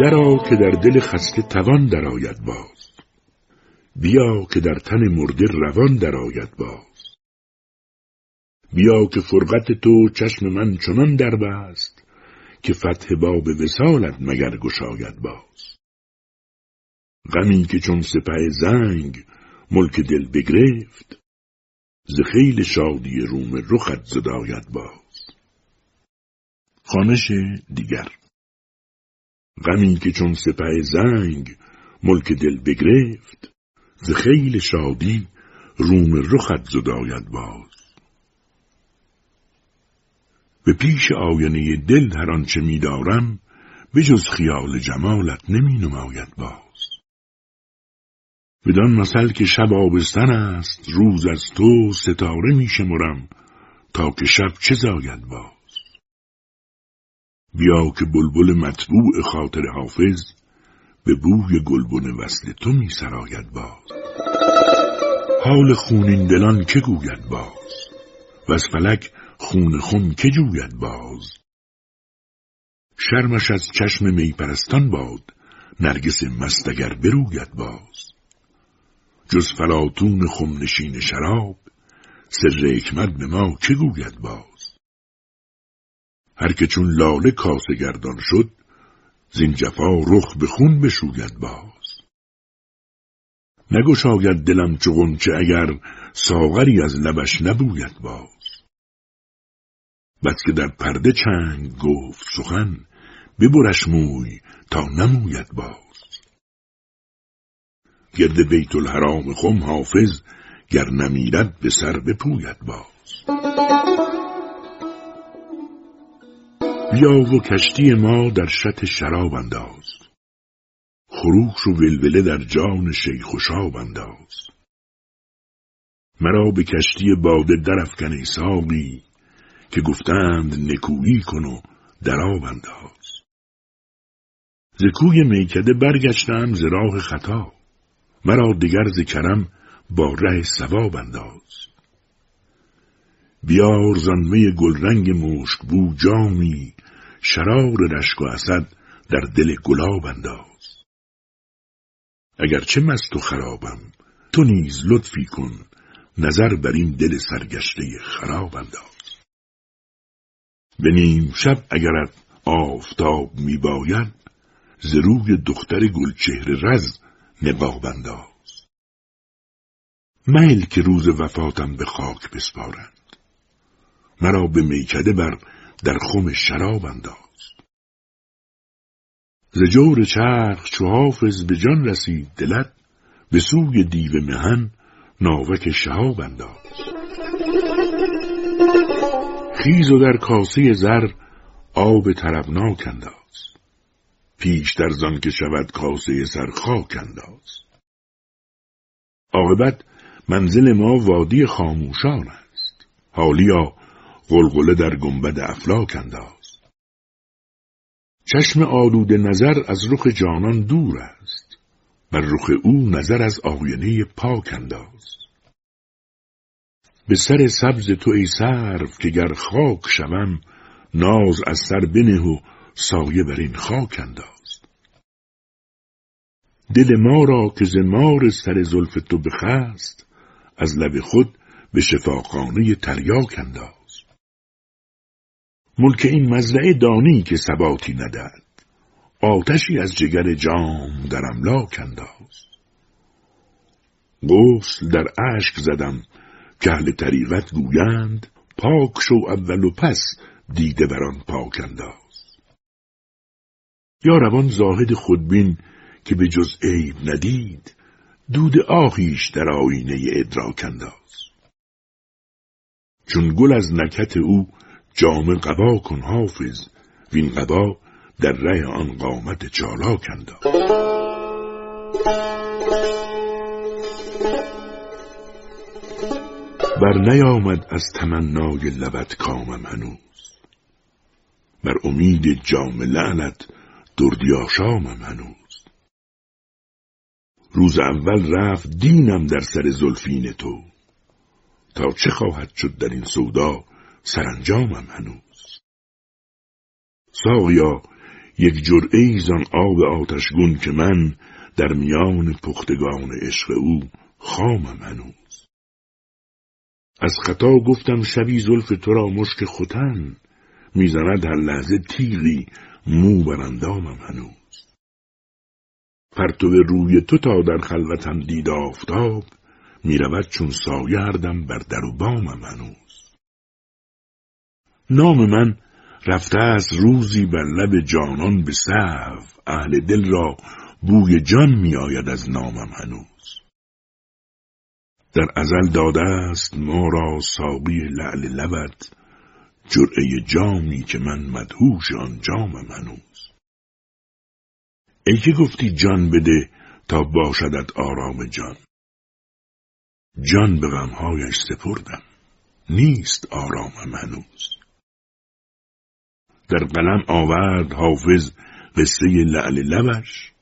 درا که در دل خسته توان درآید باز. بیا که در تن مرده روان درآید باز. بیا که فرقت تو چشم من چنان دربست که فتح باب وسالت مگر گشاید باز. غمی که چون سپه زنگ ملک دل بگرفت ز خیل شادی روم رخت زداید باز. خانش دیگر غمی که چون سپه زنگ ملک دل بگرفت ز خیل شادی روم رخت زداید باز. به پیش آینه دل هر آنچه میدارم به جز خیال جمالت نمی نماید باز. بدان مثل که شب آبستن است روز از تو ستاره می شمرم تا که شب چه زاید باز. بیا که بلبل مطبوع خاطر حافظ به بوی گلبن وصل تو می سراید باز. حال خونین دلان که گوید باز؟ و از فلک خون خون که جوید باز؟ شرمش از چشم میپرستان باد نرگس مستگر بروید باز. جز فلاتون خمنشین شراب سر حکمت به ما که گوید باز؟ هر که چون لاله کاسه گردان شد زین جفا رخ به خون بشوید باز. نگشاید دلم چو چه اگر ساغری از لبش نبوید باز. بس که در پرده چنگ گفت سخن ببرش موی تا نموید باز. گرد بیت الحرام خم حافظ گر نمیرد به سر بپوید باز. بیا و کشتی ما در شط شراب انداز. خروش و ولوله در جان شیخ و شاب انداز. مرا به کشتی باده درفکن ساقی که گفتند نکویی کن و دراب انداز. ز کوی میکده برگشتم ز راه خطا. مرا دگر ز با ره ثواب انداز. بیار زنمه گلرنگ مشک بو جامی شرار رشک و اسد در دل گلاب انداز. چه مست و خرابم تو نیز لطفی کن نظر بر این دل سرگشته خراب انداز. به نیم شب اگرت آفتاب می باید ز روی دختر گلچهر رز نقاب انداز. میل که روز وفاتم به خاک بسپارند مرا به میکده بر در خم شراب انداز. ز جور چرخ چو حافظ به جان رسید دلت به سوی دیو مهن ناوک شهاب انداز. خیز و در کاسه زر آب طربناک انداز. پیش در زان که شود کاسه سر خاک انداز. عاقبت منزل ما وادی خاموشان است. حالیا غلغله در گنبد افلاک انداز. چشم آلود نظر از رخ جانان دور است بر رخ او نظر از آینه پاک انداز. به سر سبز تو ای سرف که گر خاک شوم ناز از سر بنه و سایه بر این خاک انداز. دل ما را که زمار سر زلف تو بخست از لب خود به شفاخانه تریاک انداز. ملک این مزرعه دانی که ثباتی ندهد. آتشی از جگر جام در املاک انداز. غسل در اشک زدم که اهل طریقت گویند پاک شو اول و پس دیده بران پاک انداز. یا روان زاهد خودبین که به جز عیب ندید دود آهیش در آینه ادراک انداز. چون گل از نکت او جام قبا کن حافظ وین قبا در ره آن قامت چالاک انداز بر نیامد از تمنای لبت کامم هنوز. بر امید جام لعنت دردی آشامم هنوز. روز اول رفت دینم در سر زلفین تو. تا چه خواهد شد در این سودا سرانجامم هنوز. ساقیا یک جرعه زان آب آتشگون که من در میان پختگان عشق او خامم هنوز. از خطا گفتم شبی زلف تو را مشک ختن می‌زند هر لحظه تیغی مو بر اندامم هنوز. پرتو روی تو تا در خلوتم دید آفتاب می‌رود چون سایه هردم بر در و بامم هنوز. نام من رفته از روزی بر لب جانان به صحو اهل دل را بوی جان می آید از نامم هنوز. در ازل داده است ما را ساقی لعل لبت جرعه جامی که من مدهوش آن جامم هنوز. ای که گفتی جان بده تا باشدت آرام جان. جان به غمهایش سپردم نیست آرامم هنوز. در قلم آورد حافظ قصه لعل لبش.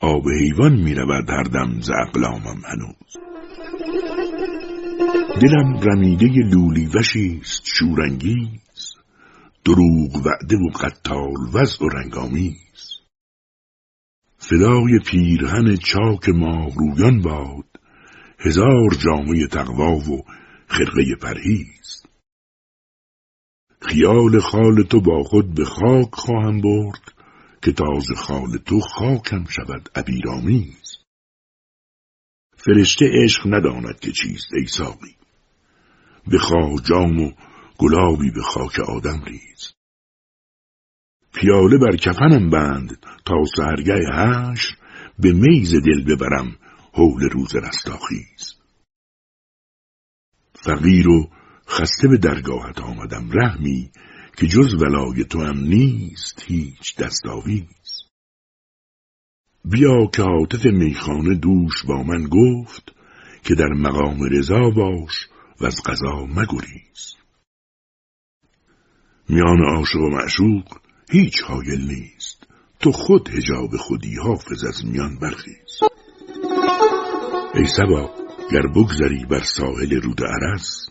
آب حیوان می رود هر دم ز اقلامم هنوز. دلم رمیده لولی وشیست شورانگیز. دروغ وعده و قتال وضع و رنگامیز فدای پیرهن چاک ماهرویان باد هزار جامعه تقوا و خرقه پرهیز. خیال خال تو با خود به خاک خواهم برد که تازه خال تو خاکم شود عبیرآمیز فرشته عشق نداند که چیست ای ساقی. بخواه جام و گلابی به خاک آدم ریز. پیاله بر کفنم بند تا سهرگه هشر به میز دل ببرم حول روز رستاخیز. فقیر و خسته به درگاهت آمدم رحمی که جز ولای تو هم نیست هیچ دستاویز. بیا که حاطف میخانه دوش با من گفت که در مقام رضا باش و از قضا مگریز. میان عاشق و معشوق هیچ حایل نیست. تو خود هجاب خودی حافظ از میان برخیز. ای سبا گر بگذری بر ساحل رود عرس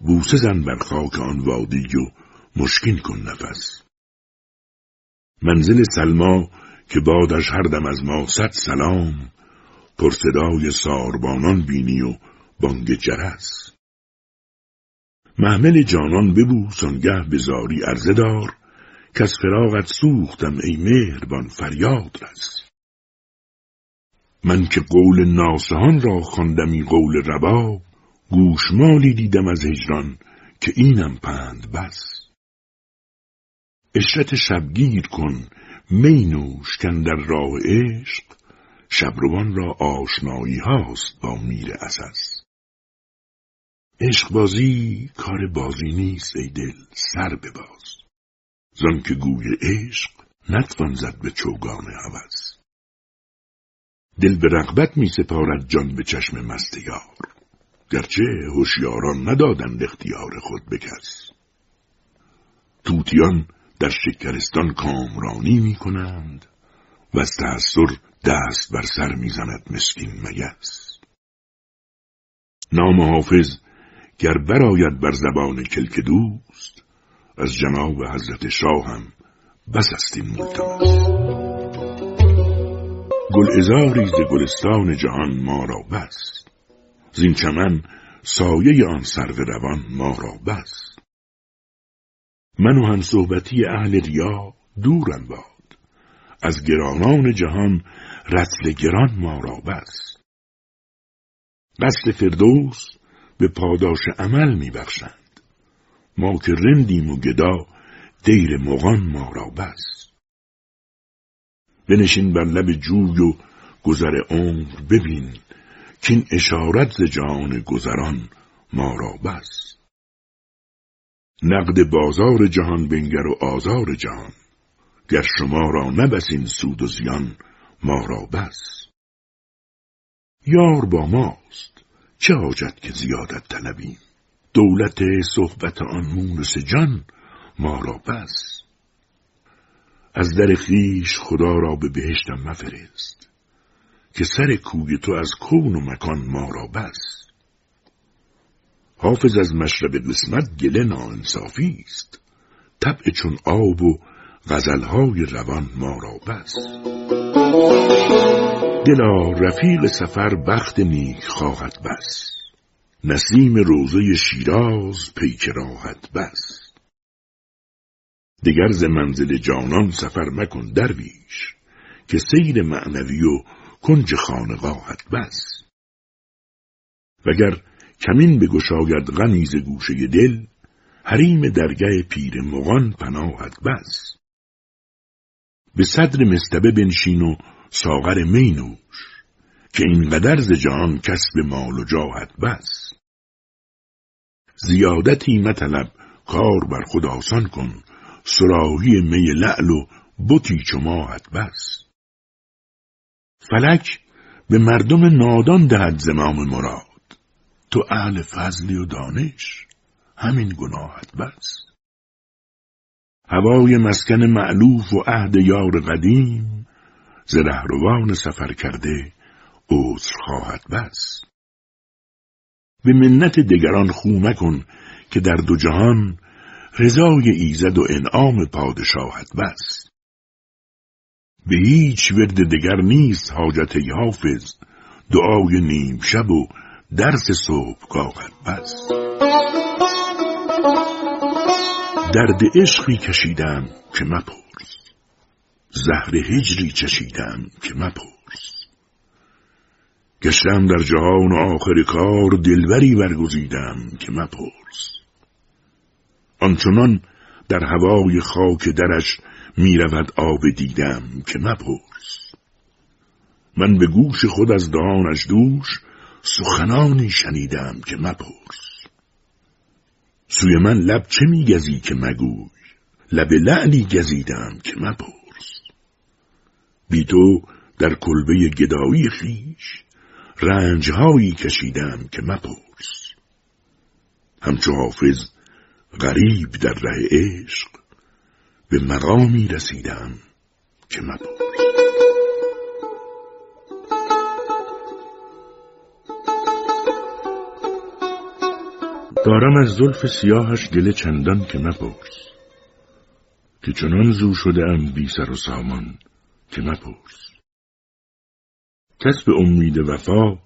بوسه زن بر خاک آن وادی و مشکین کن نفس. منزل سلما که بادش هر دم از ما صد سلام پرصدای ساربانان بینی و بانگ جرس. محمل جانان ببوس آنگه به زاری عرضه دار که از فراغت سوختم ای مهربان فریاد رس. من که قول ناسهان را خواندمی قول رباب گوشمالی دیدم از هجران که اینم پند بس. اشرت شبگیر کن می نوش در راه عشق. شبروان را آشنایی هاست با میر اساس عشق بازی کار بازی نیست ای دل سر بباز. زن که گوی عشق نتوان زد به چوگان هوس. دل به رغبت می سپارد جان به چشم مست یار گرچه هوشیاران ندادند اختیار خود به کس. توتیان در شکرستان کامرانی می کنند و از تأثیر دست بر سر می‌زند مسکین مگس. نام حافظ گر براید بر زبان کلک دوست از جناب حضرت شاه هم بس است این ملتمس. گل ازاری ز گلستان جهان ما را بس زین چمن سایه آن سرو روان ما را بس. من و هم صحبتی اهل ریا دورم باد. از گرانان جهان رتل گران ما را بس. قصد فردوس به پاداش عمل میبخشند ما که رندیم و گدا دیر مغان ما را بس. بنشین بر لب جوی و گذر عمر ببین کین اشارت ز جهان گذران ما را بس. نقد بازار جهان بنگر و آزار جهان گر شما را نبسین سود و زیان ما را بس. یار با ماست چه حاجت که زیادت طلبیم دولت صحبت آن مونس جان ما را بس. از در خیش خدا را به بهشتم مفرست. که سر کوی تو از کون و مکان ما را بس. حافظ از مشرب قسمت گله ناانصافی است. طبع چون آب و غزلهای روان ما را بس. دلا رفیق سفر بخت نیک خواهد بس. نسیم روزه شیراز پیک راحت بس. دگر ز منزل جانان سفر مکن درویش که سیر معنوی و کنج خانقاهت بس وگر کمین بگشاید غنی ز گوشه دل حریم درگه پیر مغان پناهت بس به صدر مستبه بنشین و ساغر می نوش که اینقدر ز جهان کسب مال و جاهت بس زیادتی مطلب کار بر خود آسان کن سراحی می لعل و بتی چماهت بس فلک به مردم نادان دهد زمام مراد. تو اهل فضلی و دانش همین گناهت بس. هوای مسکن معلوف و عهد یار قدیم ز رهروان سفر کرده عذر خواهد بس. به منت دگران خو مکن که در دو جهان رضای ایزد و انعام پادشاهت بس. به هیچ ورد دگر نیست حاجت حافظ. دعای نیم شب و درس صبحگاهت بس. درد عشقی کشیدم که مپرس. زهر هجری چشیدم که مپرس. گشتم در جهان و آخر کار دلبری برگزیدم که مپرس. آنچنان در هوای خاک درش می‌رود آب دیدم که مپرس. من به گوش خود از دهانش دوش سخنانی شنیدم که مپرس. سوی من لب چه میگزی که مگوی؟ لب لعلی گزیدم که مپرس. بی تو در کلبه گدایی خیش رنجهایی کشیدم که مپرس. همچو حافظ غریب در ره عشق به مقامی رسیدم که مپرس دارم از زلف سیاهش گله چندان که مپرس که چنان زو شده ام بی سر و سامان که مپرس. کس به امید وفا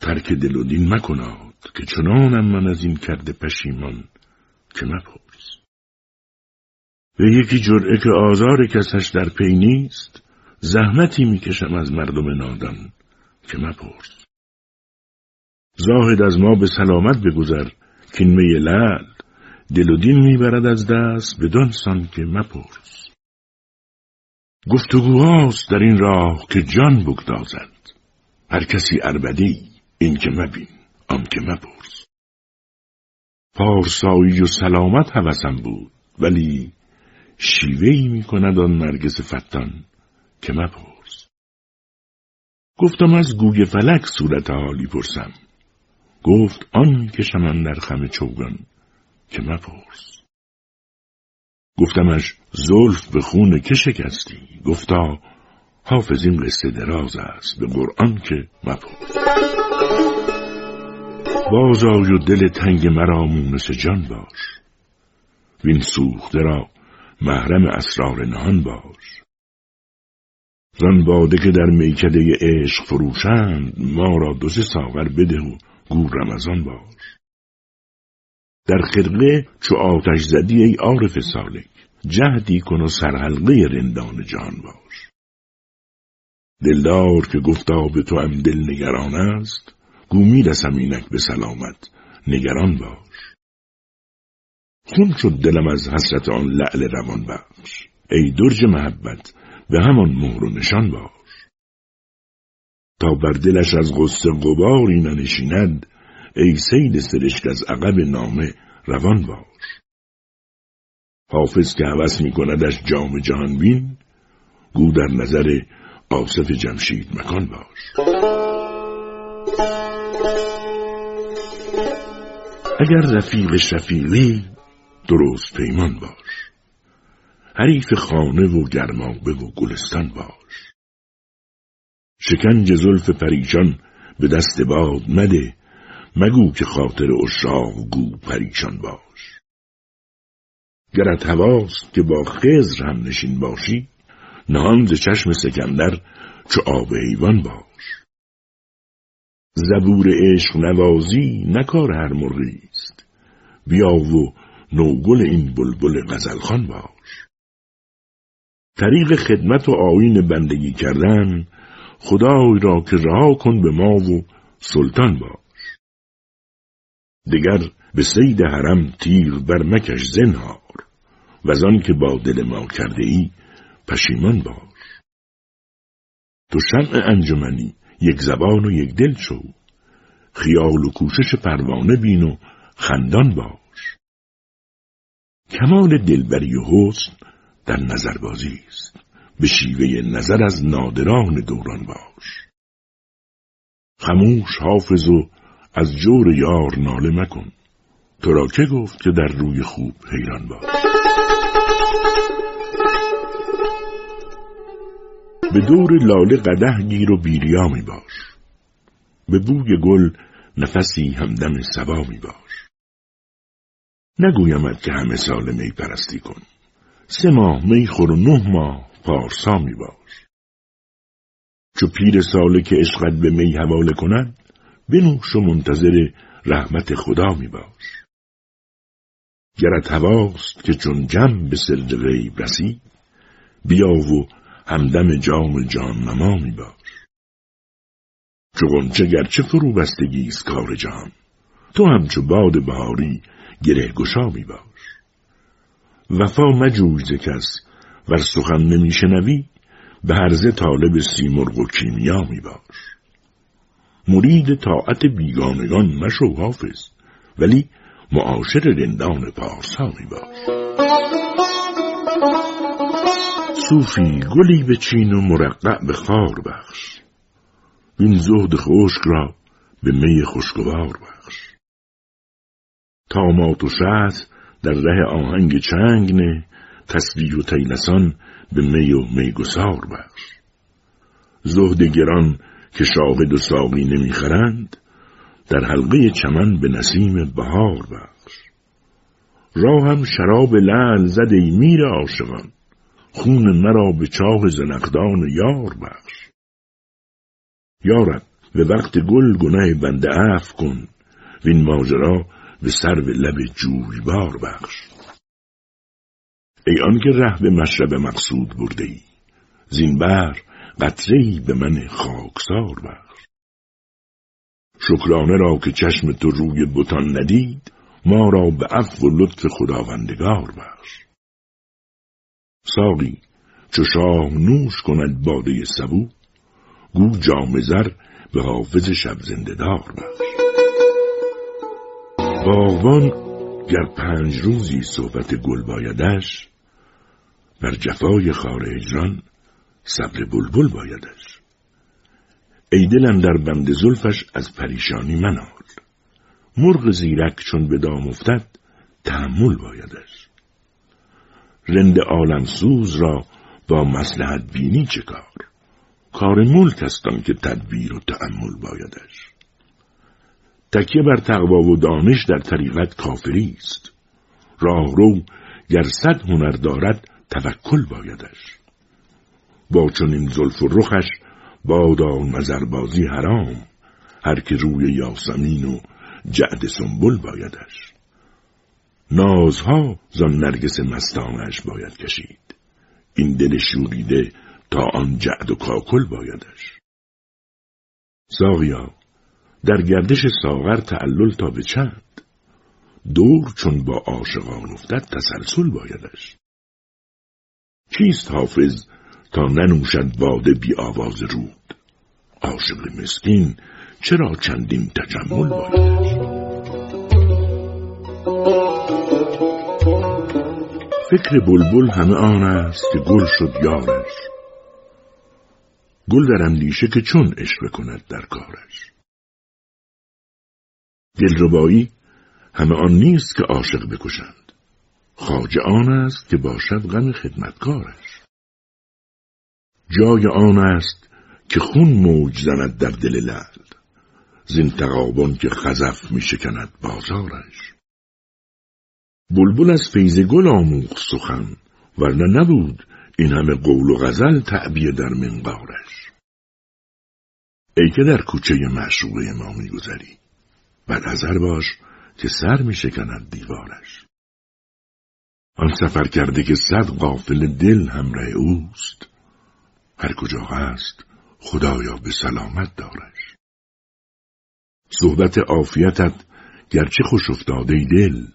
ترک دل و دین مکناد که چنانم من از این کرده پشیمان که مپرس. به یکی جرعه که آزار کسش در پی نیست زحمتی می‌کشم از مردم نادان که مپرس. زاهد از ما به سلامت بگذر که می لعل دل و دین می‌برد از دست بدان سان که مپرس. گفتگوهاست در این راه که جان بگدازد. هر کسی اربدی این که مبین آن که مپرس. پارسایی و سلامت هوسم بود ولی شیوهی می کند آن نرگس فتان که مپرس. گفتم از گوگ فلک صورت حالی پرسم. گفت آن که در خم چوگان که مپرس. گفتمش زلف به خون که شکستی؟ گفتا حافظ این قصه دراز است به قرآن که مپرس. بازای و دل تنگ مرا مونس جان باش. وین سوخته را محرم اسرار نهان باش. زن باده که در میکده عشق فروشند ما را دو سه ساغر بده و گو رمضان باش. در خرقه چو آتش زدی ای عارف سالک جهدی کن و سرحلقه رندان جان باش. دلدار که گفتا به تو هم دل نگران است گو می‌رسم اینک به سلامت نگران باش. خون شد دلم از حسرت آن لعل روان بخش. ای درج محبت به همان مهر و نشان باش. تا بر دلش از غصه قباری ننشیند ای سید سرشک از عقب نامه روان باش. حافظ که حوث می کندش جام جهان بین گو در نظر آصف جمشید مکان باش. اگر رفیق شفیقی درست پیمان باش. حریف خانه و گرمابه و گلستان باش. شکنج زلف پریشان به دست باد مده مگو که خاطر اشاق گو پریشان باش. گرت هواست که با خزر هم نشین باشی نهان ز چشم سکندر چو آب ایوان باش. زبور عشق نوازی نکار هر مرغی است. بیا و نوگل این بلبل غزلخان باش. طریق خدمت و آین بندگی کردن خدای را که رها کن به ما و سلطان باش. دیگر به سید حرم تیر بر مکش زنهار و آن که با دل ما کرده ای پشیمان باش. تو شمع انجمنی یک زبان و یک دل شو. خیال و کوشش پروانه بین و خندان باش. کمال دلبری و حسن در نظربازی است. به شیوه نظر از نادران دوران باش. خموش حافظ و از جور یار ناله مکن. تو را که گفت که در روی خوب حیران باش. به دور لاله قده گیر و بیریا می باش. به بوی گل نفسی همدم سبا می باش. نگویمد که همه سال می پرستی کن. سه ماه می خور و نه ماه پارسا می باش چو پیر ساله که عشقت به می حواله کند بنوش و منتظر رحمت خدا می باش گرت هواست که چون جم به سر غیب رسید بیا و همدم جام جان نما می باش چو گرچه فرو بستگی است کار جان تو همچو باد بهاری گره گشا می باش. وفا مجوی ز کس ور سخن نمیشنوی به هرزه طالب سیمرغ و کیمیا می باش. مرید طاعت بیگانگان مشو حافظ ولی معاشر رندان پارسا می باش. صوفی گلی به چین و مرقع به خار بخش. این زهد خشک را به می خوشگوار بخش. تامات و شهد در ره آهنگ چنگ نه و تیلسان به می و میگسار بخش زهد گران که شاهد و ساقی نمی‌خرند در حلقه چمن به نسیم بهار بخش راهم شراب لعل زد میر عاشقان خون مرا به چاه زنقدان یار بخش یارب به وقت گل گناه بنده عف کن وین ماجرا به سر به لب جویبار بخش. ای آنکه ره به مشرب مقصود برده ای زین بر قطره به من خاکسار بخش. شکرانه را که چشم تو روی بتان ندید ما را به عفو و لطف خداوندگار بخش. ساقی چو شاه نوش کند باده سبو گو جام زر به حافظ شب زنده دار بخش. باغبان گر پنج روزی صحبت گل بایدش بر جفای خار هجران صبر بلبل بایدش. ای دلم در بند زلفش از پریشانی منال. مرغ زیرک چون به دام افتد تحمل بایدش. رند عالم سوز را با مسلحت بینی چه کار؟ کار ملک استان که تدبیر و تأمل بایدش. تکیه بر تقوا و دانش در طریقت کافری است. راهرو گر صد هنر دارد توکل بایدش. با چنین زلف و رخش بادا مزربازی حرام هر که روی یاسمین و جعد سنبل بایدش. نازها زان نرگس مستانش باید کشید. این دل شوریده تا آن جعد و کاکل بایدش. ساقیا در گردش ساغر تعلل تا به چند. دور چون با عاشقان افتد تسلسل بایدش. کیست حافظ تا ننوشد باده بی آواز رود؟ عاشق مسکین چرا چندین تجمل بایدش؟ فکر بلبل همه آن است که گل شد یارش. گل در اندیشه که چون عشق کند در کارش. دلربایی همه آن نیست که عاشق بکشند. خواجه آن است که باشد غم خدمتکارش. جای آن است که خون موج زند در دل لعل زین تقابان که خزف می شکند بازارش. بلبل از فیض گل آموخت سخن ورنه نبود این همه قول و غزل تعبیه در منقارش. ای که در کوچه معشوقه ما میگذری بر نظر باش که سر می شکند دیوارش. آن سفر کرده که صد قافل دل همراه اوست. هر کجا هست خدایا به سلامت دارش. صحبت عافیتت گرچه خوش افتاده دل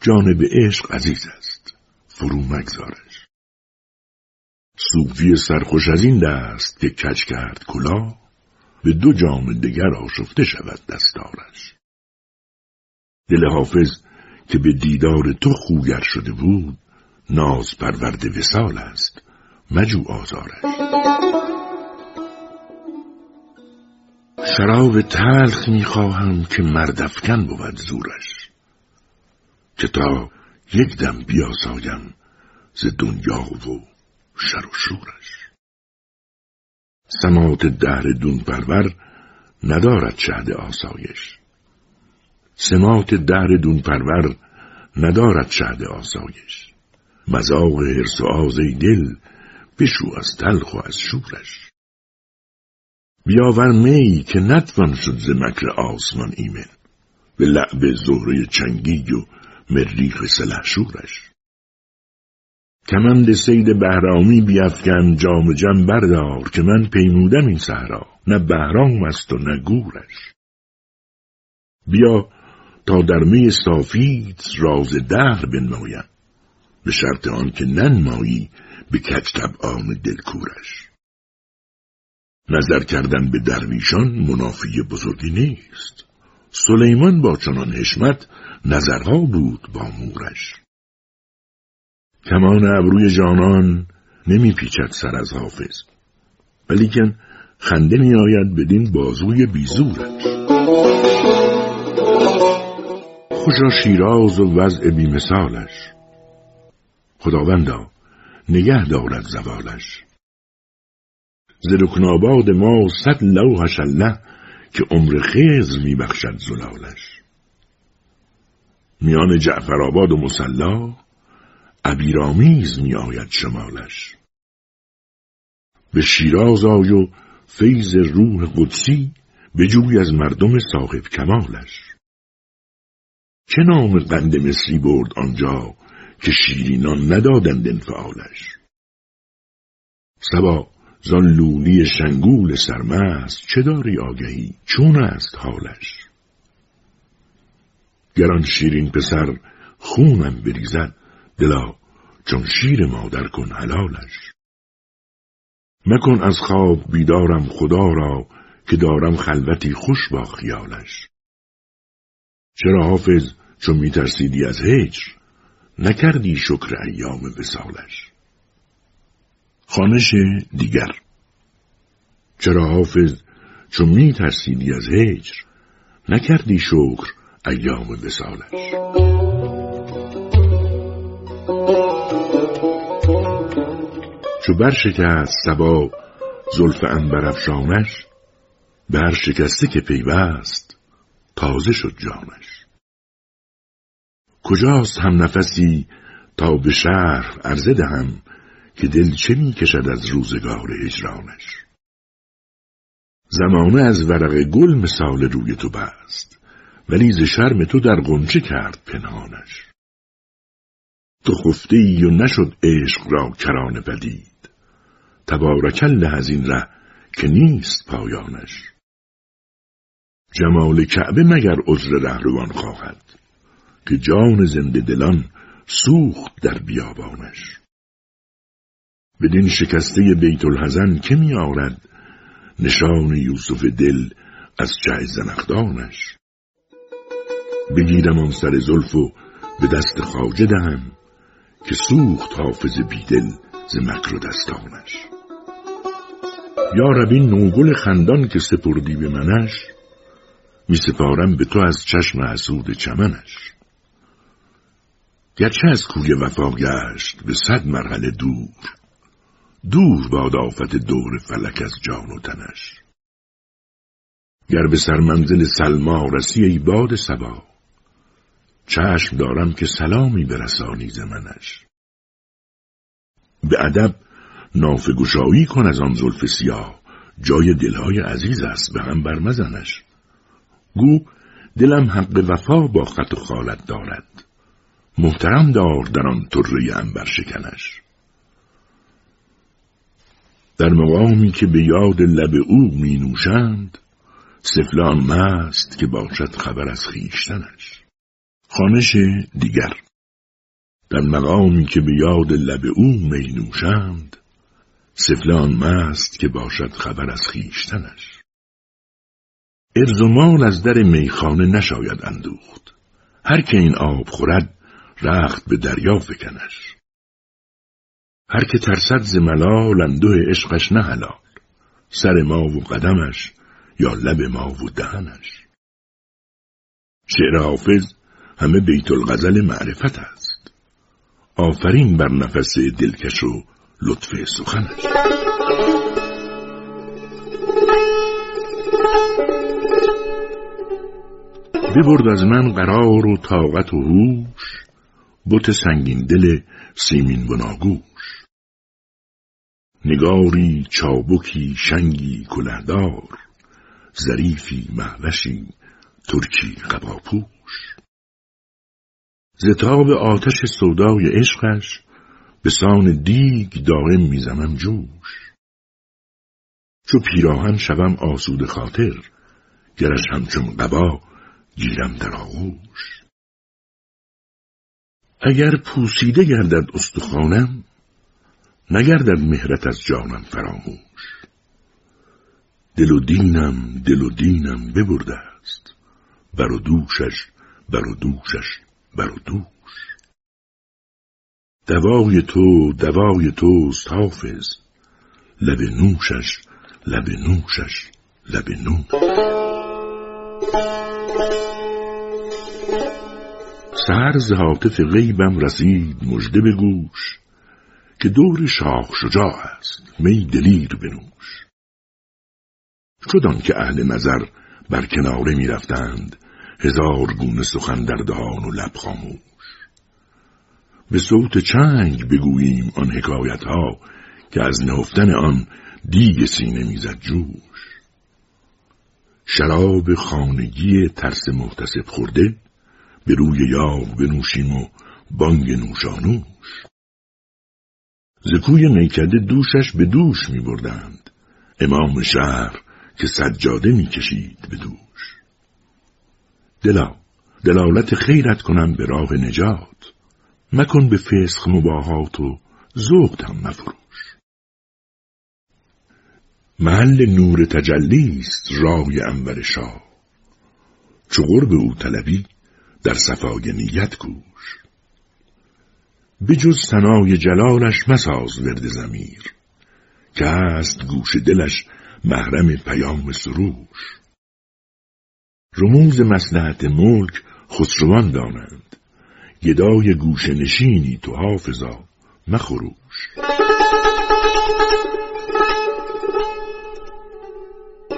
جانب عشق عزیز است. فرو مگذارش. صوفی سرخوش از این دست که کج کرد کلا به دو جام دگر آشفته شود دستارش. دل حافظ که به دیدار تو خوگر شده بود ناز پرورد وسال است مجو آزارش شراب تلخ می‌خواهم که مردفکن بود زورش که تا یک دم بیاسایم ز دنیا و شر و شورش. سمات دهر دون پرور ندارد شهد آسایش. سمات دهر دون پرور ندارد شهد آسایش. مزاق حرس و آزی دل بشو از تلخ و از شورش. بیاور می که نتوان شد ز مکر آسمان ایمن. به لعب زهره چنگی و مریخ سلحشورش کمند سید بهرامی بیافکن جام جم بردار که من پیمودم این صحرا. نه بهرام است و نه گورش. بیا تا در می صافیت راز دهر بنمایم. به شرط آن که ننمایی به کج طبعان دلکورش. نظر کردن به درویشان منافی بزرگی نیست. سلیمان با چنان حشمت نظرها بود با مورش. کمان ابروی جانان نمی پیچد سر از حافظ. ولیکن خنده می آید بدین بازوی بیزورش. خوشا شیراز و وضع بیمثالش. خداوندا نگه دارد زوالش. ز رکن ما صد لوحش الله که عمر خیز میبخشد زلالش. میان جعفرآباد و مسلا عبیرآمیز میآید شمالش. به شیراز آی و فیض روح قدسی بجوی از مردم صاحب کمالش. چه نام قند مصری برد آنجا که شیرینان ندادند انفعالش؟ سبا زان لولی شنگول سرمست چه داری آگهی؟ چون است حالش؟ گران شیرین پسر خونم بریزد دلا چون شیر مادر کن حلالش. مکن از خواب بیدارم خدا را که دارم خلوتی خوش با خیالش. چرا حافظ چون میترسیدی از هجر نکردی شکر ایام وسالش خانش دیگر. چرا حافظ چون میترسیدی از هجر نکردی شکر ایام وسالش چو برشکست سبا زلف انبرافشانش بر شکسته که پیوست تازه شد جانش. کجاست هم نفسی تا به شهر عرضه دهم که دل چه می کشد از روزگار هجرانش؟ زمانه از ورق گل مثال روی تو بست ولی ز شرم تو در گنچه کرد پنهانش. تو خفته ای و نشد عشق را کرانه بدید تبارک الله از این ره که نیست پایانش. جمال کعبه مگر عذر رهروان خواهد که جان زنده دلان سوخت در بیابانش. بدین شکسته بیت الحزن که می آرد نشان یوسف دل از چه زنخدانش. بگیرم آن سر زلف و به دست خواجه دهم که سوخت حافظ بیدل ز مکر و دستانش. یا ربی نوگل خندان که سپردی به منش می سپارم به تو از چشم حسود چمنش. گرچه از کوی وفا گشت به صد مرحله دور دور باد آفت دور فلک از جان و تنش. گر به سرمنزل سلما رسی ای باد سبا چشم دارم که سلامی برسانی زمنش به ادب نافگشایی کن از آن زلف سیاه. جای دلهای عزیز است به هم برمزنش. گو دلم حق وفا با خط و خالت دارد. محترم دار در آن طره انبر شکنش. در مقامی که به یاد لب او می نوشند سفلان مست که باشد خبر از خیشتنش خانش دیگر. در مقامی که به یاد لب او می نوشند سفلان مست که باشد خبر از خیشتنش. ارز از در میخانه نشاید اندوخت. هر که این آب خورد رخت به دریا فکنش. هر که ترسد ز ملال اندوه عشقش نه حلال. سر ما و قدمش یا لب ما و دهنش. شعر حافظ همه بیت الغزل معرفت است. آفرین بر نفس دلکش و لطف سخنش ببرد از من قرار و طاقت و هوش بت سنگین دل سیمین بناگوش نگاری چابکی شنگی کلهدار ظریفی محوشی ترکی قباپوش. زتاب آتش سودای عشقش به سان دیگ دائم می‌زنم جوش. چو پیراهن شوم آسود خاطر گرش همچون قبا گیرم در آغوش. اگر پوسیده گردد استخوانم نگردد مهرت از جانم فراموش. دل و دینم دل و دینم ببرده است. بر و دوشش بر و دوشش بر و دوش. دوای تو دوای توست حافظ. لب نوشش لب نوشش لب نوش. سر ز حاطف غیبم رسید مژده به گوش که دور شاخ شجاع است می دلیر بنوش. شدان که اهل نظر بر کناره می رفتند هزار گونه سخن در دهان و لب خاموش. به صوت چنگ بگوییم آن حکایت ها که از نهفتن آن دیگ سینه می‌زد جوش. شراب خانگی ترس محتسب خورده به روی یاغ بنوشیم و بانگ نوشانوش. زکوی میکده دوشش به دوش می بردند امام شهر که سجاده می کشید به دوش. دلا دلالت خیرت کنم به راه نجات. مکن به فسخ مباهات و زهد هم مفروش. محل نور تجلی است رای انور شاه. چو قرب او طلبی در صفای نیت کوش. بجز سنای جلالش مساز ورد زمیر که است گوش دلش محرم پیام سروش. رموز مسلحت ملک خسروان دانند. گدای گوش نشینی تو حافظا مخروش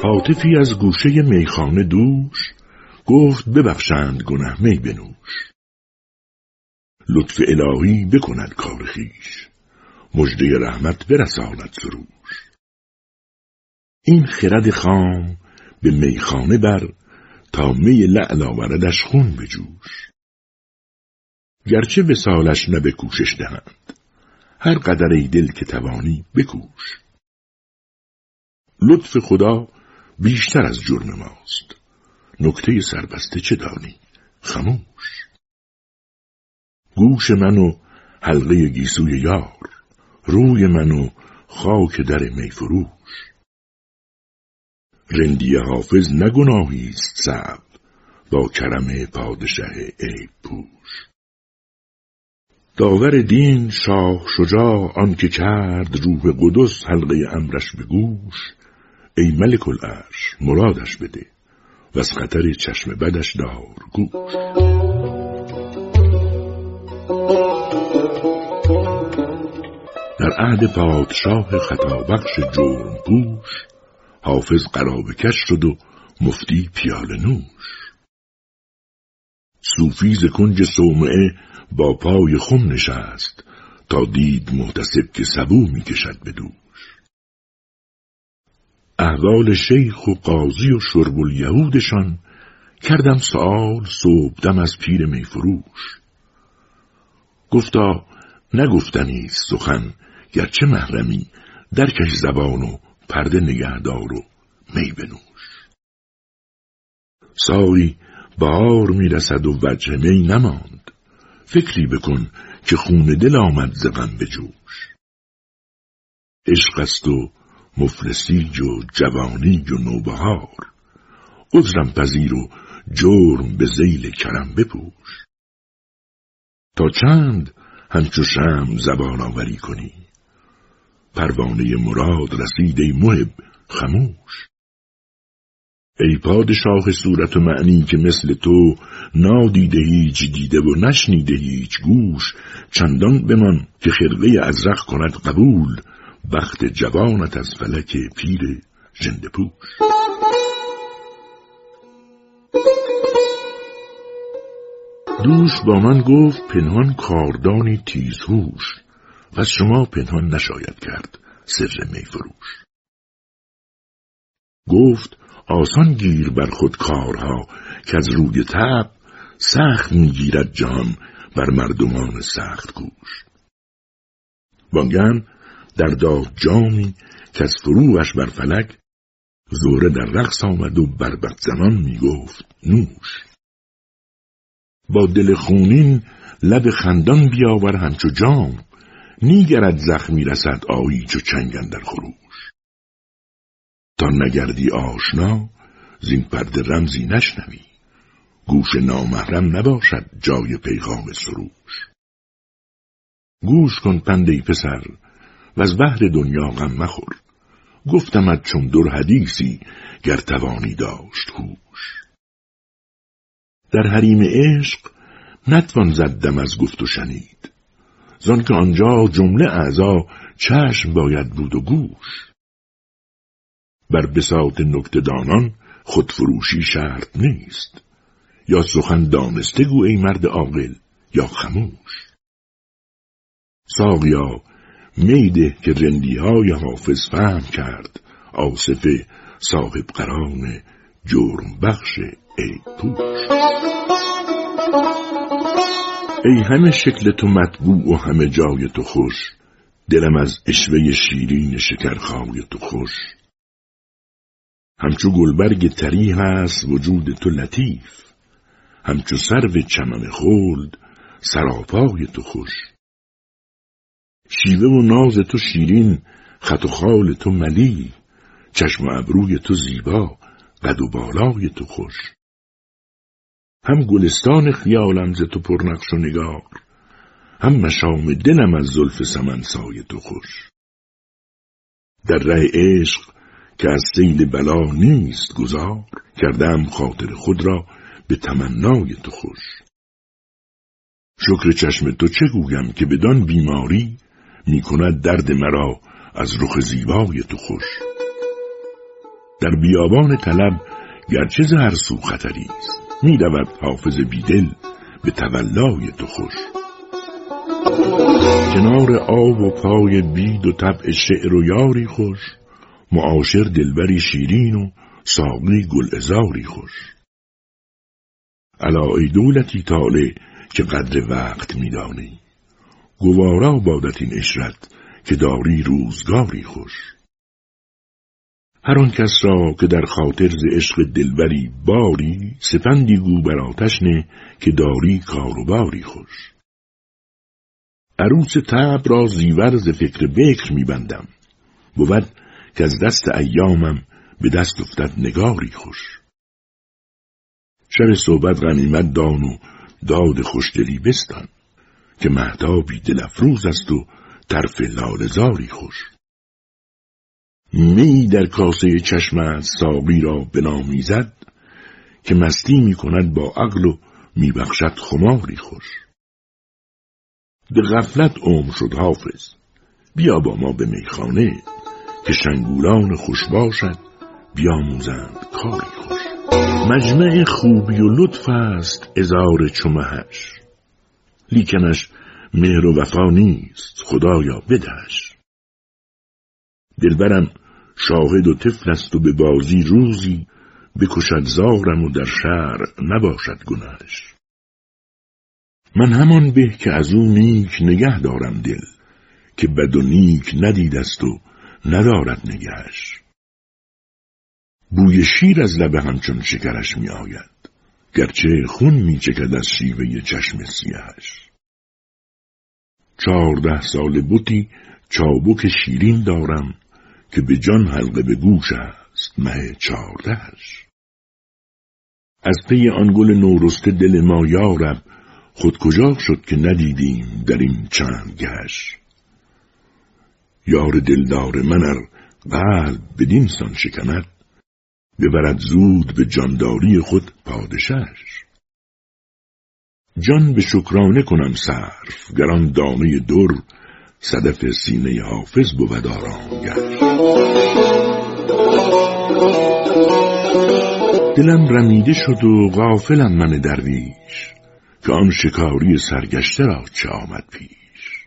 حاطفی از گوشه میخانه دوش گفت ببخشند گنه می بنوش. لطف الهی بکند کار خیش مجده رحمت برساند سروش. این خرد خام به میخانه بر تا می لعل آوردش خون بجوش گرچه وسالش نه به کوشش دهند. هر قدر ای دل که توانی بکوش. لطف خدا بیشتر از جرم ماست. نکته سربسته چه دانی؟ خموش گوش من و حلقه گیسوی یار. روی من و خاک در میفروش رندی حافظ نگناهی است صعب. با کرم پادشه عیب پوش. داور دین شاه شجاع آنکه کرد روح قدس حلقه امرش به گوش ای ملک العرش مرادش بده و از خطر چشم بدش دار گوش. در عهد پادشاه خطابخش جرم پوش حافظ قرابه کش شد و مفتی پیال نوش. صوفی ز کنج صومعه با پای خم نشست تا دید محتسب که سبو می‌کشد به دوش. احوال شیخ و قاضی و شرب الیهودشان کردم سوال صبح از پیر میفروش گفتا نگفتنی سخن گرچه محرمی درکش زبان و پرده نگهدار و می بنوش. سایی بهار می‌رسد و وجه می نماند. فکری بکن که خون دل آمد زغم به جوش. عشق است و مفلسی و جوانی و نوبهار. عذرم پذیر و جرم به زیل کرم بپوش. تا چند همچو شم زبان آوری کنی؟ پروانه مراد رسید ای محب خموش. ای پادشاه صورت و معنی که مثل تو نادیده هیچ دیده و نشنیده هیچ گوش چندان بمان که خرقه ازرق کند قبول بخت جوانت از فلک پیر جنده پوش. دوش با من گفت پنهان کاردانی تیزهوش و شما پنهان نشاید کرد سر میفروش گفت آسان گیر بر خود کارها که از روی تب سخت می‌گیرد جان بر مردمان سخت گوش وانگن در داد جامی که از فروش بر فلک زوره در رقص آمد و بربت زمان می‌گفت نوش. با دل خونین لب خندان بیاور همچو جام نیگرد زخمی رسد آیی چو چنگن در خروش. تا نگردی آشنا زین پرده رمزی نشنوی. گوش نامحرم نباشد جای پیغام سروش. گوش کن پندی پسر و از بحر دنیا غم مخور. گفتمت چون در حدیثی گر توانی داشت هوش. در حریم عشق نتوان زدم از گفت و شنید. زان که آنجا جمله اعضا چشم باید بود و گوش. بر بساط نکتدانان خودفروشی شرط نیست. یا سخن دانسته گو ای مرد عاقل یا خموش. ساقیا میده که رندی های حافظ فهم کرد آصف صاحب قران جرم بخش ای پوش. ای همه شکل تو مطبوع و همه جای تو خوش دلم از اشوه شیرین شکرخای تو خوش. همچو گلبرگ تری هست وجود تو لطیف. همچو سرو چمن خلد سراپای تو خوش. شیوه و ناز تو شیرین خط و خال تو ملی. چشم و ابروی تو زیبا قد و بالای تو خوش. هم گلستان خیالم ز تو پرنقش و نگار هم مشام دلم از زلف سمنسای تو خوش. در ره عشق که از سیل بلا نیست گذار کردم خاطر خود را به تمنای تو خوش. شکر چشم تو چه گویم که بدان بیماری می کند درد مرا از رخ زیبای تو خوش. در بیابان طلب گرچه زهر سو خطری است می حافظ بیدل به تولای تو خوش. کنار آب و پای بید و طبع شعر و یاری خوش. معاشر دلبری شیرین و ساقی گل ازاری خوش. ای دولتی تاله که قدر وقت میدانی. گوارا بادت این اشرت که داری روزگاری خوش. هر آن کس را که در خاطر ز عشق دلبری باری سپندی گو بر آتش نه که داری کاروباری خوش. عروس تب را زیور ز فکر بکر میبندم. بود که از دست ایامم به دست افتد نگاری خوش. شب صحبت غنیمت دان و داد خوشدلی بستان که مهتابی دل افروز است و طرف لالزاری خوش. می در کاسه چشم ساقی را بنامیزد که مستی می کند با عقل و میبخشد خماری خوش. به غفلت عمر شد حافظ بیا با ما به میخانه. که شنگولان خوش باشد بیاموزند کاری خوش. مجمع خوبی و لطف است ازار چمهش. لیکنش مهر و وفا نیست خدایا بدهش. دلبرم شاهد و طفل است و به بازی روزی بکشد زارم و در شهر نباشد گناهش. من همان به که از او نیک نگه دارم دل که بد و نیک ندید است و ندارد نگهش. بوی شیر از لب همچون شکرش می آید گرچه خون می چکد از شیوه چشم سیهش چهارده سال بوتی چابک شیرین دارم که به جان حلقه به گوش است مه چهاردهش. از پی آن گل نورسته دل ما یارب خود کجا شد که ندیدیم در این چند گش یار دلدار من ار قلب بدین سان شکند ببرد زود به جانداری خود پادشش جان به شکرانه کنم صرف گران دانه در صدف سینه حافظ بود آرامگه دلم رمیده شد و غافلم من درویش که آن شکاری سرگشته را چه آمد پیش.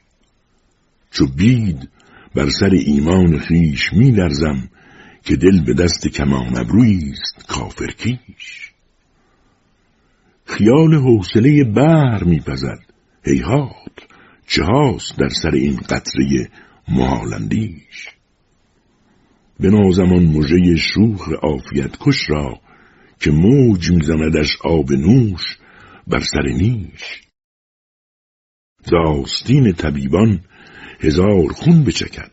چو بید بر سر ایمان خیش می لرزم که دل به دست کمان ابرویست کافر کیش. خیال حوصله بر میپزد هیهات چه هاست در سر این قطره محالندیش به نازمان مژه شوخ آفیت کش را که موج میزندش آب نوش بر سر نیش. داستین طبیبان هزار خون بچکد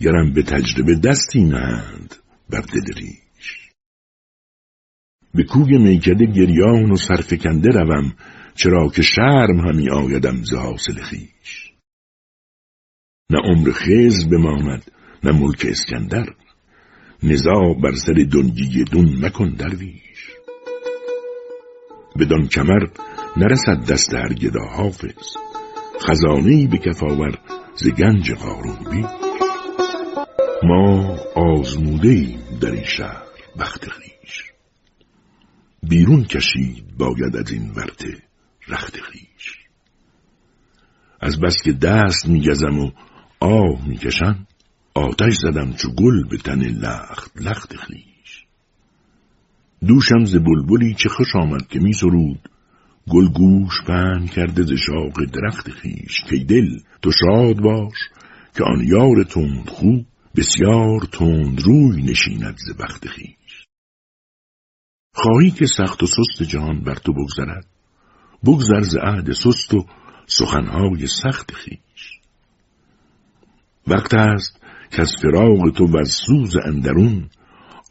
گرم به تجربه دستی نهند بر دل ریش. به کوی میکده گریان و سرفکنده روم چرا که شرم همی آیدم ز حاصل خیش نه عمر خز بماند نه ملک اسکندر. نزا بر سر دنگی دون مکن درویش. بدان کمر نرسد دست هر گدا حافظ. خزانهای به کفاور ز گنج قارون بی ما آزموده ایم در این شهر بخت خیش بیرون کشید باید از این ورته رخت خیش از بس که دست میگزم و آه می‌کشم آتش زدم چو گل به تن لخت لخت خیش دوشم ز بلبلی چه خوش آمد که می سرود گل گوش پهن کرده ز شاق درخت خیش کی دل تو شاد باش که آن یار تند خوب بسیار تند روی نشیند ز بخت خیش خواهی که سخت و سست جهان بر تو بگذرد بگذر ز عهد سست و سخنهای سخت خیش وقت است که از فراغ تو و سوز اندرون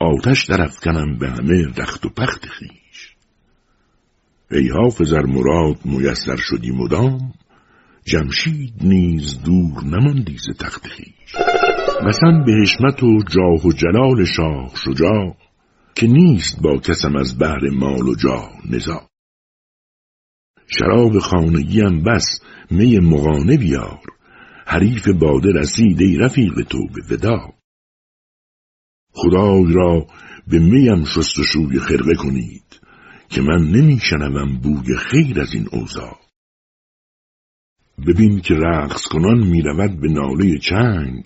آتش کنم به همه رخت و پخت خیش ای حافظ مراد میسر شدی مدام. جمشید نیز دور نماندی ز تخت خیش مثلا به حشمت و جاه و جلال شاه شجاع که نیست با کسم از بهر مال و جاه نزا شراب خانگیم بس می مغانه بیار. حریف باده رسید ای رفیق تو به ودا خدای را به میم شستشوی خرقه کنید. که من نمیشنوم بوی خیر از این اوضاع. ببین که رقص کنان می‌رود به ناله چنگ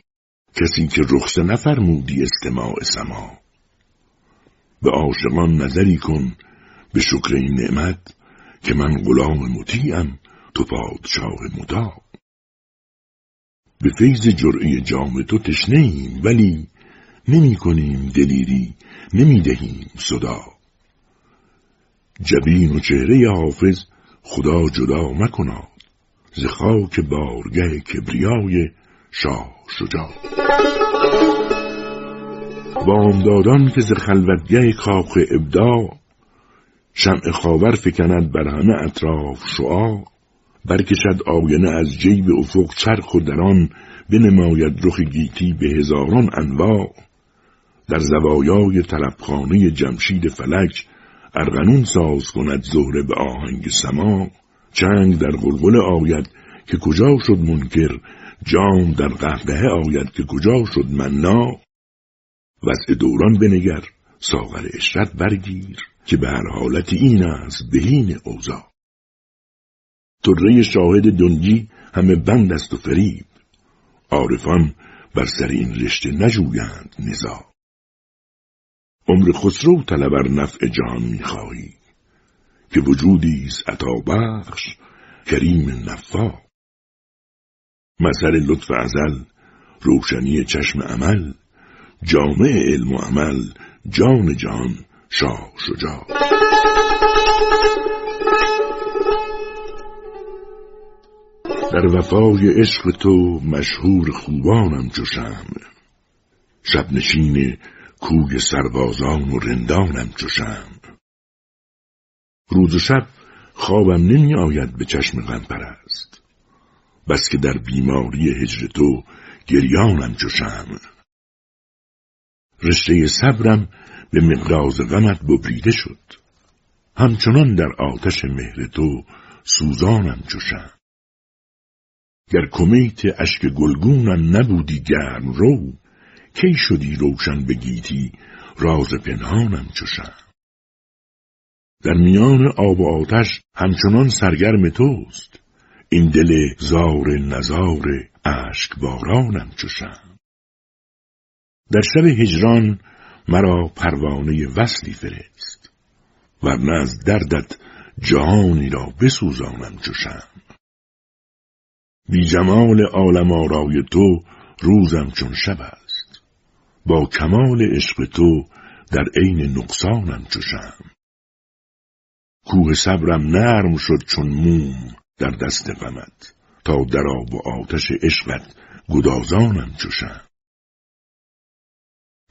کسی که رخصه نفرمودی استماع سما. به عاشقان نظری کن به شکر این نعمت که من غلام مطیعم تو پادشاه مدا. به فیض جرعه جام تو تشنه ولی نمی کنیم دلیری نمی دهیم صدا. جبین و چهره حافظ خدا جدا مکناد ز خاک بارگه کبریای شاه شجاع. بامدادان که ز خلوتگه کاخ ابدا شمع خاور فکند بر همه اطراف شعا برکشد آینه از جیب افق چرخ و دران بنماید رخ گیتی به هزاران انواع. در زوایای طلبخانه جمشید فلک ارغنون ساز کند زهره به آهنگ سما. چنگ در غلغل آید که کجا شد منکر؟ جام در قهقه آید که کجا شد منا. وضع دوران بنگر ساغر اشرت برگیر که به هر حالت این است بهین اوضاع. طره شاهد دنگی همه بند است و فریب. عارفان بر سر این رشته نجویند نزا عمر خسرو طلبر نفع جهان می‌خواهی که وجودی عطا بخش کریم نفا مثل لطف ازل روشنی چشم عمل جامع علم و عمل جان جان شاه شجاع. در وفای عشق تو مشهور خوبانم چو شمع شب کوی سربازان و رندانم چو روز و شب خوابم نمی آید به چشم غم پرست. بس که در بیماری هجر تو گریانم چو رشته صبرم به مقراز غمت ببریده شد. همچنان در آتش مهر تو سوزانم چو گر کمیت اشک گلگونم نبودی گرم رو کی شدی روشن بگیتی راز پنهانم چوشم در میان آب و آتش همچنان سرگرم توست. این دل زار نزار اشک بارانم چوشم در شب هجران مرا پروانه وصلی فرست. ورنه از دردت جهانی را بسوزانم چوشم بی جمال عالم آرای تو روزم چون شب است با کمال عشق تو در عین نقصانم چوشم کوه صبرم نرم شد چون موم در دست غمت. تا در آب و آتش عشقت گدازانم چوشم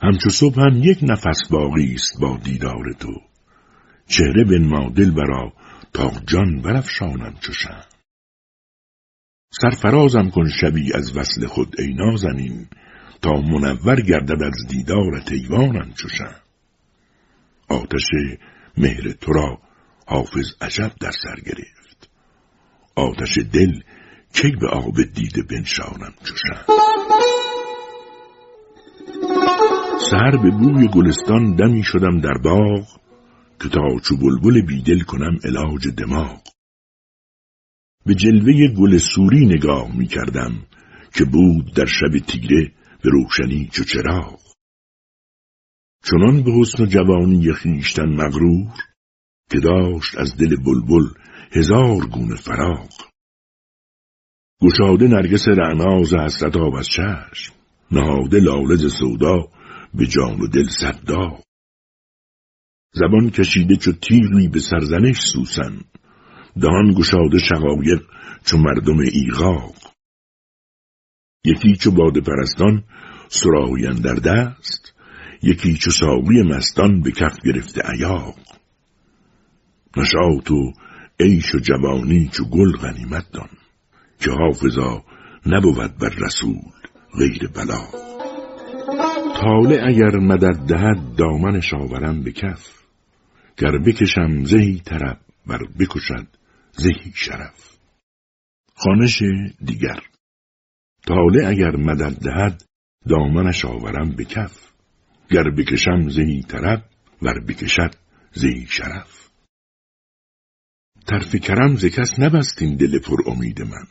همچو صبح هم یک نفس باقی است با دیدار تو. چهره بنما دل برا تا جان برافشانم چوشم سرفرازم کن شبی از وصل خود ای نازنین. تا منور گردد از دیدارت ایوانم چوشم آتش مهر تو را حافظ عجب در سر گرفت. آتش دل کی به آب دیده بنشانم چوشم سر به بوی گلستان دمی شدم در باغ که تا چو بلبل بیدل کنم علاج دماغ. به جلوه گل سوری نگاه می کردم که بود در شب تیره به روشنی چو چراغ. چنان به حسن جوانی خیشتن مغرور که داشت از دل بلبل هزار گونه فراغ. گشاده نرگس رعناز حسرت آب از چشم نهاده لالز سودا به جان و دل صدا زبان کشیده چو تیغی به سرزنش سوسن دهان گشاده شقایق چو مردم ایغاق. یکی چو باده پرستان سراوین در دست یکی چو ساقی مستان به کف گرفته عیاق نشاط و عیش و جوانی چو گل غنیمت دان که حافظا نبود بر رسول غیر بلا. طالع اگر مدد دهد دامنش آورم به کف گر بکشم زهی طرب بر بکشد زهی شرف. خانش دیگر تاله اگر مدد دهد دامنش آورم به کف. گر بکشم زهی طرب ور بکشد زهی شرف. طرف کرم ز کس نبستین دل پر امید من.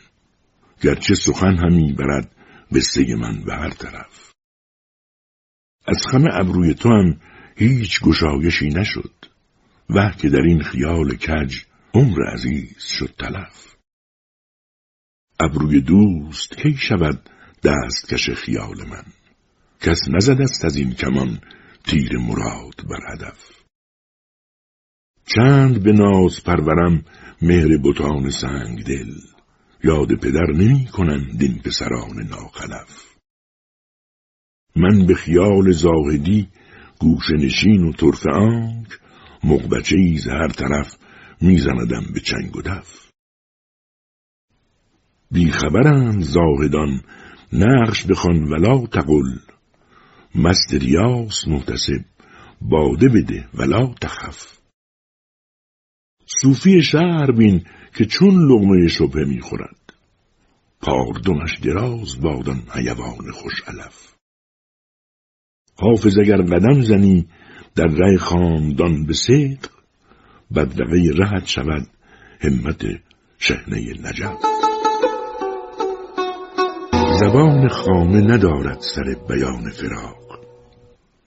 گرچه سخن همی برد قصه من به هر طرف. از خم ابروی تو هم هیچ گشایشی نشد. و که در این خیال کج عمر عزیز شد تلف. ابروی دوست کی شود دست کش خیال من؟ کس نزد است از این کمان تیر مراد بر هدف. چند به ناز پرورم مهر بتان سنگ دل یاد پدر نمی کنند این پسران ناخلف. من به خیال زاهدی گوش نشین و طرف آنک مقبچه ایز هر طرف میزندم به چنگ و دف. بیخبرند زاهدان. نقش بخوان ولا تقل. مست ریاس محتسب. باده بده ولا تخف. صوفی شهر بین که چون لغمه شبه می‌خورد. پاردمش دراز بادان حیوان خوش علف. حافظ اگر قدم زنی در ره خامدان به صدق بدرقه رهت شود همت شهنه نجف. زبان خامه ندارد سر بیان فراق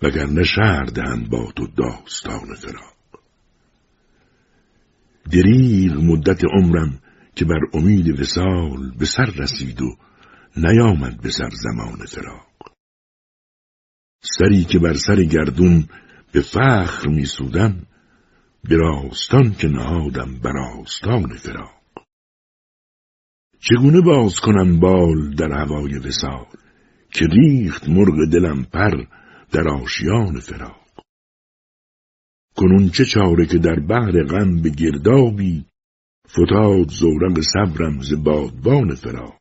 وگرنه شهر دهند با تو داستان فراق. دریغ مدت عمرم که بر امید وسال به سر رسید و نیامد به سر زمان فراق. سری که بر سر گردون به فخر می سودم به راستان که نهادم بر آستان فراق. چگونه باز کنم بال در هوای وسال که ریخت مرغ دلم پر در آشیان فراق؟ کنون چه چاره که در بحر غم به گردابی فتاد زورق صبرم ز بادبان فراق؟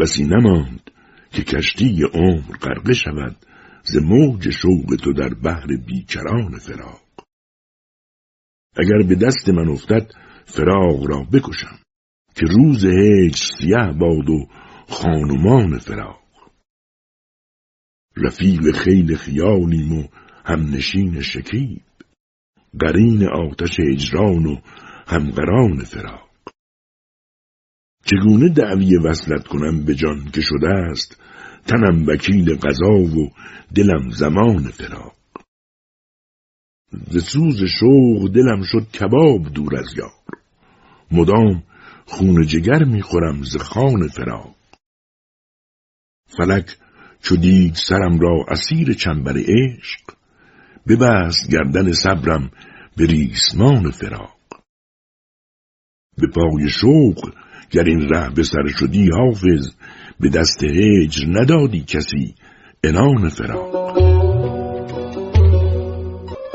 بسی نماند که کشتی عمر غرقه شود ز موج شوق تو در بحر بیکران فراق. اگر به دست من افتد فراق را بکشم. که روز هیچ سیه باد و خانمان فراق. رفیق خیل خیالیم و همنشین شکیب. قرین آتش اجران و همقران فراق. چگونه دعوی وصلت کنم به جان که شده است؟ تنم وکیل قضا و دلم زمان فراق. ز سوز شوق دلم شد کباب دور از یار. مدام خون جگر می‌خورم ز خان فراق. فلک چو دید سرم را اسیر چنبر عشق ببست گردن صبرم به ریسمان فراق. به پای شوق گر این ره به سر شدی حافظ به دست هجر ندادی کسی انان فراق.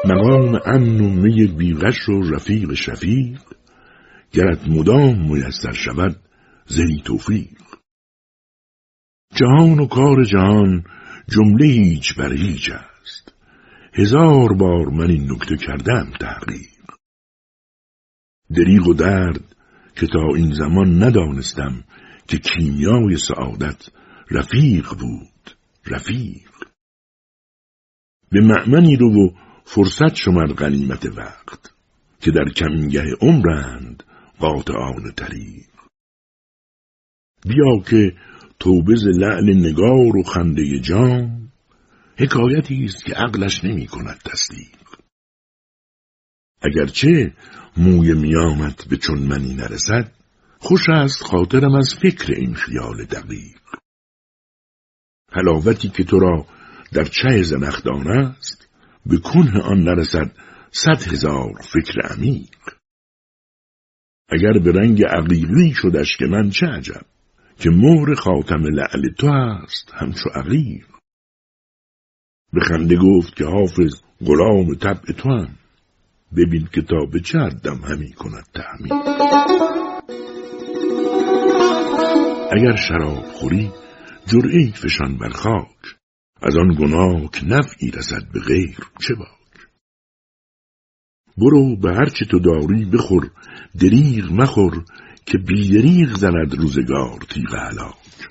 مقام امن و می بیغش و رفیق شفیق گرت مدام میسر شود زهی توفیق. جهان و کار جهان جمله هیچ بر هیچ است. هزار بار من این نکته کردم تحقیق. دریغ و درد که تا این زمان ندانستم که کیمیای سعادت رفیق بود رفیق. به معمنی رو و فرصت شمر غنیمت وقت که در کمینگه عمرند قاطعان طریق. بیا که توبز لعل نگار و خنده جام حکایتی است که عقلش نمی کند تصدیق. اگرچه موی میامت به چون منی نرسد خوش است خاطرم از فکر این خیال دقیق. حلاوتی که تو را در چه زنخدان است به کنه آن نرسد صد هزار فکر عمیق. اگر به رنگ عقیقی شدش که من چه عجب؟ که مهر خاتم لعل تو است همچو عقیق به خنده گفت که حافظ غلام طبع تو هم. ببین که تا به چه دم همی کند تعمیر اگر شراب خوری جرعی فشان بر خاک. از آن گناه که نفعی رسد به غیر چه برو به هرچه تو داری بخور. دریغ مخور که بیدریغ زند روزگار تیغ علاج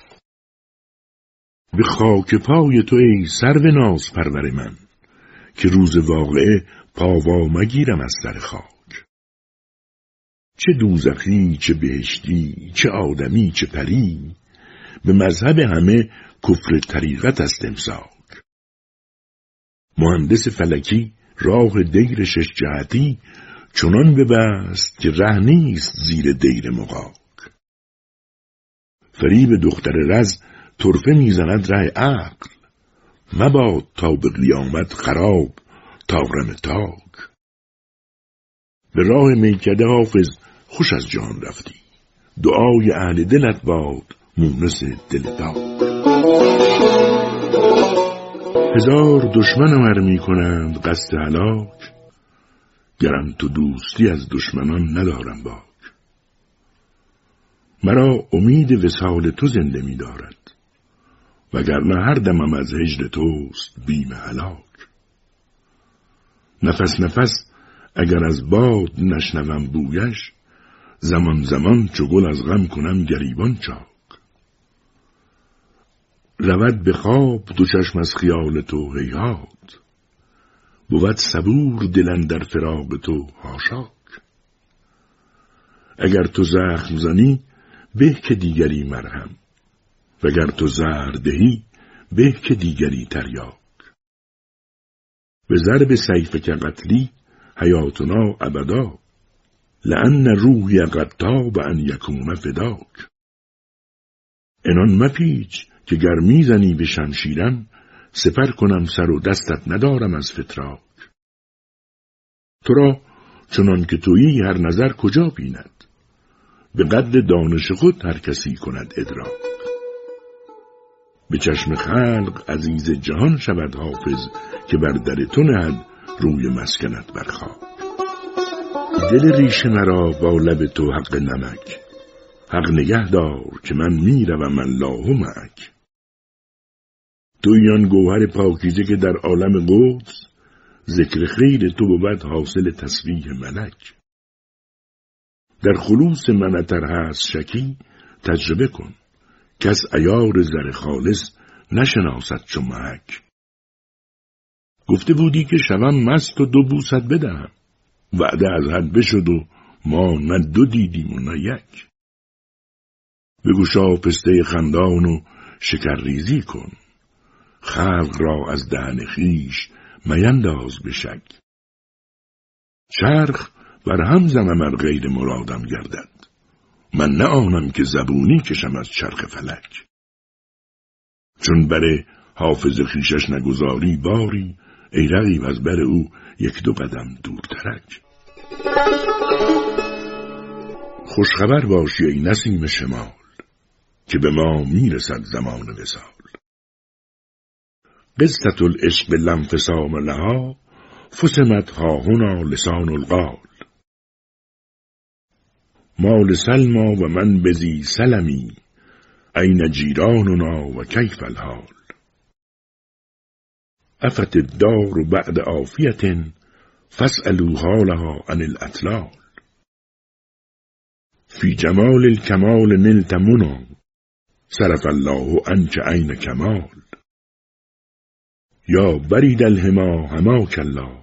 به خاک پای تو ای سرو ناز پرور من که روز واقعه پاوا مگیرم از سر خاک. چه دوزخی چه بهشتی چه آدمی چه پری به مذهب همه کفر طریقت است امساک. مهندس فلکی راه دیر شش جهتی چنان ببست که ره نیست زیر دیر مقاک فریب دختر رز طرفه می‌زند ره عقل. مباد تا به قیامت خراب تاغرم تاک. به راه میکده حافظ خوش از جان رفتی. دعای اهل دلت باد مونس دل داغ هزار دشمن امر می کنند. قصد هلاک. گرم تو دوستی از دشمنان ندارم باک. مرا امید وسال تو زنده می دارد. وگرنه هر دمم از هجر توست بیم هلاک. نفس نفس اگر از باد نشنوم بویش زمان زمان چو گل از غم کنم گریبان چاک. رود به خواب دو چشم از خیال تو هیهات. بود صبور دلن در فراق تو هاشاک اگر تو زخم زنی به که دیگری مرهم. وگر تو زهر دهی به که دیگری تریاک. به ضرب سیف که قتلی حیاتنا ابدا. لان روحی قد به ان یکون فداک. انان مپیچ که گر می‌زنی به شمشیرم سپر کنم سر و دستت ندارم از فتراک. تو را چنان که تویی هر نظر کجا بیند؟ به قدر دانش خود هر کسی کند ادراک. به چشم خلق عزیز جهان شود حافظ که بر در تو نهد روی مسکنت برخواه دل ریش مرا با لب تو حق نمک. حق نگه دار که من می‌روم الله معک توی گوهر پاکیزه که در عالم قدس ذکر خیر تو بود حاصل تصویح ملک. در خلوص منتر هست شکی تجربه کن. کس ایار زر خالص نشناسد چو محک گفته بودی که شوم مست و دو بوست بدهم. وعده از حد بشد و ما نه دو دیدیم و نه یک. بگوشا پسته خندان و شکرریزی کن. خلق را از دهن خیش مینداز به شک. چرخ بر هم زنم ار غیر مرادم گردد. من نه آنم که زبونی کشم از چرخ فلک. چون بر حافظ خیشش نگذاری باری ای رقیب از بر او یک دو قدم دورترک خوشخبر باشی ای نسیم شمال که به ما می‌رسد زمان وسال قصت العشق لنفسام لها فسمت ها هنا لسان القال مال سلما و من بزی سلمی این جیراننا و کیف الحال؟ افت الدار بعد عافیت فاسألوا حالها عن الاطلال فی جمال الکمال نلت منا الله عنک عین کمال یا برید الهما هما الله.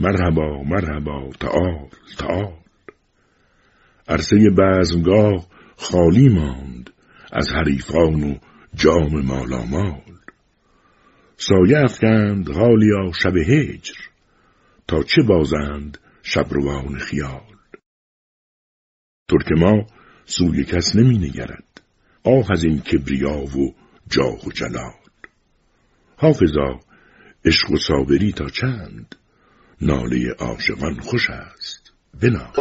مرحبا مرحبا تعال تعال. عرصه بزمگاه خالی ماند از حریفان و جام مالامال. سایه افکند حالیا شب هجر تا چه بازند شبروان خیال. ترک ما سوی کس نمی نگرد آه از این کبریا و جاه و جلال. حافظا عشق و صابری تا چند؟ ناله عاشقان خوش است. بنا.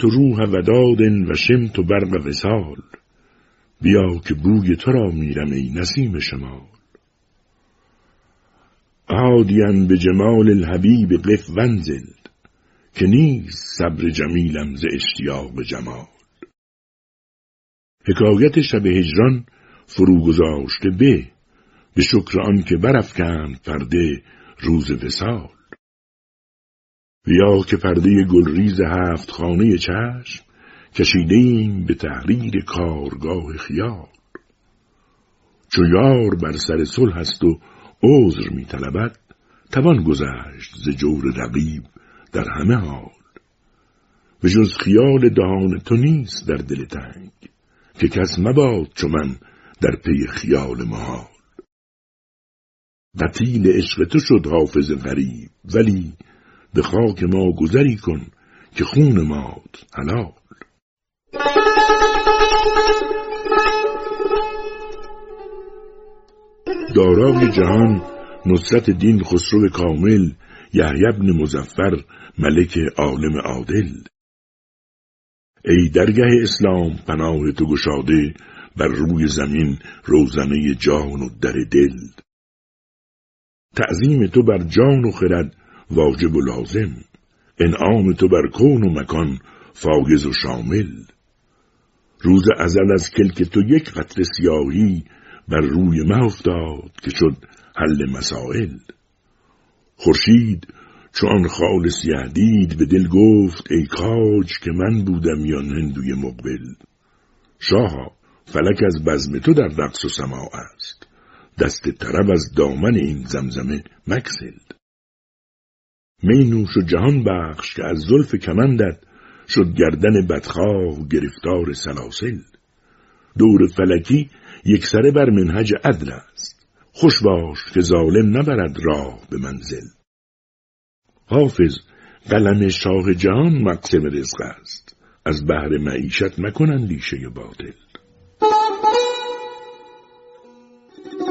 تو روح وداد و شمت برق وسال بیا که بوی تو را میرم ای نسیم شمال. عادیم به جمال الحبیب قف ونزل که نیست صبر جمیلم ز اشتیاق جمال. حکایت شب هجران فرو گذاشته به به شکر آن که برافکند پرده روز وسال بیا که پرده گلریز هفت خانه چشم کشیدیم به تحریر کارگاه خیال. چو یار بر سر صلح است و عذر می طلبد توان گذشت ز جور رقیب در همه حال. به جز خیال دهان تو نیست در دل تنگ. که کس مباد چو من در پی خیال محال قتیل عشق تو شد حافظ غریب ولی به خاک ما گذری کن که خون ماد حلال. دارای جهان نصرت دین خسرو کامل یحیی بن مزفر ملک عالم عادل. ای درگه اسلام پناه تو گشاده بر روی زمین روزنه جان و در دل. تعظیم تو بر جان و خرد واجب و لازم انعام تو بر کون و مکان فاگز و شامل. روز ازل از کلک تو یک قطر سیاهی بر روی مه افتاد که شد حل مسائل. خورشید چون خال سیه دید به دل گفت ای کاج که من بودم یا هندوی مقبل. شاها فلک از بزم تو در رقص و سماع است. دست طرب از دامن این زمزمه مکسل می نوش و جهان بخش که از زلف کمندت شد گردن بدخواه گرفتار سلاسل. دور فلکی یک سره بر منهج عدل است. خوش باش که ظالم نبرد راه به منزل. حافظ قلم شاه جهان مقسم رزق است. از بهر معیشت مکنن لیشه باطل.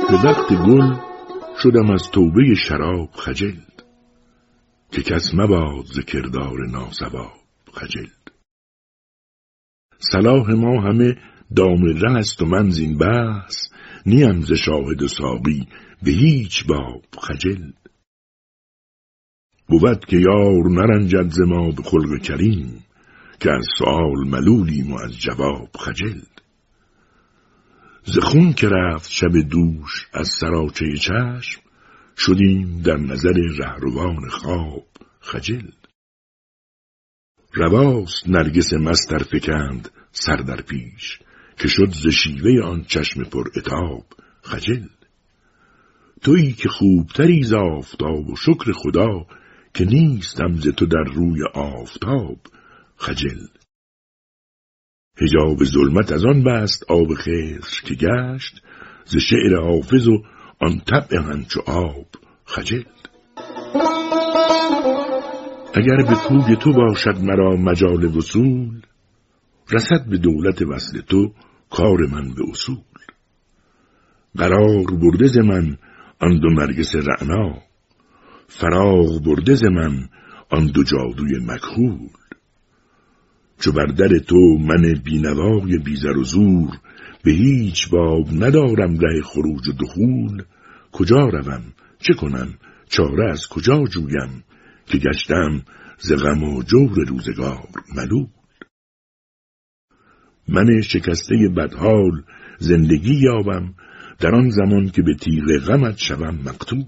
به وقت گل شدم از توبه شراب خجل. که کس مباد ز کردار ناسواب خجل. صلاح ما همه دام است و من زین بحث نیم ز شاهد و ساقی به هیچ باب خجل. بود که یار نرنجد ز ما به خلق کریم که از سؤال ملولیم و از جواب خجل. ز خون که رفت شب دوش از سراچه چشم شدیم در نظر رهروان خواب خجل. رواست نرگس مستر فکند سر در پیش که شد ز شیوه آن چشم پر اتاب خجل. تویی که خوبتری ز آفتاب و شکر خدا که نیستم ز تو در روی آفتاب خجل. هجاب ظلمت از آن بست آب خیرش که گشت ز شعر حافظ و آن طبع همچو آب خجل. اگر به کوی تو باشد مرا مجال وصول رسد به دولت وصل تو کار من به اصول. قرار برده ز من آن دو نرگس رعنا فراغ برده ز آن دو جادوی مکهول چو بر در تو من بینوای بیزر و زور به هیچ باب ندارم ره خروج و دخول. کجا روم؟ چه کنم؟ چاره از کجا جویم؟ که گشتم ز غم و جور روزگار ملول. من شکسته بدحال زندگی یابم در آن زمان که به تیغ غمت شوم مقتول.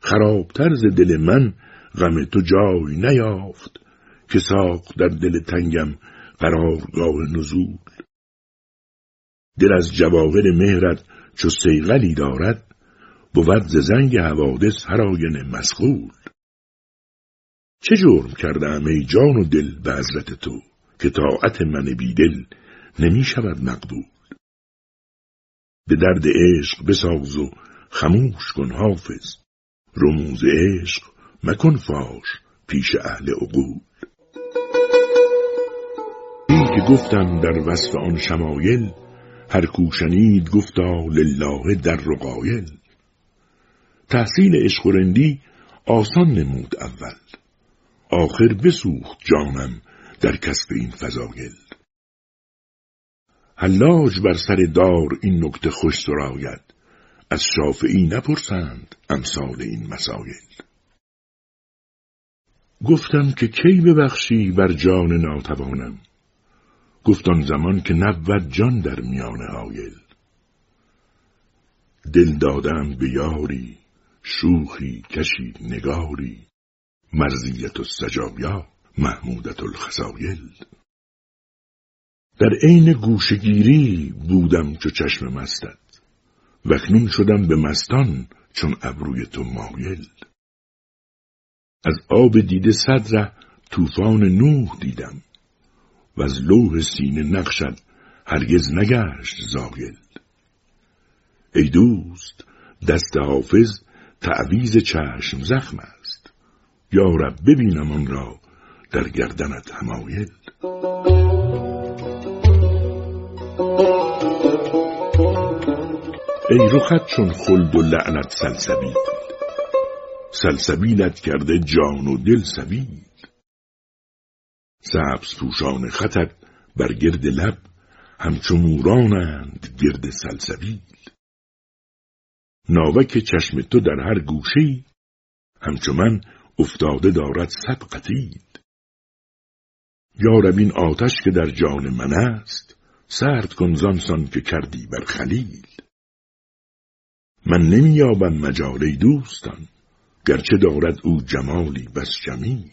خرابتر ز دل من غم تو جای نیافت که ساخت در دل تنگم قرارگاه نزول. دل از جواهر مهرت چو سیغلی دارد بود ز زنگ حوادث هر آینه مسغول چه جرم کردم ای جان و دل به حضرت تو که طاعت من بیدل نمی شود مقبول؟ به درد عشق بساز و خموش کن حافظ رموز عشق مکن فاش پیش اهل عقول. این که گفتم در وصف آن شمایل هر کوشنید گفتا لله در و قایل تحصیل عشق و رندی آسان نمود اول آخر بسوخت جانم در کسب این فضایل. حلاج بر سر دار این نکته خوش سراید از شافعی نپرسند امثال این مسایل گفتم که کی ببخشی بر جان ناتوانم؟ گفتان زمان که نبود جان در میان آیل دل دادم به یاری شوخی کشی نگاری مرزیت السجایا محمودت الخسایل در عین گوشگیری بودم چو چشم مستت. وکنون شدم به مستان چون ابروی تو مایل. از آب دیده صدره طوفان نوح دیدم و از لوح سینه نقشد هرگز نگشت زایل. ای دوست دست حافظ تعویز چشم زخم است. یارب ببینم آن را در گردنت همایل ای رخت چون خلد و لعنت سلسبیل. سلسبیلت کرده جان و دل سبیل. سبز پوشان خطت بر گرد لب همچو مورانند گرد سلسبیل. ناوک چشم تو در هر گوشه همچو من افتاده دارد صد قتیل یارب این آتش که در جان من است سرد کن زانسان که کردی بر خلیل. من نمییابم مجال دوستان گرچه دارد او جمالی بس جمیل.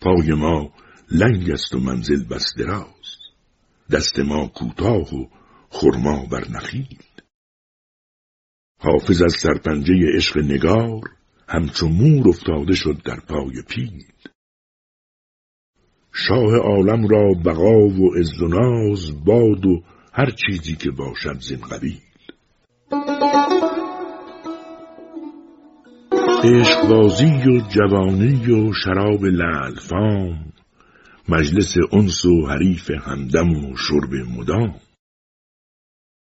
پای ما لنگ است و منزل بس دراز دست ما کوتاه و خرما بر نخیل. حافظ از سرپنجه عشق نگار همچو مور افتاده شد در پای پیل. شاه عالم را بقا و عز و ناز باد و هر چیزی که باشد زین قبیل. عشقبازی و جوانی و شراب لعل فام مجلس انس و حریف همدم و شرب مدام.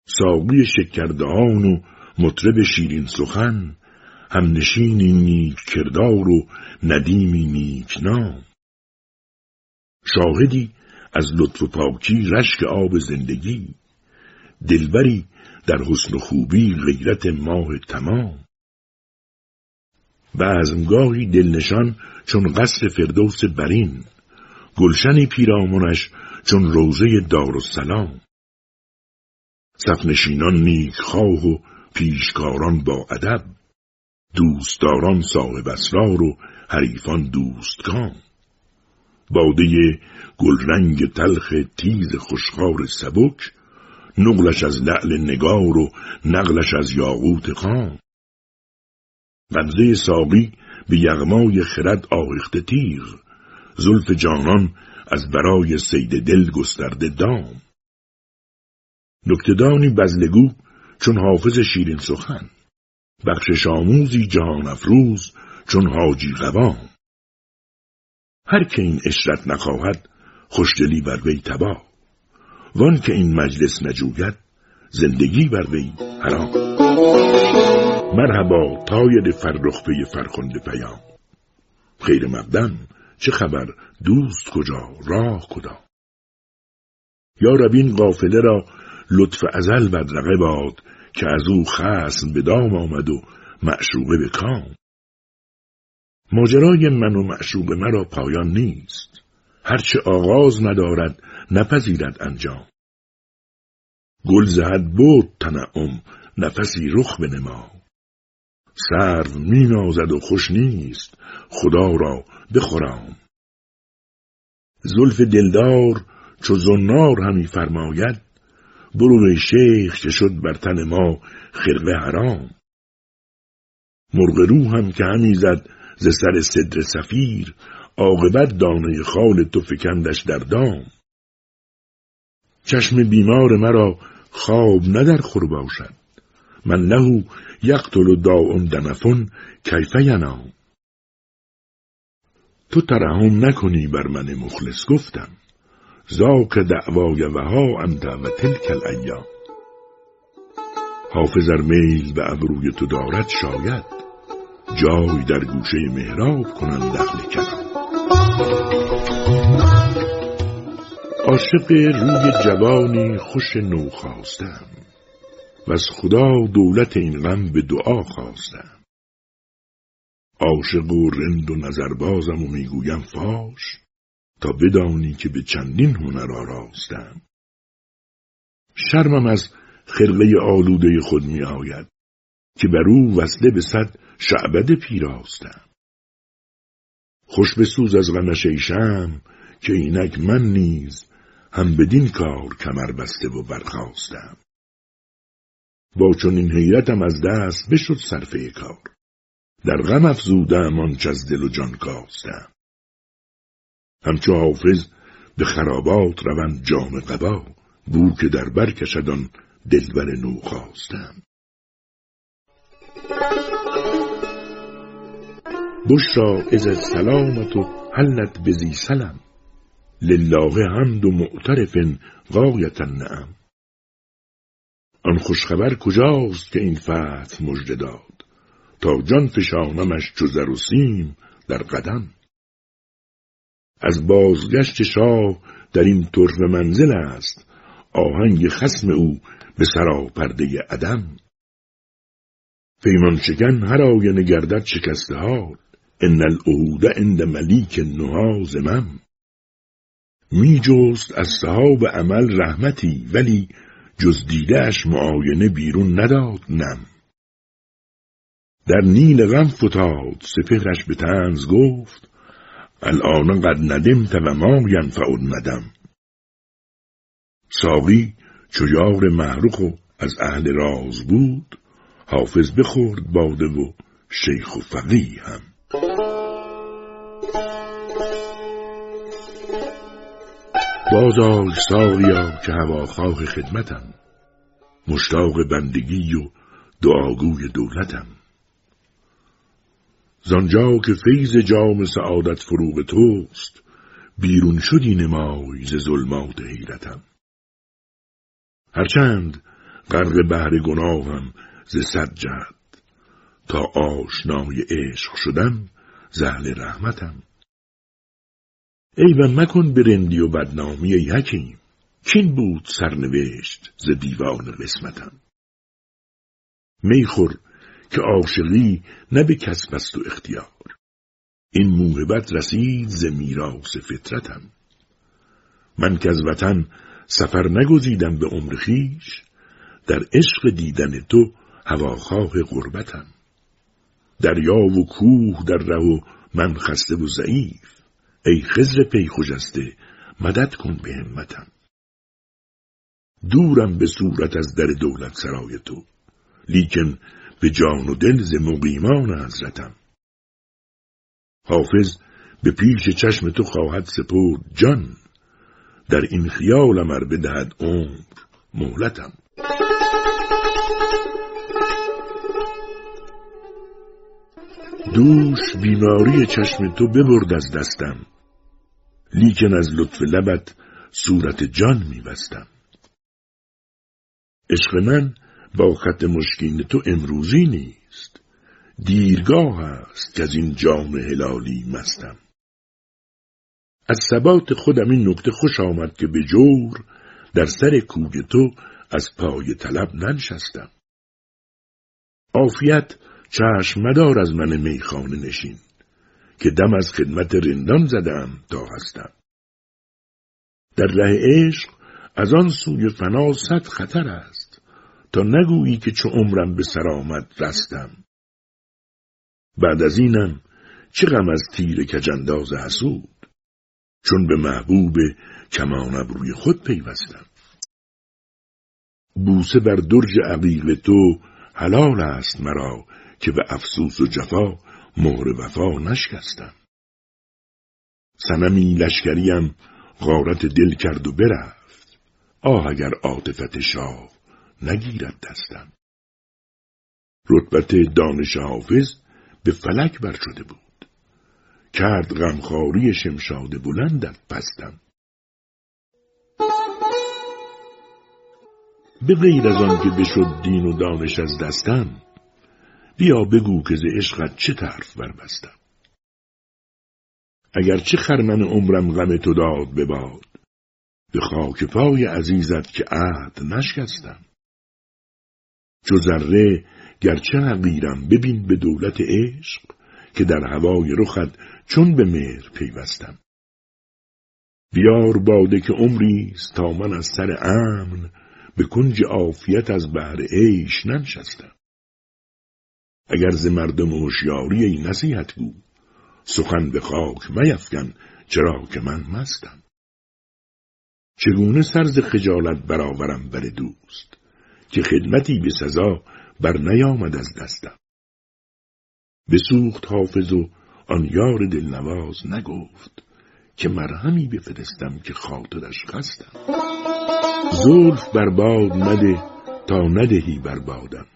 ساقی شکردهان و مطرب شیرین سخن هم نشینی نیک کردار و ندیمی نیک نام. شاهدی از لطف پاکی رشک آب زندگی دلبری در حسن و خوبی غیرت ماه تمام. بزمگاهی دلنشان چون قصر فردوس برین گلشنی پیرامونش چون روزه دارالسلام. صفنشینان نیک خواه و پیشکاران با ادب دوستداران صاحب اسرار و حریفان دوستکام باده گلرنگ تلخ تیز خوشخار سبک نقلش از لعل نگار و نقلش از یاقوت خام غمزه ساقی به یغمای خرد آهخته تیغ. زلف جانان از برای سید دل گسترده دام. نکتدانی بزلگو چون حافظ شیرین سخن. بخش آموزی جهان افروز چون حاجی قوام هر که این اشرت نخواهد خوشدلی بر وی تبا وان که این مجلس نجوید زندگی بر وی حرام. مرحبا تاید فرخ پی فرخنده پیام. خیر مقدم چه خبر؟ دوست کجا؟ راه کدا یا ربین قافله را لطف ازل بدرقه باد که از او خسم به دام آمد و معشوقه به کام. ماجرای من و معشوق مرا پایان نیست. هرچه آغاز ندارد نپذیرد انجام. گل زهد بود تنعم نفسی رخ بنما. سرو می نازد و خوش نیست خدا را بخورام. زلف دلدار چو زنار همی فرماید برو شیخ که شد بر تن ما خرقه حرام. مرغ رو هم که همی زد ز سر صدر سفیر عاقبت دانه خال تو فکندش در دام. چشم بیمار مرا خواب ندر خور باشد. من له یقتل داعن دنفن کیفه ینام. تو ترحم نکنی بر من مخلص گفتم. ذاک دعوای وها انت و تلک الایام. حافظ میل به ابروی تو دارد شاید. جای در گوشه محراب کنند دخل کلام. عاشق روی جوانی خوش نو خواستم. و از خدا دولت این غم به دعا خواستم. عاشق و رند و نظربازم و می‌گویم فاش تا بدانی که به چندین هنر آراستم. شرمم از خرقه آلوده خود می آید که بر او وصله به صد شعبده پیراستم. خوش به سوز از غمش ایشم که اینک من نیز هم بدین کار کمر بسته و برخواستم با چنین حیرتم از دست بشد صرفه کار. در غم افزودم آنچ از دل و جان کاستم. همچو حافظ به خرابات روند جام قبا بو که در بر کشد دلبر نو خواستم. بشرا از السلامت و حلت بزی سلم لله حمد و معترف غایت النعم. آن خوشخبر کجاست که این فتح مژده داد؟ تا جان فشانمش چو زر و سیم در قدم. از بازگشت شاه در این طرف منزل است آهنگ خسم او به سراپرده عدم. پیمان شکن هر آینه گردد شکسته حال ان العهود عند ملیک نها زمم می جست از صحاب عمل رحمتی ولی جز دیدهش معاینه بیرون نداد نم. در نیل غم فتاد سپهرش به تنز گفت الان قد ندمت و ما ینفع ندم ساقی چو یار محروخ و از اهل راز بود حافظ بخورد باده و شیخ و فقیه هم. بازآی ساریا که هواخواه خدمتم. مشتاق بندگی و دعاگوی دولتم. زانجا که فیض جام سعادت فروغ توست بیرون شدی نمای ز ظلمات حیرتم. هرچند غرق بحر گناهم ز صد جهت تا آشنای عشق شدم زهل رحمتم. ای مکن به رندی و بدنامی ای حکیم. کین بود سرنوشت ز دیوان قسمتم. میخور که عاشقی نه به کسب است و اختیار. این موهبت رسید ز میراث فطرتم. من که از وطن سفر نگزیدم به عمر خیش در عشق دیدن تو هواخواه غربتم. دریا و کوه در ره و من خسته و ضعیف. ای خزر پی خجسته مدد کن به همتم. دورم به صورت از در دولت سرای تو لیکن به جان و دل ز مقیمان حضرتم. حافظ به پیش چشم تو خواهد سپرد جان در این خیال امر بدهد عمر مهلتم. دوش بیماری چشم تو ببرد از دستم. لیکن از لطف لبت صورت جان میبستم. عشق من با خط مشکین تو امروزی نیست. دیرگاه است که از این جام هلالی مستم. از ثبات خودم این نکته خوش آمد که به جور در سر کوگ تو از پای طلب ننشستم. عافیت چشم مدار از من میخانه نشین. که دم از خدمت رندان زدم تا هستم. در ره عشق از آن سوی فنا صد خطر است. تا نگویی که چو عمرم به سر آمد رستم. بعد از اینم چه غم از تیر کجنداز حسود؟ چون به محبوب کمان ابروی خود پیوستم. بوسه بر درج عقیق تو حلال است مرا که به افسوس و جفا مهر وفا نشکستم. سنمی لشکریم غارت دل کرد و برفت. آه اگر عاطفت شاه نگیرد دستم. رتبت دانش حافظ به فلک بر شده بود. کرد غمخواری شمشاد بلندت پستم. به غیر از آن که بشد دین و دانش از دستم بیا بگو که ز عشقت چه طرف بربستم اگر چه خرمن عمرم غم تو داد بباد به خاک پای عزیزت که عهد نشکستم. چو ذره گرچه حقیرم ببین به دولت عشق که در هوای رخت چون به مهر پیوستم. بیار باده که عمری تا من از سر امن به کنج عافیت از بهر عیش ننشستم. اگر ز مردم هوشیاری ای نصیحت گو سخن به خاک میفکن چرا که من مستم. چگونه سرز خجالت برآورم بر دوست؟ که خدمتی به سزا بر نیامد از دستم؟ بسوخت حافظ و آن یار دلنواز نگفت که مرهمی بفرستم که خاطرش خستم. زلف بر باد مده تا ندهی بر بادم.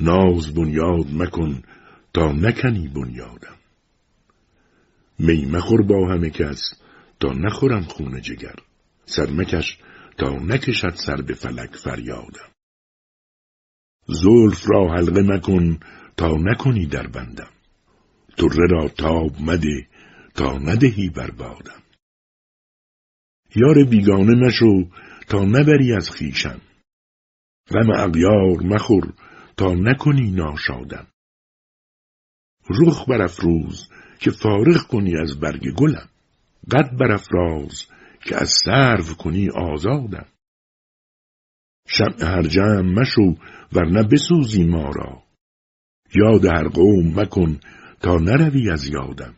ناز بنیاد مکن تا نکنی بنیادم. می مخور با همه کس تا نخورم خون جگر. سر مکش تا نکشد سر به فلک فریادم. زلف را حلقه مکن تا نکنی در بندم. طره را تاب مده تا ندهی بر بادم. یار بیگانه مشو تا نبری از خیشم غم اغیار مخور تا نکنی ناشادم. رخ برافروز که فارغ کنی از برگ گلم. قد برافراز که از سرو کنی آزادم. شمع هر جمع مشو ورنه بسوزی ما را. یاد هر قوم مکن تا نروی از یادم.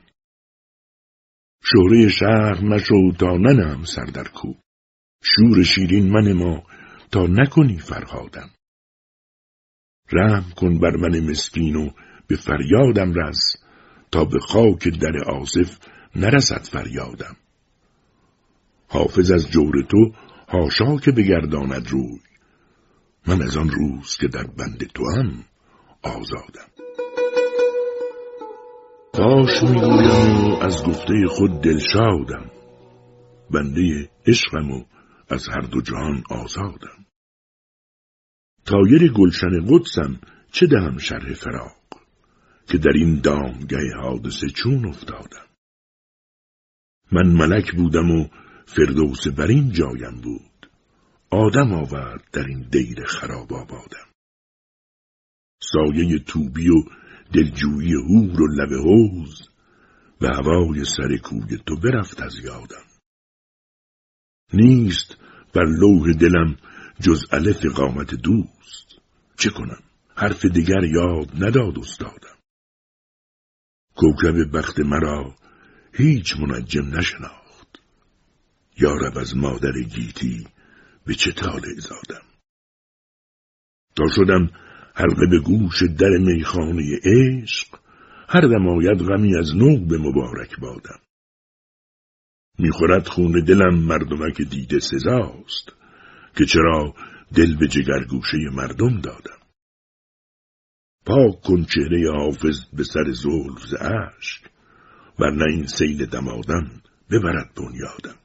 شهره شهر مشو تا ننم سر در کو شور شیرین من ما تا نکنی فرهادم. رحم کن بر من مسکین و به فریادم رس تا به خاک در آصف نرسد فریادم. حافظ از جور تو هاشا که بگرداند روی من از آن روز که در بند تو هم آزادم. کاش می‌گویم و از گفته خود دلشادم بنده عشقم و از هر دو جهان آزادم. تایر گلشن قدسم چه دهم شرح فراق که در این دامگه حادثه چون افتادم. من ملک بودم و فردوس بر این جایم بود. آدم آورد در این دیر خراب آبادم. سایه توبی و دلجویی هور و لب حوز و هوای سر کوی تو برفت از یادم. نیست بر لوح دلم جز الف قامت دوست. چه کنم؟ حرف دیگر یاد نداد استادم. کوکب بخت مرا هیچ منجم نشناخت. یارب از مادر گیتی به چه طالع زادم تا شدم حلقه به گوش در میخانه عشق هر دم آید غمی از نو به مبارک بادم. می‌خورد خون دلم مردمک دیده سزاست. که چرا دل به جگرگوشه مردم دادم. پاک کن چهره حافظ به سر زلف ز اشک ورنه این سیل دمادم ببرد بنیادم.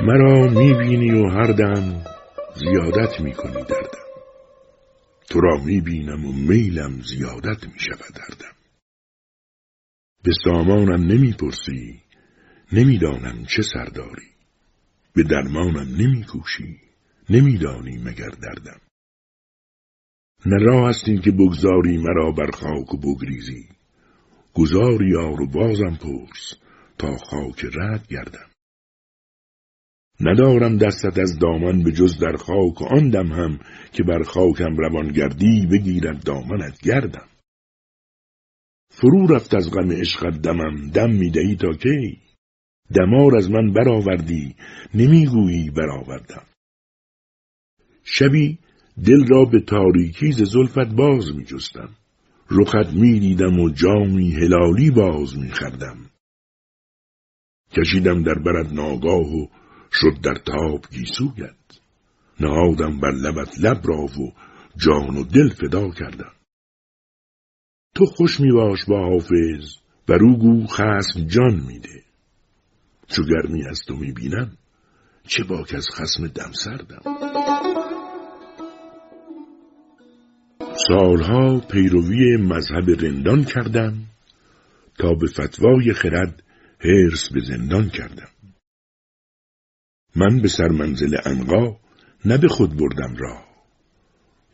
مرا می‌بینی و هر دم زیادت می‌کنی دردم. تو را می‌بینم و میلم زیادت می‌شود دردم. به سامانم نمی‌پرسی نمی‌دانم چه سرداری. به درمانم نمیکوشی. نمیدانی مگر دردم. نه راه است که بگذاری مرا بر خاک و بگریزی. گذاری یار و بازم پرس تا خاک رد گردم. ندارم دستت از دامن به جز در خاک و آن دم هم که بر خاکم روان گردی بگیرد دامنت گردم. فرو رفت از غم عشقت دمم. دم می‌دهی تا کی؟ دمار از من برآوردی نمی‌گویی برآوردم شبی دل را به تاریکی ز زلفت باز می جستم. رخت می دیدم و جامی هلالی باز می خردم. کشیدم در برد ناگاه و شد در تاب گیسویت. نهادم بر لبت لب را و جان و دل فدا کردم. تو خوش می باش با حافظ بر او گو خسم جان میده. چو گرمی از تو می بینم چه باک از خسم دم سردم. سالها پیروی مذهب رندان کردم تا به فتوای خرد هرس به زندان کردم. من به سرمنزل انقا نه به خود بردم را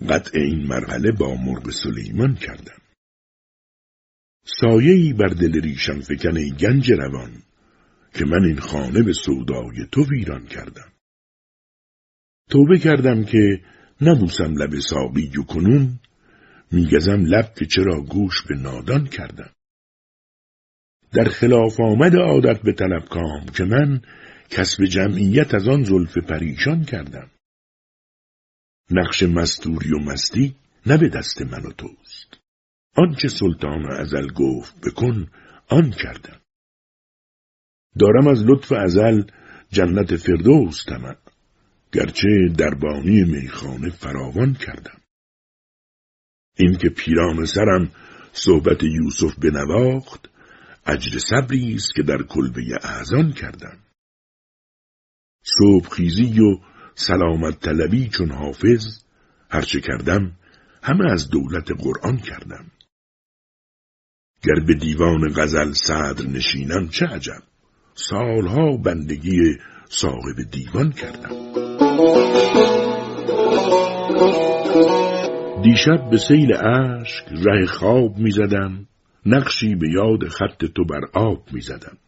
قطع این مرحله با مرغ سلیمان کردم. سایهی بر دل ریشم فکن ای گنج روان. که من این خانه به سودای تو ویران کردم. توبه کردم که نبوسم لب ساقی و کنون میگزم لب که چرا گوش به نادان کردم. در خلاف آمد عادت به طلب کام که من کسب جمعیت از آن زلف پریشان کردم. نقش مستوری و مستی نه به دست من و توست. آنچه سلطان ازل گفت بکن آن کردم. دارم از لطف ازل جنت فردوس طمع گرچه دربانی میخانه فراوان کردم. این که پیران سرم صحبت یوسف بنواخت اجر صبری است که در کلبه اعزان کردم. صبح خیزی و سلامت طلبی چون حافظ هرچه کردم همه از دولت قرآن کردم. گر به دیوان غزل صدر نشینم چه عجب؟ سالها بندگی صاحب دیوان کردم. دیشب به سیل اشک ره خواب می‌زدم نقشی به یاد خط تو بر آب می‌زدم.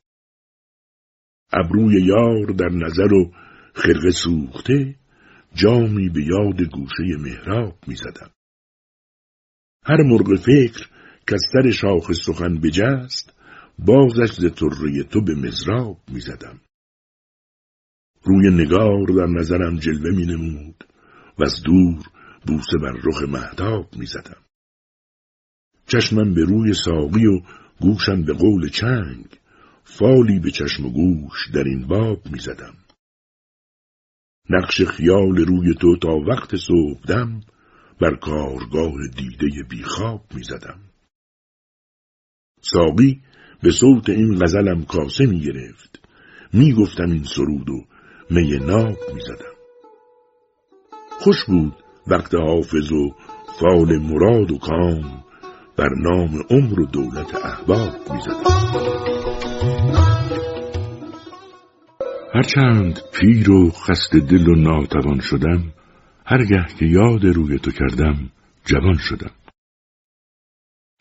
ابروی یار در نظر و خرقه سوخته جامی به یاد گوشه محراب می‌زدم. هر مرغ فکر که از سر شاخ سخن بجست بازش ز طره تو به مزراب می‌زدم روی نگار در نظرم جلوه می نمود و از دور بوسه بر رخ مهتاب می زدم. چشمم به روی ساقی و گوشم به قول چنگ فالی به چشم و گوش در این باب می زدم. نقش خیال روی تو تا وقت صبحدم بر کارگاه دیده بیخواب می زدم. ساقی به صوت این غزلم کاسه می گرفت. می گفتم این سرود و می ناب می زدم. خوش بود وقت حافظ و فال مراد و کام بر نام عمر و دولت احباب می زدم. هرچند پیر و خست دل و ناتوان شدم هرگه که یاد روی تو کردم جوان شدم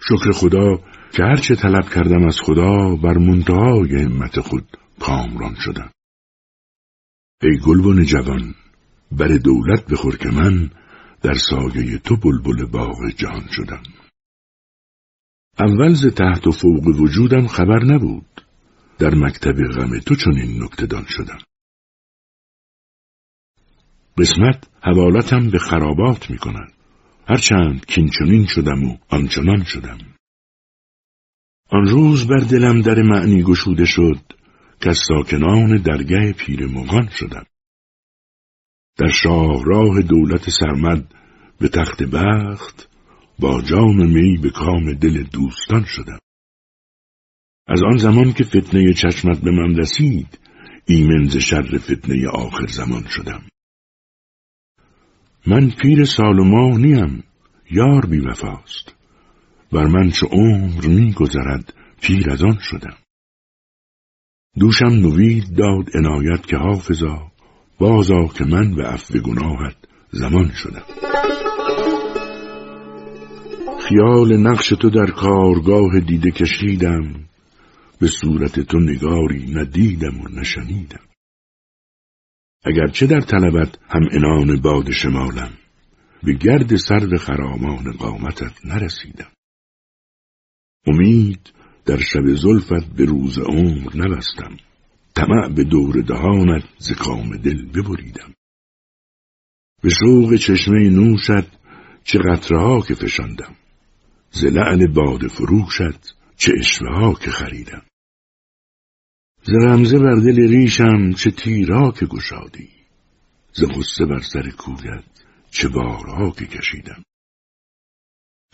شکر خدا که هرچه طلب کردم از خدا بر منتهای همت خود کامران شدم. ای گلبن جوان بر دولت بخور که من در سایه تو بلبل باغ جهان شدم. اول ز تحت و فوق وجودم خبر نبود. در مکتب غم تو چنین نکتدان شدم. قسمت حوالتم به خرابات می کند هرچند کینچنین شدم و آنچنان شدم. آن روز بر دلم در معنی گشوده شد که از ساکنان درگه پیر مغان شدم. در شاهراه دولت سرمد به تخت بخت با جام می به کام دل دوستان شدم. از آن زمان که فتنه چشمت به من رسید ایمن ز شر فتنه آخر زمان شدم. من پیر سال و ماه نیم یار بی وفاست بر من چه عمر می گذرد پیر از آن شدم. دوشم نوید داد عنایت که حافظا بازا که من به عفو گناهت زمان شدم. خیال نقش تو در کارگاه دیده کشیدم به صورت تو نگاری ندیدم و نشنیدم. اگرچه در طلبت هم انان باد شمالم به گرد سرد خرامان قامتت نرسیدم. امید در شب زلفت به روز عمر نبستم. طمع به دور دهانت ز کام دل ببریدم. به شوق چشمه نوشت چه قطره که فشاندم. ز لعل باد فروشت چه اشوه ها که خریدم. ز رمزه بر دل ریشم چه تیرا که گشادی. ز غصه بر سر کویت چه بارها که کشیدم.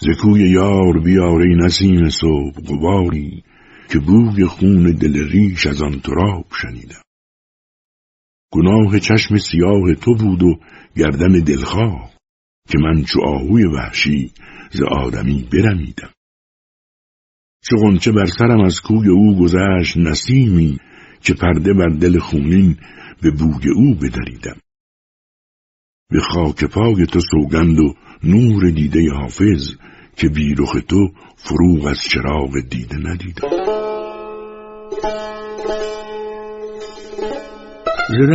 ز کوی یار بیاره نسیم صبح قباری که بوی خون دل ریش از آن تراب شنیدم. گناه چشم سیاه تو بود و گردن دلخواه که من چو آهوی وحشی ز آدمی برمیدم. چو غنچه بر سرم از کوی او گذشت نسیمی که پرده بر دل خونین به بوی او بدریدم. به خاک پای تو سوگند و نور دیده حافظ که بیرخ تو فروغ از چراغ دیده ندیدم.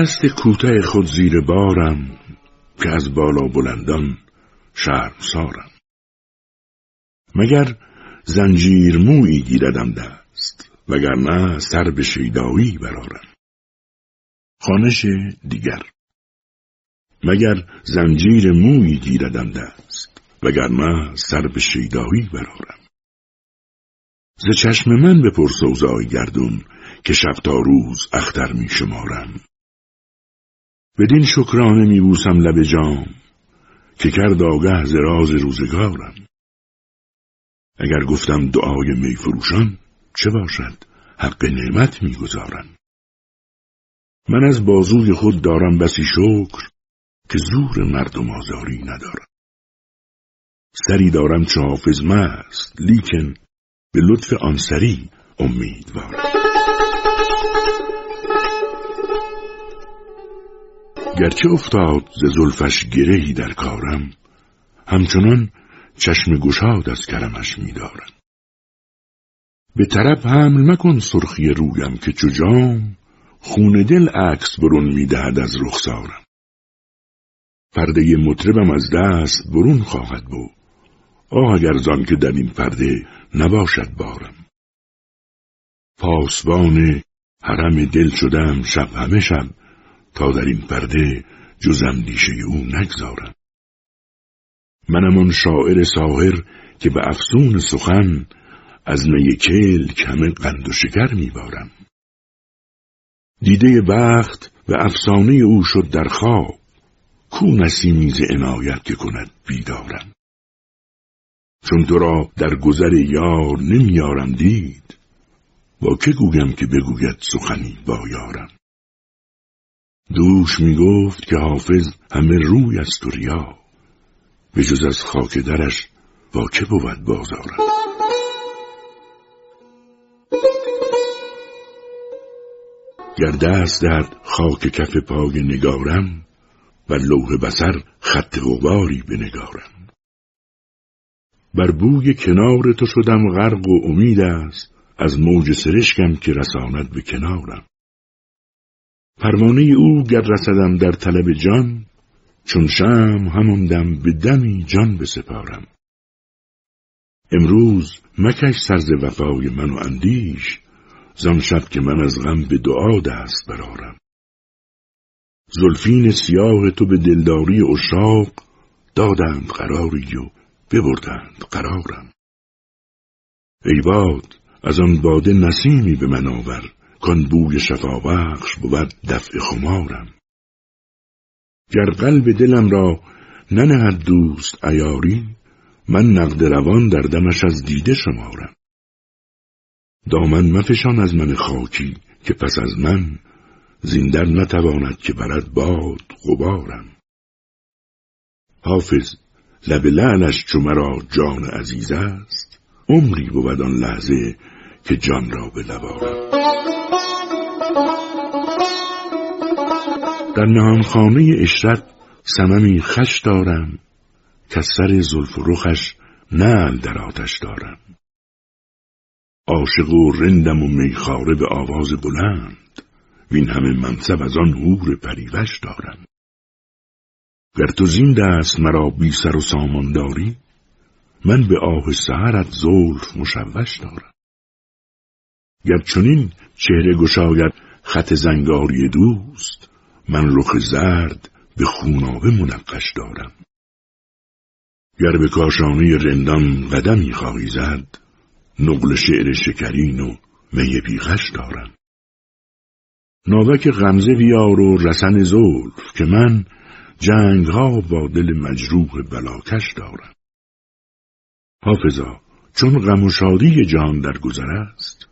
ز کوته خود زیر بارم که از بالا بلندان شرم سارم مگر زنجیر مویی گیردم دست وگرنه سر به شیدایی برارم خانش دیگر. مگر زنجیر مویی گیردم دست وگرنه سر به شیدایی برارم ز چشم من به پرسوزای گردون که شب تا روز اختر می شمارم. بدین شکرانه می بوسم لب جام که کرد آگه ز راز روزگارم. اگر گفتم دعای میفروشان چه باشد؟ حق نعمت می‌گذارم من از بازوی خود دارم بسی شکر که زور مردم آزاری ندارم. سری دارم چه حافظ مست لیکن به لطف آن سری امیدوارم. گرچه افتاد ز زلفش گرهی در کارم همچنان چشم گشاد از کرمش میدارم. به طرف حمل مکن سرخی رویم که چو جام خون دل عکس برون می‌دهد از رخسارم. پرده مطربم از دست برون خواهد بود. آه اگر زان که در این پرده نباشد بارم. پاسبان حرم دل شدم شب همه شب تا در این پرده جز اندیشه او نگذارم. منم آن شاعر ساهر که به افسون سخن از نی کل کمه قند و شکر میبارم دیده بخت و افسانه او شد در خواب کو نسیمیز عنایت که کند بیدارم. چون تو را در گذر یار نمیارم دید با که گویم که بگوید سخنی با یارم. دوش می گفت که حافظ همه روی از تو ریا به جز از خاک درش با که بود بازارم. گر دست دهد خاک کف پای نگارم و لوح بسر خط غباری بنگارم. بر بوی کنار تو شدم غرق و امید است از موج سرشکم که رساند به کنارم. پروانه او گر رسدم در طلب جان چون شم همون دم به دمی جان بسپارم. امروز مکش سرز وفای من و اندیش زان شب که من از غم به دعا دست برارم زلفین سیاه تو به دلداری اشاق دادند قراری و ببردند قرارم. ای باد از آن باده نسیمی به من آور کان بوی شفابخش بود دفع خمارم. گر قلب دلم را ننهد دوست ایاری من نقد روان در دمش از دیده شمارم. دامن مفشان از من خاکی که پس از من زیندر نتواند که برد باد غبارم. حافظ لب لعنش چو مرا جان عزیز است. عمری بود آن لحظه که جان را به لبارم در نهانخانه اشرت سممی خش دارم. که سر زلف و رخش نل در آتش دارم. عاشق و رندم و میخاره به آواز بلند. وین همه منصب از آن هور پریوش دارم گر تو زین دست مرا بی سر و سامان داری من به آه سهرت زلف مشوش دارم. گر چنین چهره گشاید خط زنگاری دوست من رخ زرد به خونابه منقش دارم. گر به کاشانه رندان قدمی خواهی زد نقل شعر شکرین و می بیغش دارم. ناوک غمزه بیار و رسن زلف که من جنگ ها با دل مجروح بلاکش دارم. حافظا چون غم و شادی جان در گذر است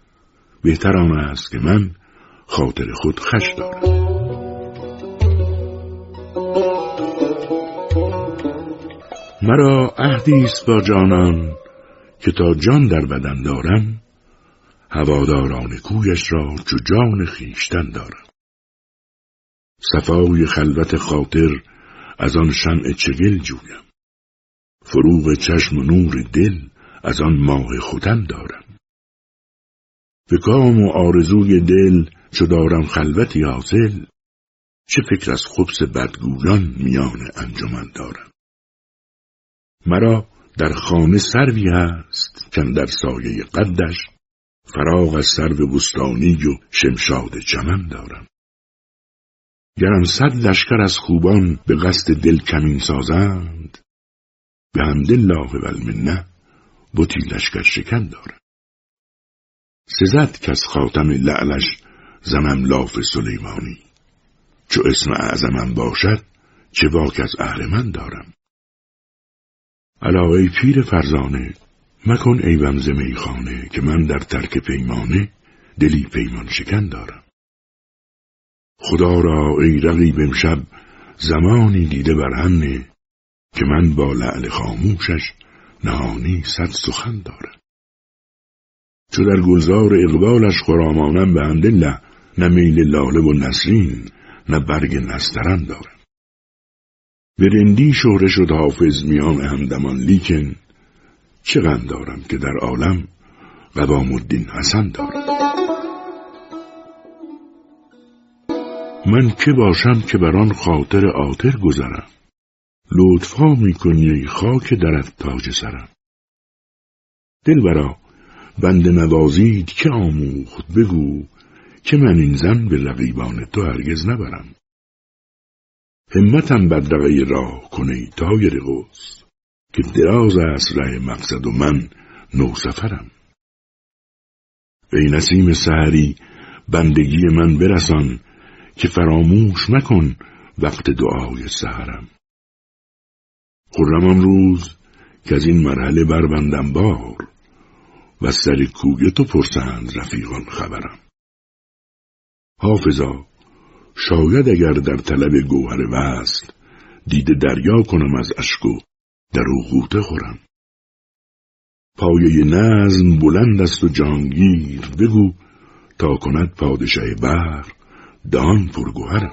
بهتر آن است که من خاطر خود خش دارم. مرا عهدی است با جانان که تا جان در بدن دارم هواداران کویش را چو جان خیشتن دارم صفای خلوت خاطر از آن شمع چگل جویم. فروغ چشم نور دل از آن ماه خودن دارم. به کام و آرزوی دل چو دارم خلوتی حاصل چه فکر از خبس بدگویان میان انجمن دارم. مرا در خانه سروی هست کن در سایه قدش فراغ از سرو بستانی و شمشاد چمن دارم. گرم صد لشکر از خوبان به قصد دل کمین سازند به الله و المنه بطی لشکر شکن دارم. سزد از خاتم لعلش زنم لاف سلیمانی چو اسم اعظمم باشد چه باک از اهرمن دارم. علاوه پیر فرزانه مکن ای ومز میخانه که من در ترک پیمانه دلی پیمان شکن دارم. خدا را ای رقیب امشب زمانی دیده بر همه که من با لعل خاموشش نهانی صد سخن دارم. چو در گلزار اقبالش خرامانم به همدلله نه میل لاله و نسرین نه برگ نسترن دارم. به رندی شهره شد حافظ میان همدمان لیکن چه غم دارم که در عالم قوام الدین حسن دارم. من که باشم که بر آن خاطر آتر گذرم. لطفا می‌کنی ای خاک درت تاج سرم. دل برا بند نوازید که آموخت بگو که من این زن به رقیبان تو هرگز نبرم. همتم بدرقه راه کنی تایر غوز که دراز است ره مقصد و من نو سفرم. ای نسیم سحری بندگی من برسان که فراموش مکن وقت دعای سهرم خرم روز که از این مرحله بربندم بار و سر کوی تو پرسند رفیقان خبرم. حافظا شاید اگر در طلب گوهر وصل دیده دریا کنم از اشک و در او خورم. پایه نظم بلند است و جانگیر بگو تا کند پادشه بر دان پرگوهرم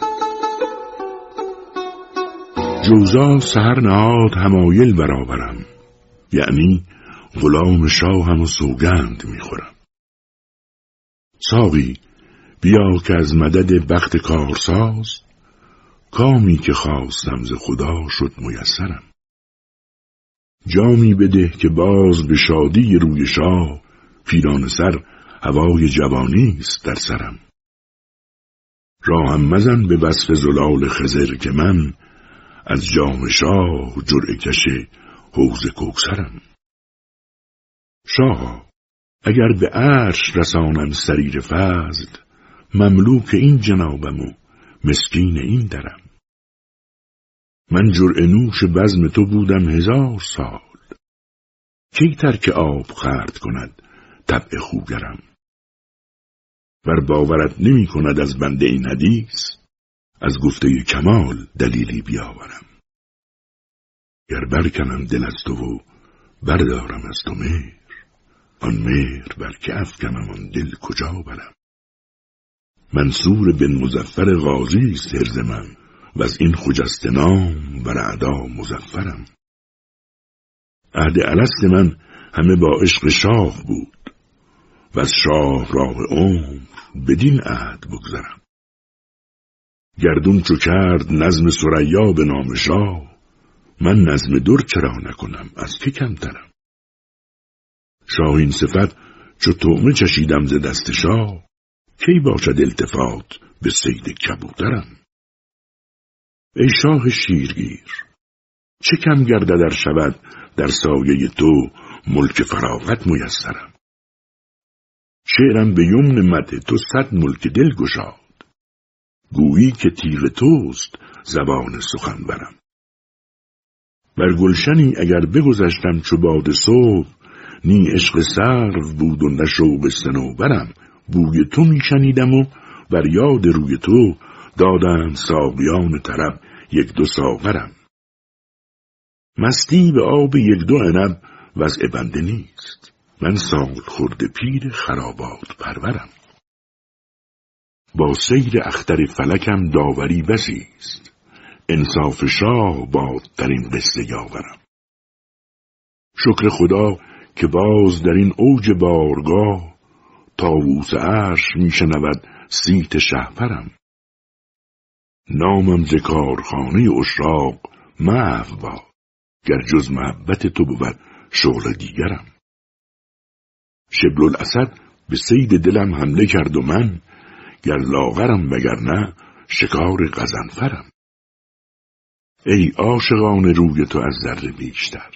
جوزا سهر نهاد همایل برابرم. یعنی غلام شاهم و سوگند می‌خورم. ساقی بیا که از مدد بخت کارساز کامی که خواستم ز خدا شد میسرم. جامی بده که باز به شادی روی شاه. پیران سر هوای جوانی است در سرم. راهم مزن به وصف زلال خزر که من از جام شاه جرعه کش حوز کوکسرم شاه اگر به عرش رسانم سریر فضل مملوک این جنابم و مسکین این درم. من جرعه نوش بزم تو بودم هزار سال. کی ترک آب خرد کند طبع خوگرم؟ بر باورت نمی کند از بنده این حدیث از گفته کمال دلیلی بیاورم. گر برکنم دل از تو و بردارم از تو مهر آن مهر بر که افکنم آن دل کجا برم؟ منصور بن مزفر غازی سرز من و از این خجست نام بر اعدا مزفرم. عهد الست من همه با عشق شاه بود و از شاه راه عمر بدین عهد بگذرم. گردون چو کرد نظم سریا به نام شاه من نظم در چرا نکنم از که کمترم؟ شاهین صفت چو تومه چشیدم ز دست شاه کی باشد التفات به سید کبوترم؟ ای شاه شیرگیر چه کم گرده در شود در سایه تو ملک فراغت میسرم. شعرم به یمن مده تو صد ملک دل گشاد. گویی که تیغ توست زبان سخن برم بر گلشنی اگر بگذشتم چو باد صبح نی عشق سرو بود و نه شوق سنوبرم بوی تو میشنیدم و بر یاد روی تو دادند ساقیان طرب یک دو ساغرم. مستی به آب یک دو عنب وضع بنده نیست. من سال خورده پیر خرابات پرورم. با سیر اختر فلکم داوری بسی است انصاف شاه باد در این قصه یاورم. شکر خدا که باز در این اوج بارگاه تاووس عرش میشنود سیت شهپرم. نامم ز کارخانه اشراق محو باد گر جز محبت تو بود شغل دیگرم. شبل الاسد به سید دلم حمله کرد و من گر لاغرم نه شکار غزنفرم. ای عاشقان روی تو از ذره بیشتر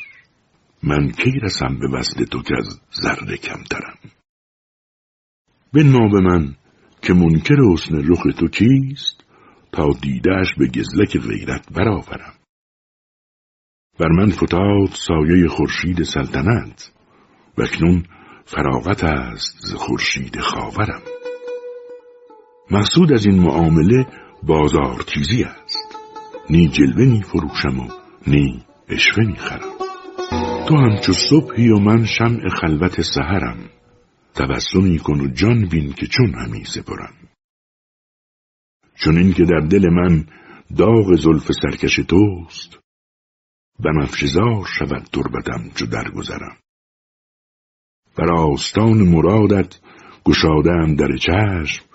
من کی رسم به وصل تو که از ذره کمترم؟ بنما به من که منکر حسن رخ تو کیست تا دیدهش به گزلک غیرت برآورم. بر من فتاد سایه خورشید سلطنت و اکنون فراغت است ز خورشید خاورم. مقصود از این معامله بازار تیزی است. نی جلوه می فروشم و نی اشوه می خرم. تو همچو صبحی و من شمع خلوت سهرم تبسمی کن و جان بین که چون همی سپرم. چون این که در دل من داغ زلف سرکش توست. بنفشزار شود تربتم چو درگذرم. بر آستان مرادت گشادم در چشم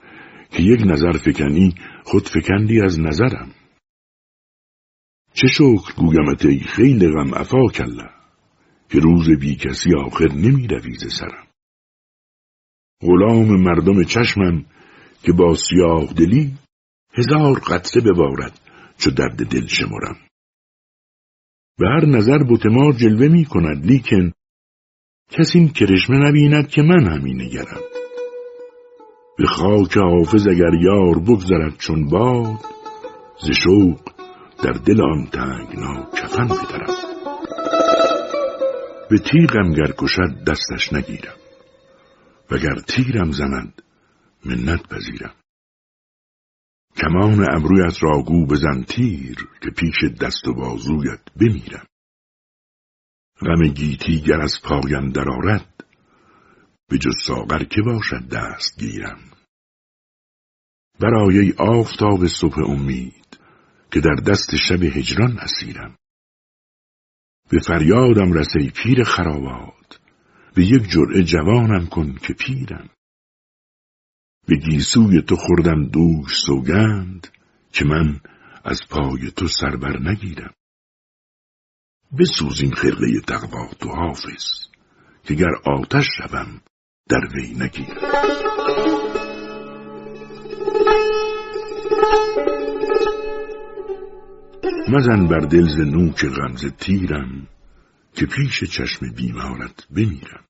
که یک نظر فکنی خود فکندی از نظرم. چه شکر گویمت ای خیلی غم افا کله که روز بی کسی آخر نمی رویز سرم. غلام مردم چشمم که با سیاه دلی هزار قطره ببارد چو درد دل شمرم به هر نظر بتمار جلوه می کند لیکن کسی این کرشمه نبیند که من همی نگرم. به خاک حافظ اگر یار بگذرد چون باد ز شوق در دل آن تنگنا کفن بدرم به تیغم گر کشد دستش نگیرم وگر تیرم زند منت پذیرم. کمان ابرویت را گو بزن تیر که پیش دست و بازویت بمیرم. غم گیتی گر از پایم درآرد به جز ساغر که باشد دست گیرم. برای آفتاب صبح امید که در دست شب هجران اسیرم. به فریادم رسی پیر خرابات به یک جرعه جوانم کن که پیرم. به گیسوی تو خوردم دوش سوگند که من از پای تو سربر نگیرم. این خرقه تقوا تو حافظ که گر آتش شوم در وی نگیرم. مزن بر دل ز نوک غمز تیرم که پیش چشم بیمارت بمیرم.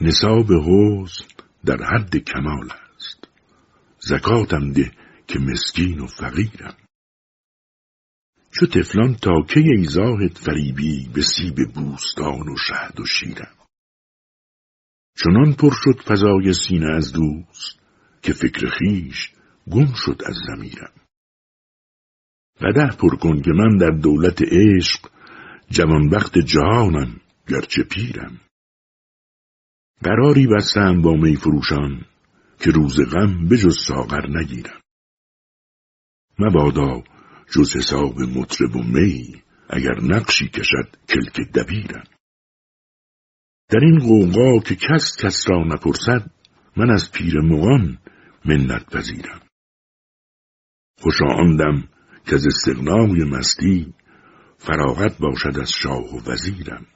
نصاب حوزن در حد کمال است. زکاتم ده که مسکین و فقیرم. چو تفلان تا کی ای زاهد فریبی به سیب بوستان و شهد و شیرم. چنان پر شد فضای سینه از دوست که فکر خیش گم شد از زمیرم قده پر کن که من در دولت عشق وقت جهانم گرچه پیرم. قراری بستم با می فروشان که روز غم به جز ساغر نگیرم. مبادا جز حساب مطرب و می اگر نقشی کشد کلک دبیرم. در این قوقا که کس کس را نپرسد من از پیر مغان منت پذیرم. خوشا آندم که از استغنای مستی فراغت باشد از شاه و وزیرم.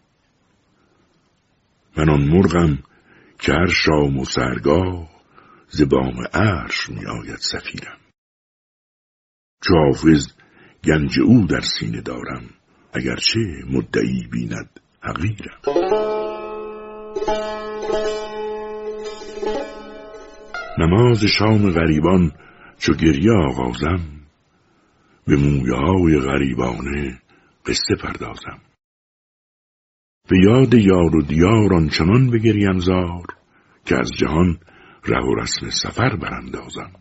من آن مرغم که هر شام و سرگاه زبام عرش می آید سفیرم چو حافظ گنج او در سینه دارم اگرچه مدعی بیند حقیرم. نماز شام غریبان چو گریه آغازم به مویه های غریبانه قصه پردازم. به یاد یار و دیار آنچنان بگریم زار که از جهان ره و رسم سفر براندازم.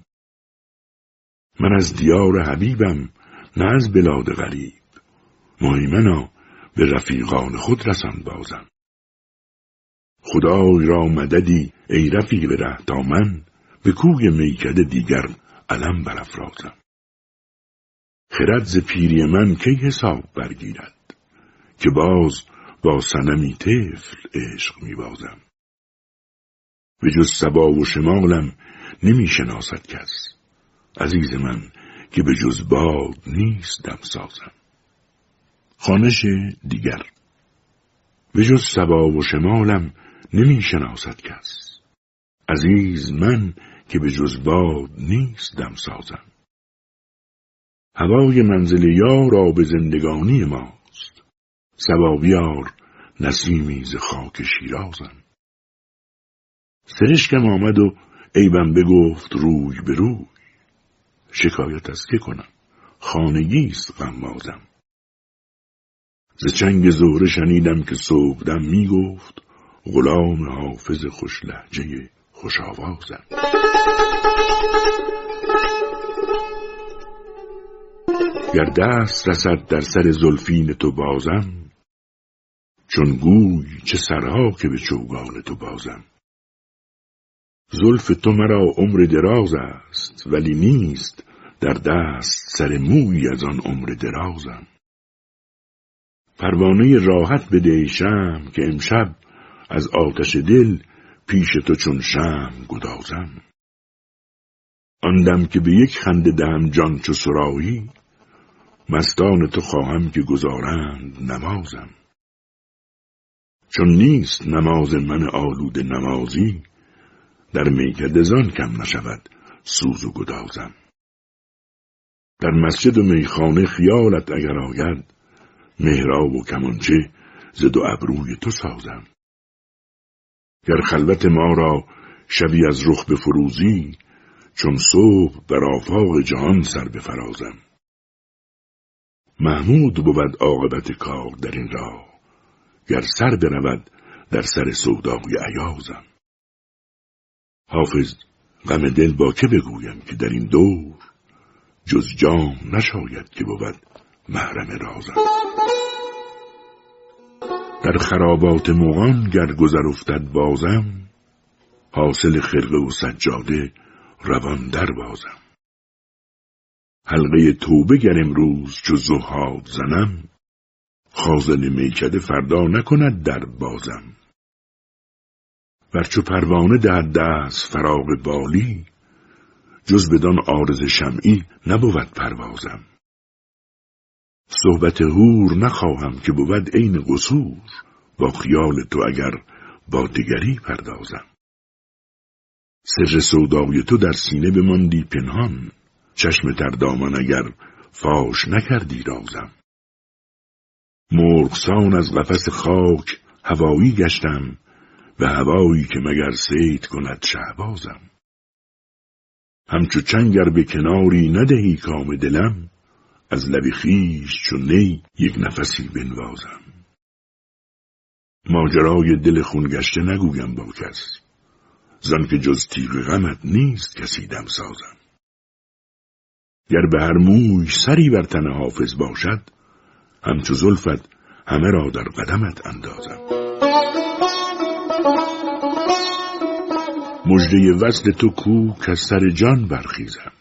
من از دیار حبیبم نه از بلاد غریب. مهیمنا به رفیقان خود رسان بازم. خدای را مددی ای رفیق ره تا من به کوی میکده دیگر علم برافرازم. خرد ز پیری من کی حساب برگیرد؟ که باز با سنمی طفل عشق میبازم. به جز سبا و شمالم نمی شناسد کس. عزیز من که به جز باد نیست دم سازم. خانش دیگر. به جز سبا و شمالم نمی شناسد کس. عزیز من که به جز باد نیست دم سازم. هوای منزل یار آب زندگانی ماست سبا بیار نسیمی ز خاک شیرازم سرشکم آمد و عیبم بگفت روی به روی. شکایت از که کنم؟ خانگیست غمازم. ز چنگ زهره شنیدم که صبحدم می‌گفت غلام حافظ خوش لحجه خوش آوازم گر دست رسد در سر زلفین تو بازم چون گوی چه سرها که به چوگان تو بازم. زلف تو مرا عمر دراز است ولی نیست در دست سر موی از آن عمر درازم. پروانه راحت بده شم که امشب از آتش دل پیش تو چون شم گدازم. آن دم که به یک خنده دهم جان چو سرایی مستان تو خواهم که گذارند نمازم. چون نیست نماز من آلود نمازی در میکده زان کم نشود سوز و گدازم. در مسجد و میخانه خیالت اگر آید مهراب و کمانچه ز دو ابروی تو سازم. گر خلوت ما را شبی از رخ به فروزی چون صبح بر آفاق جهان سر بفرازم. محمود بود عاقبت کار در این راه. گر سر برود در سر سودای عیازم. حافظ غم دل با که بگویم که در این دور جز جام نشاید که بود محرم رازم. در خرابات مغان گر گذر افتد بازم حاصل خرقه و سجاده روان در بازم. حلقه توبه گر امروز چو زهاد زنم خازن میکده فردا نکند در بازم. ورچو پروانه در دست فراغ بالی جز بدان آرز شمعی نبود پروازم. صحبت هور نخواهم که بود عین قصور با خیال تو اگر با دگری پردازم. سر سودای تو در سینه بماندی پنهان چشم تر دامن اگر فاش نکردی رازم. مرغسان از قفس خاک هوایی گشتم به هوایی که مگر سید کند شهبازم. همچو چنگر به کناری ندهی کام دلم از لب خیش چون نی یک نفسی بنوازم. ماجرای دل خونگشته نگویم با کس زن که جز تیغ غمت نیست کسی دم سازم. گر به هر موی سری بر تن حافظ باشد همچو زلفت همه را در قدمت اندازم. مجده وصل تو کو که سر جان برخیزم.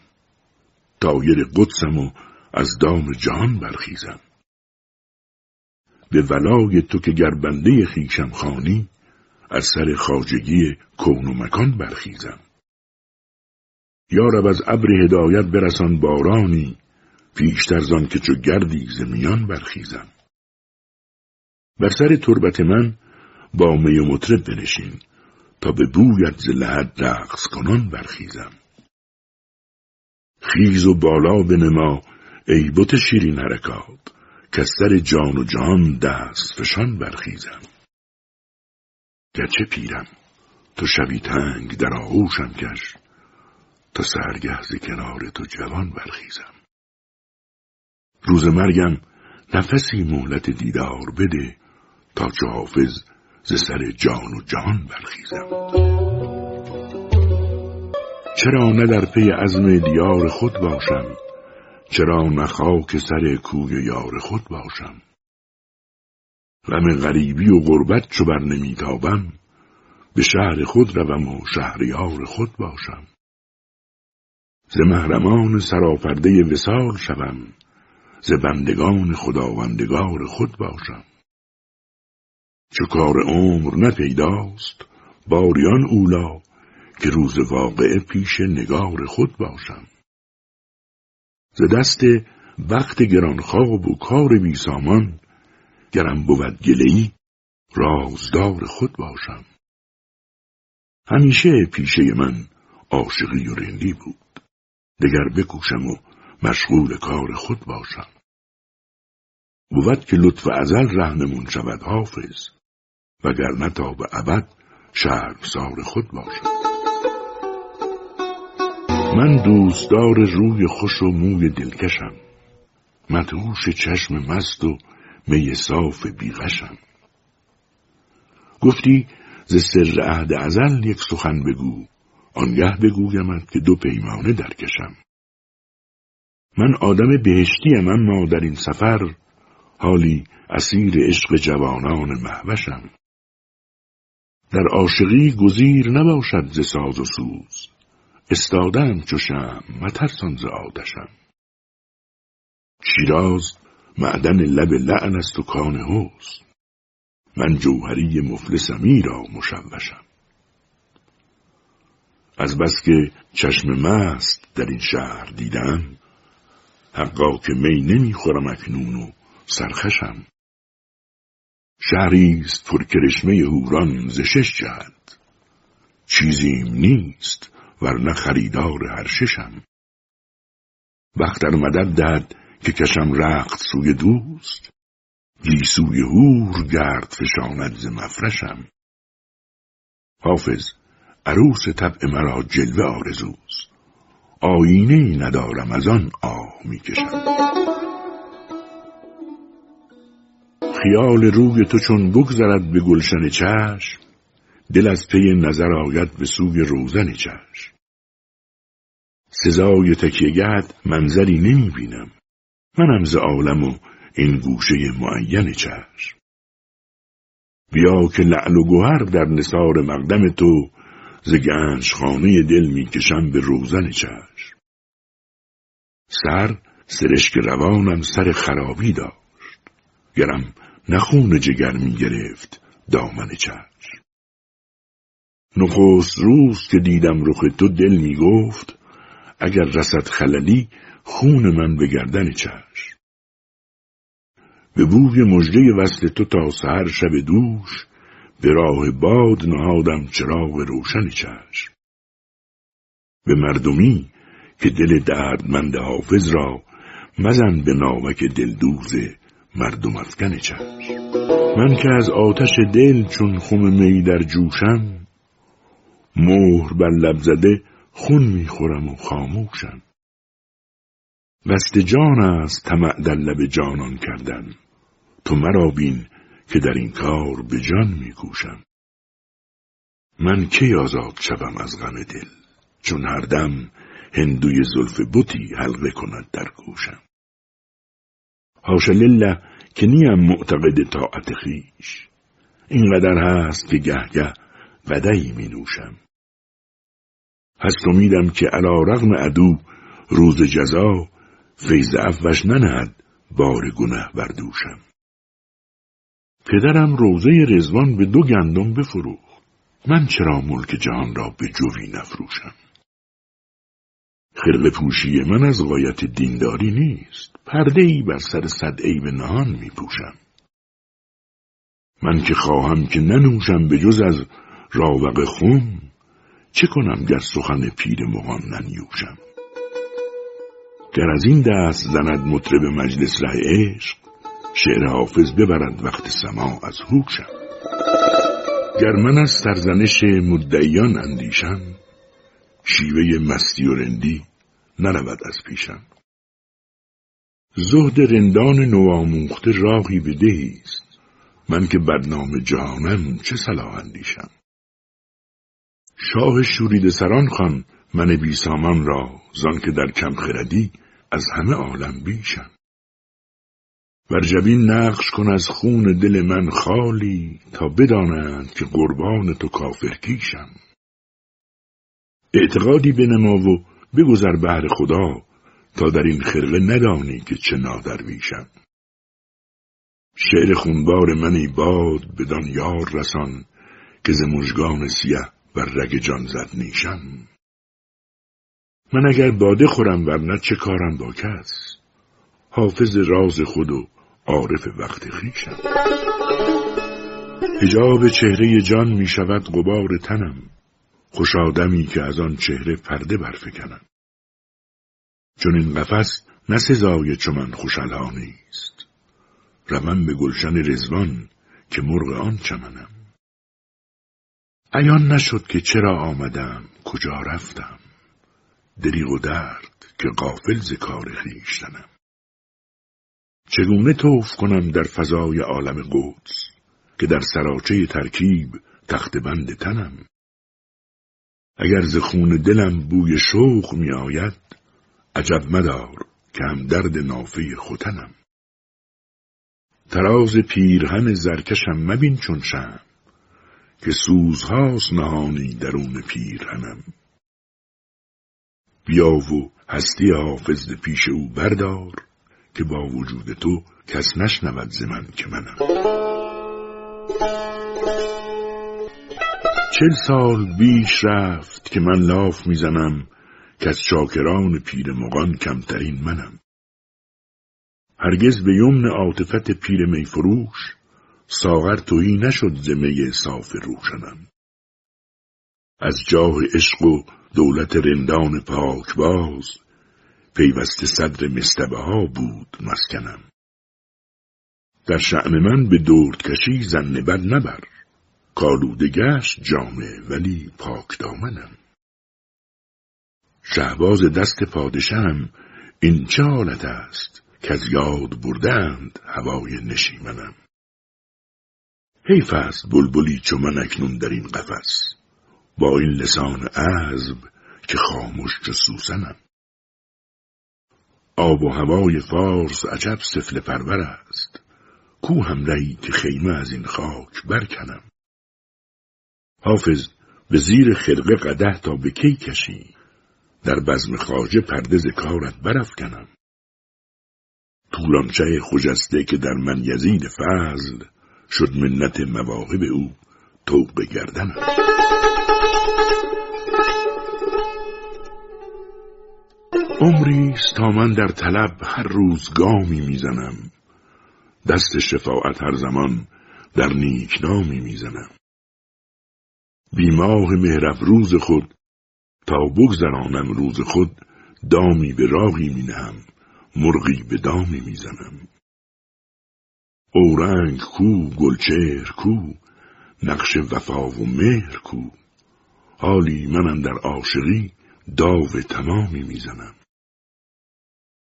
تایر قدسم و از دام جهان برخیزم. به ولای تو که گر بنده خیشم خانی از سر خاجگی کون و مکان برخیزم. یا رب از ابر هدایت برسان بارانی پیشتر زان که چو گردی زمیان برخیزم. بر سر تربت من با می و مطرب بنشین تا به بویت ز لحد رقص کنان برخیزم. خیز و بالا بنما ای بت شیرین حرکات که سر جان و جان دست فشان برخیزم. گرچه پیرم تو شوی تنگ در آغوشم کش تا سرگه ز کنار تو جوان برخیزم. روز مرگم نفسی مهلت دیدار بده تا چو حافظ ز سر جان و جان برخیزم. چرا نه در پی عزم دیار خود باشم؟ چرا نه خاک سر کوی یار خود باشم؟ غم غریبی و غربت چو بر نمیتابم به شهر خود روم و شهریار خود باشم. ز محرمان سراپرده وسال شوم ز بندگان خداوندگار خود باشم. چو کار عمر نپیداست باریان اولا که روز واقعه پیش نگار خود باشم. ز دست وقت گرانخواب و کار بی سامان گرم بود گلهی رازدار خود باشم. همیشه پیشه من عاشقی و رندی بود. دگر بکوشم و مشغول کار خود باشم. بود که لطف ازل رهنمون شود حافظ. وگرنه تا به ابد سار خود باشم. من دوستدار روی خوش و موی دلکشم. مدهوش چشم مست و می صاف بیغشم. گفتی ز سر عهد ازل یک سخن بگو. آنگه بگویمت که دو پیمانه درکشم. من آدم بهشتیم اما در این سفر حالی اسیر عشق جوانان محوشم. در عاشقی گزیر نباشد ز ساز و سوز استادم چو شم مترسان ز آتشم. شیراز معدن لب لعن است و کان من جوهری مفلسمی را مشوشم. از بس که چشم مست در این شهر دیدم حقا که می نمی‌خورم اکنون و سرخشم. شهریست پرکرشمه هوران ز شش جهت. چیزیم نیست ورنه خریدار هر ششم. بختر مدد دهد که کشم رخت سوی دوست. گیسوی هور گرد فشاند ز مفرشم. حافظ عروس طبع مرا جلوه آرزوست. آینه ای ندارم از آن آه می‌کشم. خیال روی تو چون بگذرد به گلشن چشم دل از پی نظر آید به سوی روزن چشم. سزای منظری نمی بینم منم ز عالم و این گوشه معین چشم. بیا که لعل و گوهر در نصار مقدم تو ز گنج خانه دل می‌کشم به روزن چشم. سر سرشک روانم سر خرابی داشت. گرم نخون جگر می گرفت دامن چشم. نخست روز که دیدم رخ تو دل می گفت اگر رسد خللی خون من به گردن چشم. به بوی مژده وصل تو تا سهر شب دوش به راه باد نهادم چراغ روشن چشم. به مردمی که دل دردمند حافظ را مزن به نامک دلدوز مردم افکن چشم. من که از آتش دل چون خم می در جوشم مهر بر لب زده خون می‌خورم و خاموشم. بست جان است طمع در لب جانان کردن. تو مرا بین که در این کار به جان میکوشم. من کی آزاد شوم از غم دل؟ چون هر دم هندوی زلف بوتی حلقه کند در گوشم. حاش لله که نیم معتقد طاعت خیش. اینقدر هست که گه گه قدهی می نوشم. هست امیدم که علا رغم عدو روز جزا فیض افوش ننهد بار گنه بردوشم پدرم روزه رزوان به دو گندم بفروخت. من چرا ملک جهان را به جوی نفروشم؟ خرق پوشی من از غایت دینداری نیست. پرده ای بر سر صد عیب نهان می پوشم من که خواهم که ننوشم به جز از راوق خون چه کنم گر سخن پیر مغان ننیوشم؟ گر از این دست زند مطرب مجلس ره عشق شعر حافظ ببرد وقت سما از هوشم گر من از سرزنش مدعیان اندیشم شیوه مستی و رندی نرود از پیشم. زهد رندان نواموخته راهی به است. من که بدنام جهانم چه صلاح اندیشم. شاه شورید سران خان من بیسامان را زان که در کم خردی از همه عالم بیشم. بر جبین نقش کن از خون دل من خالی تا بدانند که قربان تو کافر کیشم. اعتقادی بنما و بگذر بهر خدا تا در این خرقه ندانی که چه نادرویشم. شعر خونبار منی باد بدان یار رسان که ز مژگان سیه بر رگ جان زد نیشم. من اگر باده خورم ورنه چه کارم با کس؟ حافظ راز خود عارف وقت خیشم هجاب چهره جان می شود غبار تنم. خوش آدمی که از آن چهره پرده برفکنم. چون این قفس نه سزای چو من خوشالها نیست. روم به گلشن رزوان که مرغ آن چمنم. ایان نشد که چرا آمدم کجا رفتم؟ دریغ و درد که قافل ز کار خویشتنم. چگونه توف کنم در فضای عالم قدس که در سراچه ترکیب تخت بند تنم؟ اگر ز خون دلم بوی شوق می آید عجب مدار که هم درد نافه خوتنم تراز پیرهن زرکشم مبین چون شم که سوزهاست نهانی درون پیرهنم. بیا و هستی حافظ پیش او بردار که با وجود تو کس نشنود ز من که منم. چل سال بیش رفت که من لاف می‌زنم که از چاکران پیر مغان کمترین منم. هرگز به یمن عاطفت پیر میفروش ساغر تویی نشد ز می صاف روشنم. از جاه عشق و دولت رندان پاکباز پیوسته صدر مستبه ها بود مسکنم. در شعن من به دورد کشی زن بد نبر. کالوده گشت جامه ولی پاک دامنم. شهباز دست پادشم این چه حالت است که از یاد بردند هوای نشیمنم. حیف است بلبلی چو من اکنون در این قفس. با این لسان عذب که خاموش چو سوسنم. آب و هوای فارس عجب سفل پرور است. کو هم رهی که خیمه از این خاک برکنم؟ حافظ به زیر خرقه قده تا به کی کشی؟ در بزم خاجه پردز کارت برافکنم. طولانچه خجسته که در من یزید فضل شد منت مواهب او توق گردنم. عمری تا من در طلب هر روز گامی می‌زنم. دست شفاعت هر زمان در نیکنامی می‌زنم. بیماه مهرف روز خود تا بگذرانم روز خود دامی به راهی مینهم مرغی به دامی می‌زنم. اورنگ کو گلچهر کو نقش وفا و مهر کو. حالی منم در عاشقی داو تمامی می‌زنم.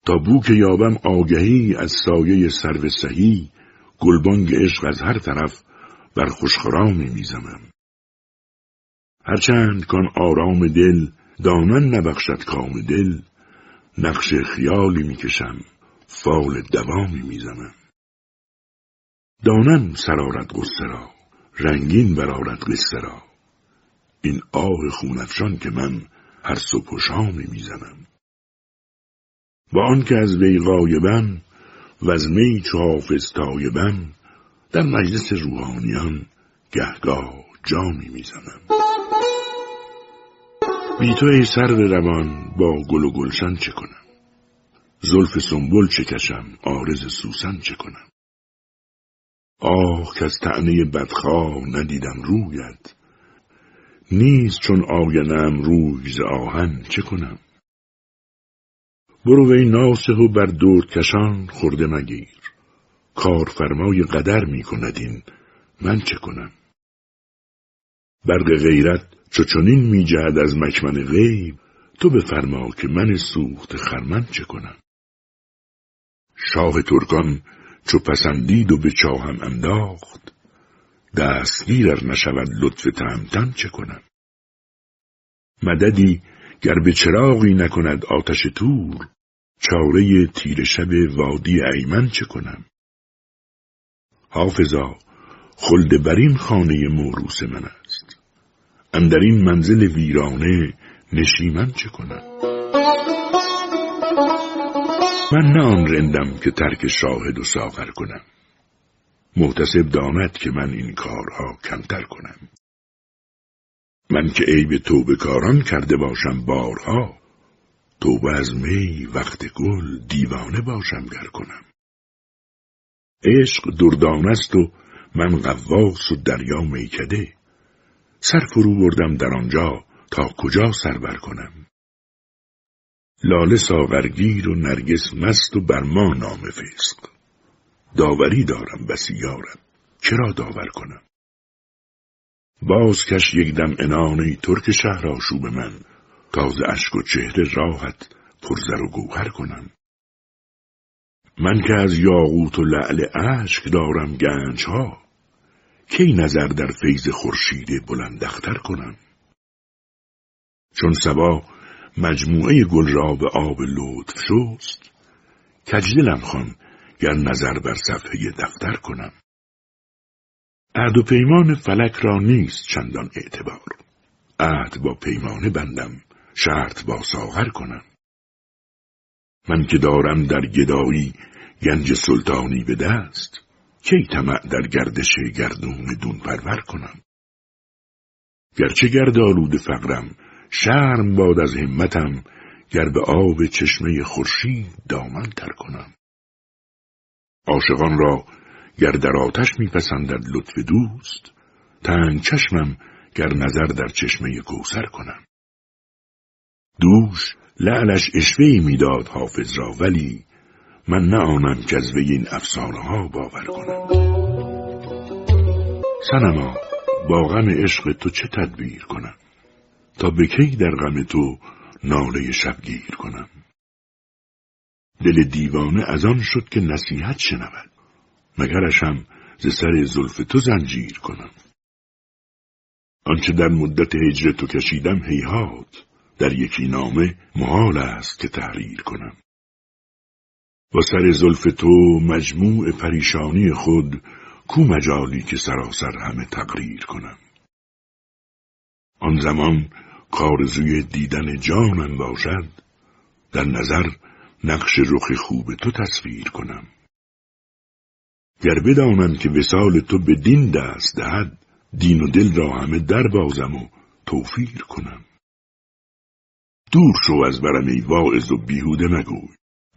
تا بو که یابم آگهی از سایه سرو سهی گلبانگ عشق از هر طرف بر خوشخرامی می‌زنم هرچند کان آرام دل دامن نبخشد کام دل نقش خیالی می‌کشم فال دوامی می‌زنم دانم سرارت قصه را رنگین برارت قصه را. این آه خونفشان که من هر صبح و شامی می‌زنم. با آنکه از وی غایبم و از می چو حافظ تایبم در مجلس روحانیان گهگاه جامی می‌زنم. بی تو ای سر روان با گل و گلشن چه کنم؟ زلف سنبل چه کشم؟ آرز سوسن چه کنم؟ آه که از تعنی بدخواه ندیدم رویت. نیست چون آینم روی ز آهن چه کنم؟ برو وی ناسه و بر دور کشان خورده مگیر. کارفرمای قدر می این. من چه کنم؟ برق غیرت چو چنین می جهد از مکمن غیب. تو بفرما که من سوخت خرمن چه کنم؟ شاه ترکان چو پسندید و به چاهم انداخت. دستگیر ار نشود لطف تهمتن چه کنم؟ مددی گر به چراغی نکند آتش تور چاره تیر شب وادی ایمن چه کنم؟ حافظا خلد برین خانه موروس من است. اندر این منزل ویرانه نشیمن چه کنم؟ من نه آن رندم که ترک شاهد و ساغر کنم. محتسب داند که من این کارها کمتر کنم. من که عیب توبه کاران کرده باشم بارها توبه از می وقت گل دیوانه باشم گر کنم. عشق دردان است و من قواس و دریا میکده سر فرو بردم در آنجا تا کجا سر کنم؟ لاله ساغرگیر و نرگس مست و بر ما نام فسق داوری دارم بسی یارم کرا داور کنم؟ باز کش یک دم انانه ترک شهر آشوب من. تازه اشک و چهره راحت پرزر و گوهر کنم. من که از یاقوت و لعل اشک دارم گنج ها کی نظر در فیض خورشید بلندختر کنم؟ چون سبا مجموعه گل را به آب لطف شست کجدلم خوان گر نظر بر صفحه دفتر کنم. عهد و پیمان فلک را نیست چندان اعتبار. عهد با پیمانه بندم شرط با ساغر کنم. من که دارم در گدایی گنج سلطانی به دست کی طمع در گردش گردون دون پرور کنم؟ گرچه گرد آلود فقرم شرم باد از همتم گر به آب چشمه خورشید دامن تر کنم. عاشقان را گر در آتش میپسندد لطف دوست تنگ چشمم گر نظر در چشمه کوسر کنم. دوش لعلش اشوهی می‌داد حافظ را ولی من نه آنم که از این افسانه ها باور کنم. سنما با غم عشق تو چه تدبیر کنم؟ تا به کی در غم تو ناله شبگیر کنم؟ دل دیوانه از آن شد که نصیحت شنود. مگرش هم ز سر زلف تو زنجیر کنم. آنچه در مدت هجر تو کشیدم هیهات در یکی نامه محال است که تحریر کنم. با سر زلف تو مجموع پریشانی خود کو مجالی که سراسر همه تقریر کنم. آن زمان کارزوی دیدن جانم باشد در نظر نقش رخ خوب تو تصویر کنم. گر بدانم که وسال تو به دین دست دهد دین و دل را همه در بازم و توفیر کنم. دور شو از برم ای واعظ و بیهوده مگوی.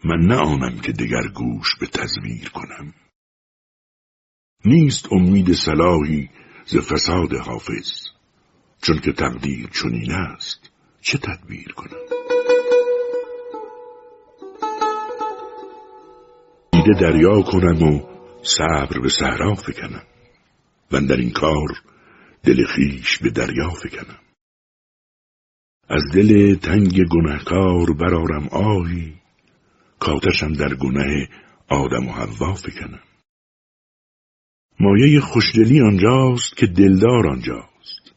من نه آنم که دگر گوش به تزویر کنم. نیست امید صلاحی ز فساد حافظ. چون که تقدیر چنین است چه تدبیر کنم؟ دیده دریا کنم و صبر به صحرا فکنم. من در این کار دل خیش به دریا فکنم. از دل تنگ گنهکار برارم آهی کاتشم در گنه آدم و حوا فکنم. مایه خوشدلی آنجاست که دلدار آنجاست.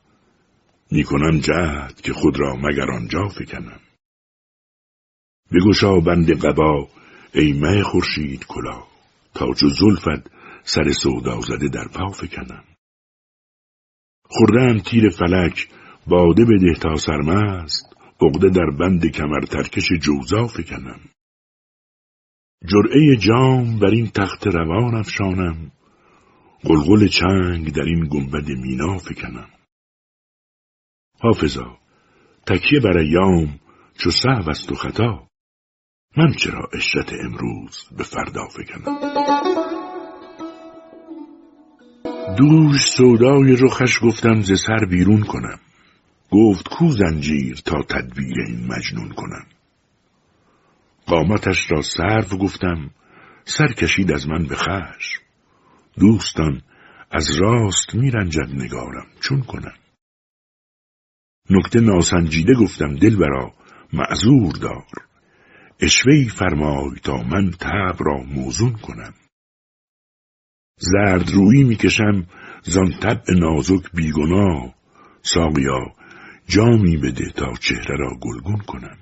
می‌کنم جهد که خود را مگر آنجا فکنم. بگشا بند قبا ای مه خورشید کلا تا جو زلفت سر سودا زده در پا فکنم. خوردم تیر فلک باده بده تا سرمست عقده در بند کمر ترکش جوزا فکنم. جرعه جام بر این تخت روان افشانم قلقل چنگ در این گنبد مینا فکنم. حافظا تکیه بر ایام چو صحو است و خطا. من چرا اشرت امروز به فردا فکنم دوش سودای رخش گفتم ز سر بیرون کنم. گفت کو زنجیر تا تدبیر این مجنون کنم. قامتش را سرو گفتم سر کشید از من به خشم. دوستان از راست میرنجد نگارم چون کنم؟ نکته ناسنجیده گفتم دل برا معذور دار. اشوهی فرمای تا من تب را موزون کنم. زرد رویی می‌کشم زان طبع نازک بیگناه ساقیا جامی بده تا چهره را گلگون کنم.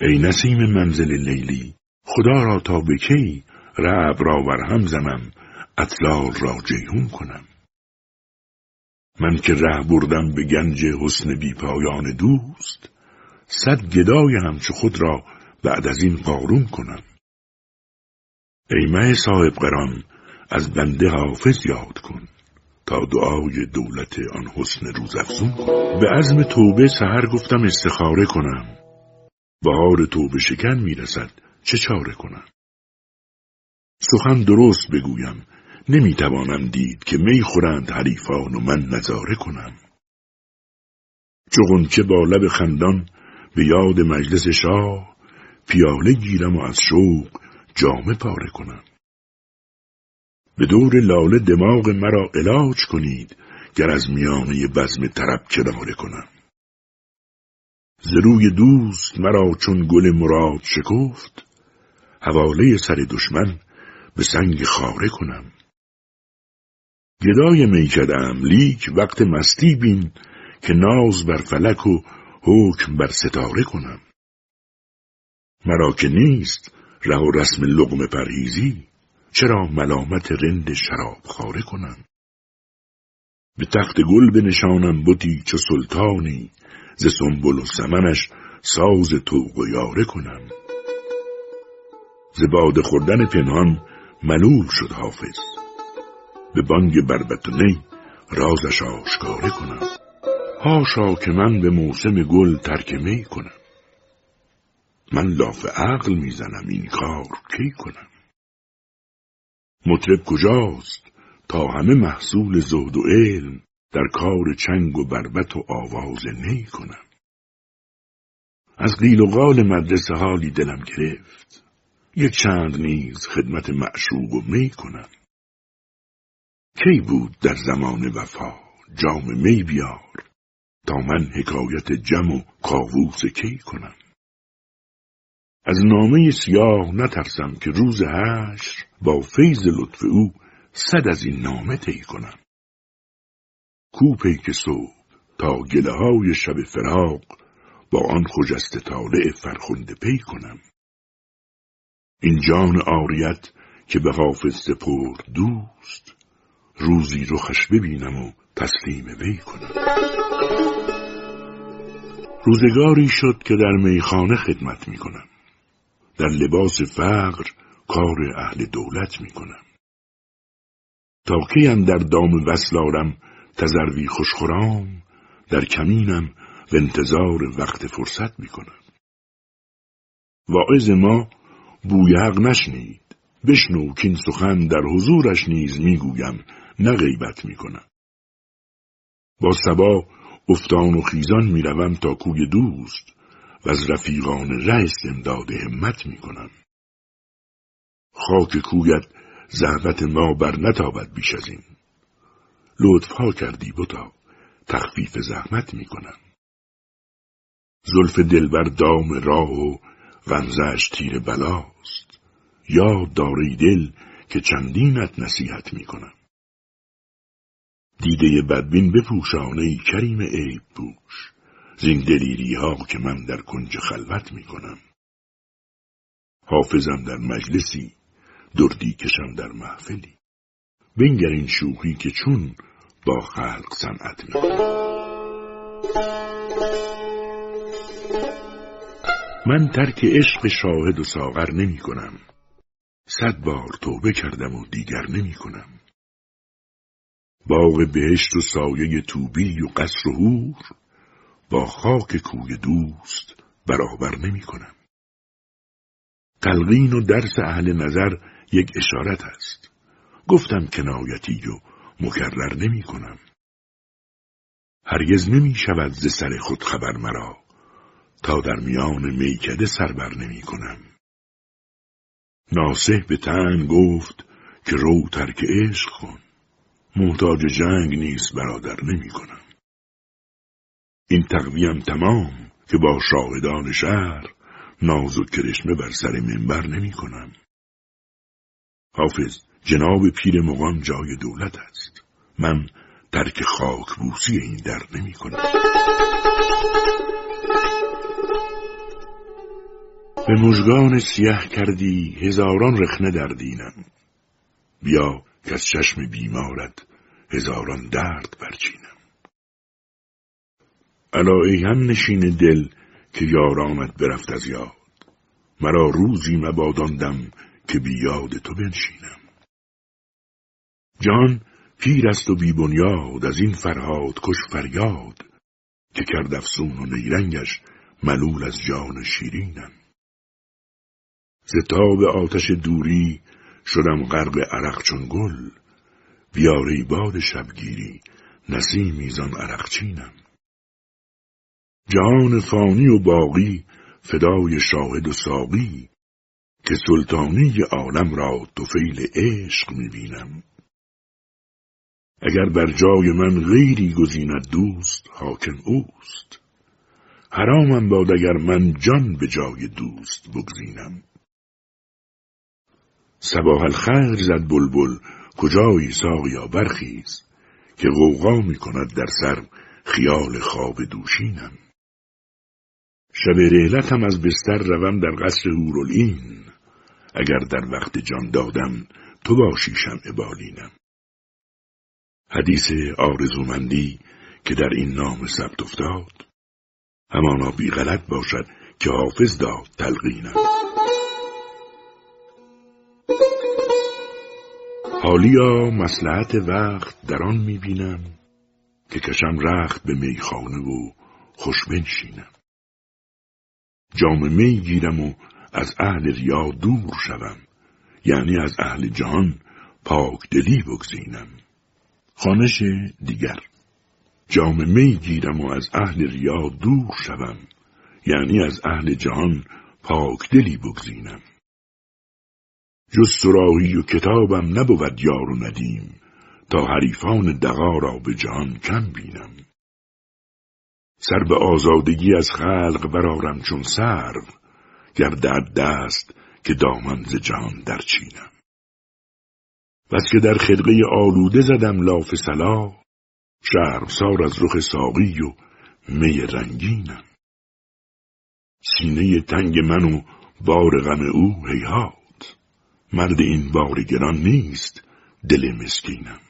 ای نسیم منزل لیلی خدا را تا به کی رعب را ورهم زنم اطلال را جیهون کنم. من که ره بردم به گنج حسن بی پایان دوست صد گدای همچو خود را بعد از این قارون کنم. ای مه صاحب قران از بنده حافظ یاد کن تا دعای دولت آن حسن روزافزون کن. به عزم توبه سهر گفتم استخاره کنم. بهار توبه شکن می‌رسد چه چاره کنم؟ سخن درست بگویم نمی‌توانم دید که می خورند حریفان و من نظاره کنم. چه با لب خندان به یاد مجلس شاه پیاله گیرم و از شوق جامه پاره کنم. به دور لاله دماغ مرا علاج کنید گر از میانه بزم طرب کناره کنم. ز دوست مرا چون گل مراد شکفت حواله سر دشمن به سنگ خاره کنم. گدای میکدم لیک وقت مستی بین که ناز بر فلک و حکم بر ستاره کنم. مرا که نیست ره و رسم لغم پرهیزی چرا ملامت رند شراب خاره کنم؟ به تخت گل بنشانم بودی چو سلطانی ز سنبل و سمنش ساز توق و یاره کنم. ز باد خوردن پنهان ملول شد حافظ به بانگ بربت و نی رازش آشکاره کنم. هاشا که من به موسم گل ترک می کنم. من لاف عقل می‌زنم این کار کی کنم؟ مطرب کجاست تا همه محصول زهد و علم در کار چنگ و بربت و آواز نی کنم؟ از قیل و قال مدرسه حالی دلم گرفت. یک چند نیز خدمت معشوق و می کنم. کی بود در زمان وفا جام می بیار؟ تا من حکایت جم و کاووس کی کنم؟ از نامه سیاه نترسم که روز هشر با فیض لطف او صد از این نامه طی کنم. کو پیک صبح تا گله های شب فراق با آن خجست طالع فرخنده پی کنم. این جان آریت که به حافظ سپرد دوست روزی رخش ببینم و تسلیم وی کنم. روزگاری شد که در میخانه خدمت می کنم در لباس فقر کار اهل دولت می کنم تا کیم در دام وصلارم تزروی خوشخورام در کمینم و انتظار وقت فرصت می کنم واعظ ما بوی حق نشنید. بشنو کین سخن در حضورش نیز می‌گویم نه غیبت می‌کنم. با سبا افتان و خیزان می‌روم تا کوی دوست و از رفیقان ره استمداد همت می‌کنم. خاک کویت زحمت ما بر نتابد بیش از این. لطفها کردی بتا تخفیف زحمت می‌کنم. زلف دلبر دام راه و غمزش تیر بلاست. یاد داری دل که چندینت نصیحت می‌کنم. دیده بدبین بپوشانه ای کریم عیب پوش زین دلیری ها که من در کنج خلوت می‌کنم حافظم در مجلسی دردی کشم در محفلی بنگر این شوخی که چون با خلق صنعت می‌کنم من ترک عشق شاهد و ساغر نمی کنم. صد بار توبه کردم و دیگر نمی کنم. باغ بهشت و سایه توبی و قصر و هور با خاک کوی دوست برابر نمی کنم. تلقین و درس اهل نظر یک اشارت است. گفتم کنایتی و مکرر نمی کنم. هرگز نمی شود ز سر خود خبر مرا تا در میان میکده سربر نمی کنم. ناسه به تن گفت که رو ترک عشق کن. محتاج جنگ نیست برادر نمی کنم. این تقویم تمام که با شاهدان شهر ناز و کرشمه بر سر منبر نمی کنم. حافظ جناب پیر مغان جای دولت است. من ترک خاک بوسی این در نمی کنم. به مژگان سیه کردی هزاران رخنه در دینم بیا که از چشم بیمارت هزاران درد برچینم. الا ای هم نشین دل که یارانت برفت از یاد مرا روزی مباداندم که بی یاد تو بنشینم. جان پیر است و بی بنیاد از این فرهاد کش فریاد که کرد افسون و نیرنگش ملول از جان شیرینم. زتاب آتش دوری شدم غرق عرق چون گل. بیاری باد شبگیری نسیمی زان عرقچینم. جهان فانی و باقی فدای شاهد و ساقی که سلطانی عالم را توفیل عشق می‌بینم. اگر بر جای من غیری گزیند دوست حاکم اوست. حرامم باد اگر من جان به جای دوست بگزینم. سباه الخیر زد بلبل. کجایی ساقیا برخیز؟ که غوغا می کند در سر خیال خواب دوشینم. شب رهلتم از بستر روم در قصر هورالین اگر در وقت جان دادم تو باشی شمع بالینم. حدیث آرزومندی که در این نام ثبت افتاد. همانا بی غلط باشد که حافظ داد تلقینم. حالیا مسلحت وقت در آن می‌بینم که کشم رخت به میخانه و خوش بنشینم. جام می گیرم و از اهل ریا دور شوم. یعنی از اهل جهان پاک دلی بگزینم. خانش دیگر. جام می گیرم و از اهل ریا دور شوم. یعنی از اهل جهان پاک دلی بگزینم. جز سراحی و کتابم نبود یار و ندیم تا حریفان دغا را به جهان کم بینم. سر به آزادگی از خلق برارم چون سرو گردد دست که دامن ز جهان درچینم بس که در خدقه آلوده زدم لاف سلا سار از رخ ساقی و می رنگینم. سینه تنگ من و بار غم او هیهات. مرد این بار گران نیست دل مسکینم.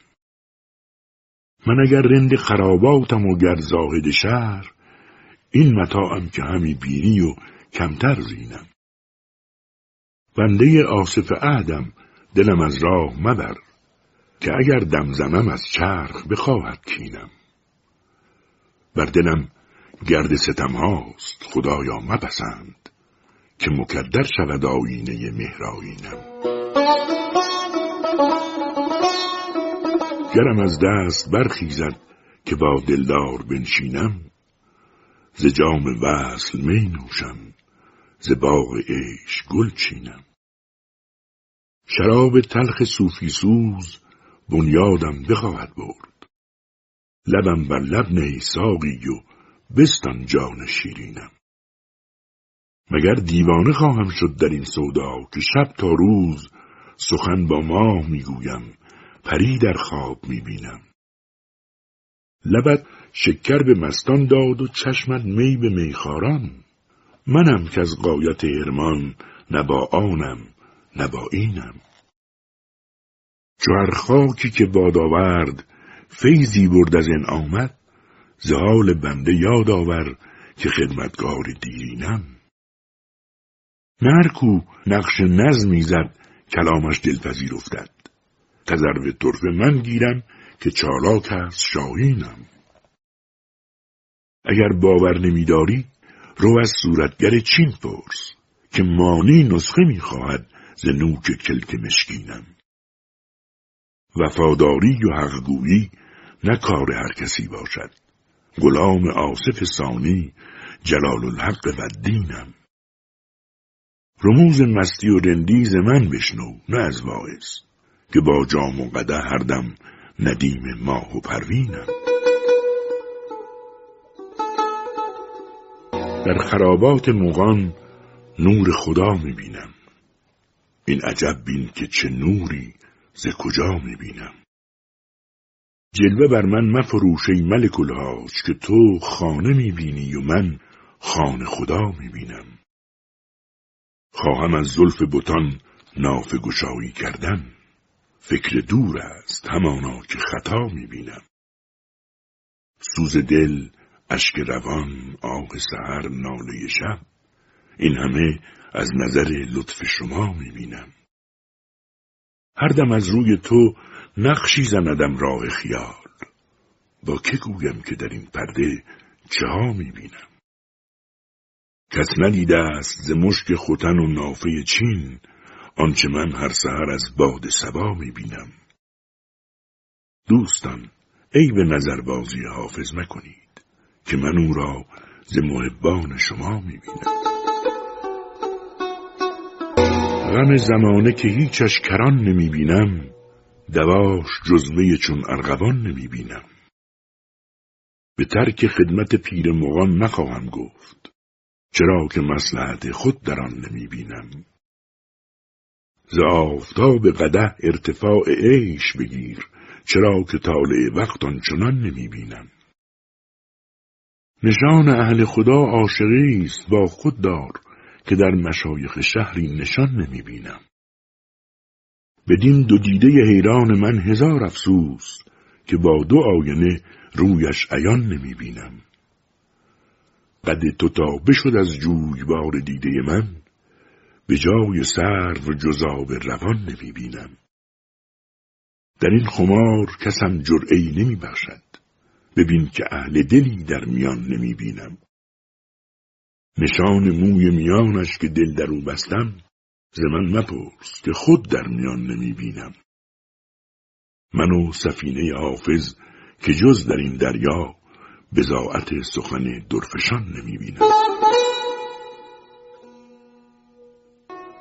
من اگر رند خراباتم و گر زاهد شهر این متاعم که همی بینی و کمتر زینم. بنده آصف عهدم دلم از راه مبر که اگر دم زنم از چرخ بخواهد کینم. بر دلم گرد ستم هاست خدایا مپسند. که مکدر شود آینه مهرآیینم. گرم از دست برخیزد که با دلدار بنشینم. ز جام وصل می نوشم ز باغ عیش گل چینم. شراب تلخ صوفی سوز بنیادم بخواهد برد. لبم بر لب نهی ساقی و بستان جان شیرینم. مگر دیوانه خواهم شد در این سودا که شب تا روز سخن با ماه می‌گویم پری در خواب می‌بینم. لبت شکر به مستان داد و چشمت می به میخاران منم که از قایت ارمان نه با آنم نه با اینم. چو خاکی که باد آورد فیضی برد از این آمد زهال بنده یاد آور که خدمتگار دیرینم. نرکو نقش نظمی زد کلامش دلپذیر افتد تذرو طرف من گیرم که چالاک است شاهینم. اگر باور نمیداری رو از صورتگر چین پرس که مانی نسخه می‌خواهد ز نوک کلک مشکینم. وفاداری و حقگویی نه کار هر کسی باشد. غلام آصف ثانی جلال الحق و دینم رموز مستی و رندیز من بشنو نه از واعظ که با جام و قده هر دم ندیم ماه و پروینم. در خرابات مغان نور خدا می‌بینم. این عجب بین که چه نوری ز کجا می‌بینم. جلوه بر من مفروش ای ملک الهاج که تو خانه می‌بینی و من خانه خدا می‌بینم. خواهم از زلف بتان ناف گشایی کردن. فکر دور است همانا که خطا می‌بینم. سوز دل اشک روان آه سهر ناله شب این همه از نظر لطف شما می‌بینم. هر دم از روی تو نقشی زندم راه خیال. با که گویم که در این پرده چه ها می‌بینم؟ کس ندیده است ز مشک خوتن و نافه چین آنچه من هر سحر از باد می‌بینم. دوستان ای به نظر بازی حافظ مکنید که من او را ز محبان شما می‌بینم. غم زمانه که هیچش کران نمی‌بینم دواش جزمه چون ارغوان نمی‌بینم. به ترک خدمت پیر مغان نخواهم گفت. چرا که مسلحت خود در آن نمی‌بینم ز آفتاب قده ارتفاع عیش بگیر چرا که طالع وقت آنچنان نمی‌بینم نشان اهل خدا عاشقی است با خود دار که در مشایخ شهری نشان نمی بینم. بدین دو دیده حیران من هزار افسوس که با دو آینه رویش عیان نمی بینم. قد تو تا بشد از بار دیده من به جای سرو جزاب روان نمی بینم. در این خمار کسم جرعی نمی بخشد. ببین که اهل دلی در میان نمی بینم. نشان موی میانش که دل در او بستم ز من مپرس که خود در میان نمی بینم من و سفینه حافظ که جز در این دریا بزاعت سخن درفشان نمی بیند.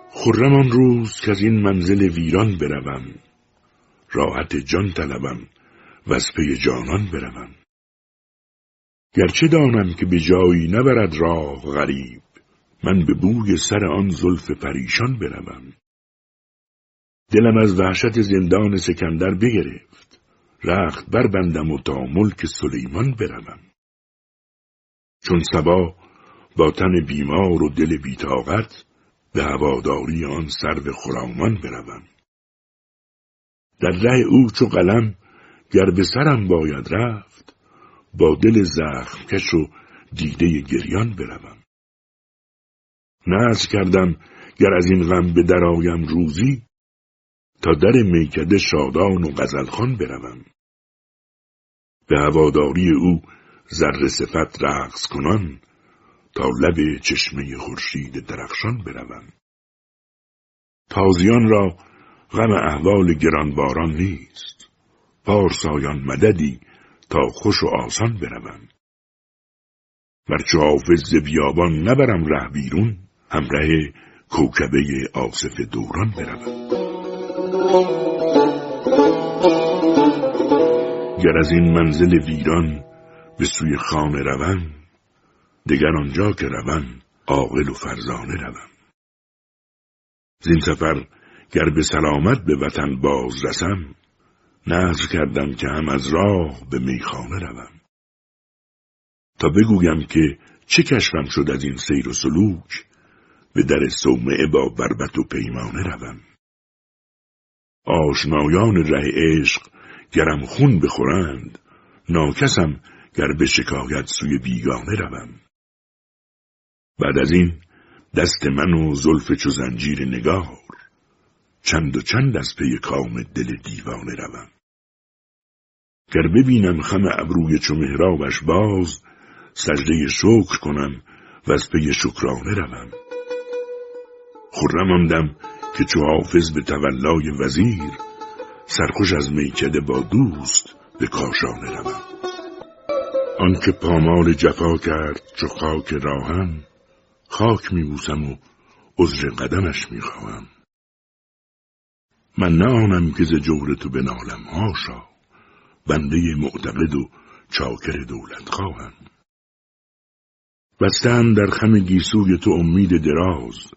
خرم آن روز که از این منزل ویران بروم. راحت جان طلبم و از پی جانان بروم. گرچه دانم که به جایی نبرد راه غریب من به بوی سر آن زلف پریشان بروم. دلم از وحشت زندان سکندر بگرفت. رخت بربندم و تا ملک سلیمان بروم. چون سبا با تن بیمار و دل بیتاقت به هواداری آن سرو خرامان بروم. در ره او چو قلم گر به سرم باید رفت با دل زخم کش و دیده گریان بروم. نز کردم گر از این غم به درآیم روزی تا در میکده شادان و غزلخان بروم. به هواداری او ذره صفت رقص کنان تا لب چشمه خورشید درخشان بروم تازیان را غم احوال گرانباران نیست. پارسایان مددی تا خوش و آسان بروم ورچه حافظ بیابان نبرم ره بیرون همراه کوکبه آصف دوران بروم گر از این منزل ویران به سوی خانه روم دگر آنجا که روم عاقل و فرزانه روم. زین سفر گر به سلامت به وطن باز رسم نظر کردم که هم از راه به میخانه روم. تا بگویم که چه کشفم شد از این سیر و سلوک به در صومعه با بربت و پیمانه روم. آشنایان ره عشق گرم خون بخورند. ناکسم گر به شکایت سوی بیگانه روم. بعد از این دست من و زلف چو زنجیر نگار. چند و چند از پی کام دل دیوانه روم. گر ببینم خم ابروی چو مهرابش باز سجده شکر کنم و از پی شکرانه روم. خرم آمدم که چو حافظ به تولای وزیر سرخوش از میکده با دوست به کاشانه روم. آنکه پامال جفا کرد چو خاک راهم خاک میبوسم و عذر قدمش می‌خواهم من نه آنم که ز جور تو بنالم هاشا بنده معتقد و چاکر دولت خواهم. بستم در خم گیسوی تو امید دراز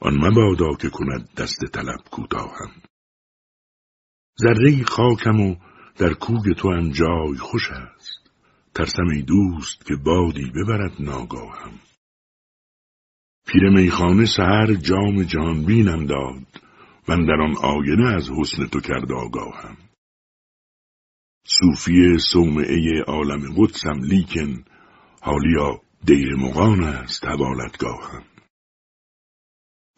آن مبادا که کند دست طلب کوتاهم. ذره خاکم و در کوگ تو هم جای خوش است. ترسم ای دوست که بادی ببرد ناگاهم. پیر میخانه سهر جام جان بینم داد من در آن آینه از حسن تو کرد آگاهم. صوفی صومعه عالم قدسم لیکن حالیا دیر مغان است حوالتگاهم.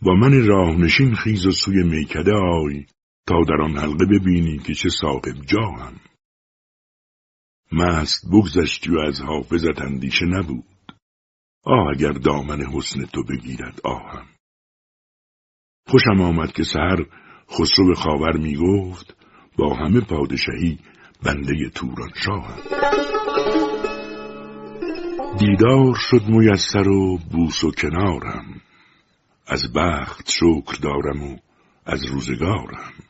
با من راهنشین خیز و سوی میکده آی در آن حلقه ببینی که چه صاحب جاهم. مست بگذشتی و از حافظت اندیشه نبود. آه اگر دامن حسن تو بگیرد آهم. خوشم آمد که سهر خسرو خاور می گفت با همه پادشاهی بنده توران شاهم. دیدار شد میسر و بوس و کنارم. از بخت شکر دارم و از روزگارم.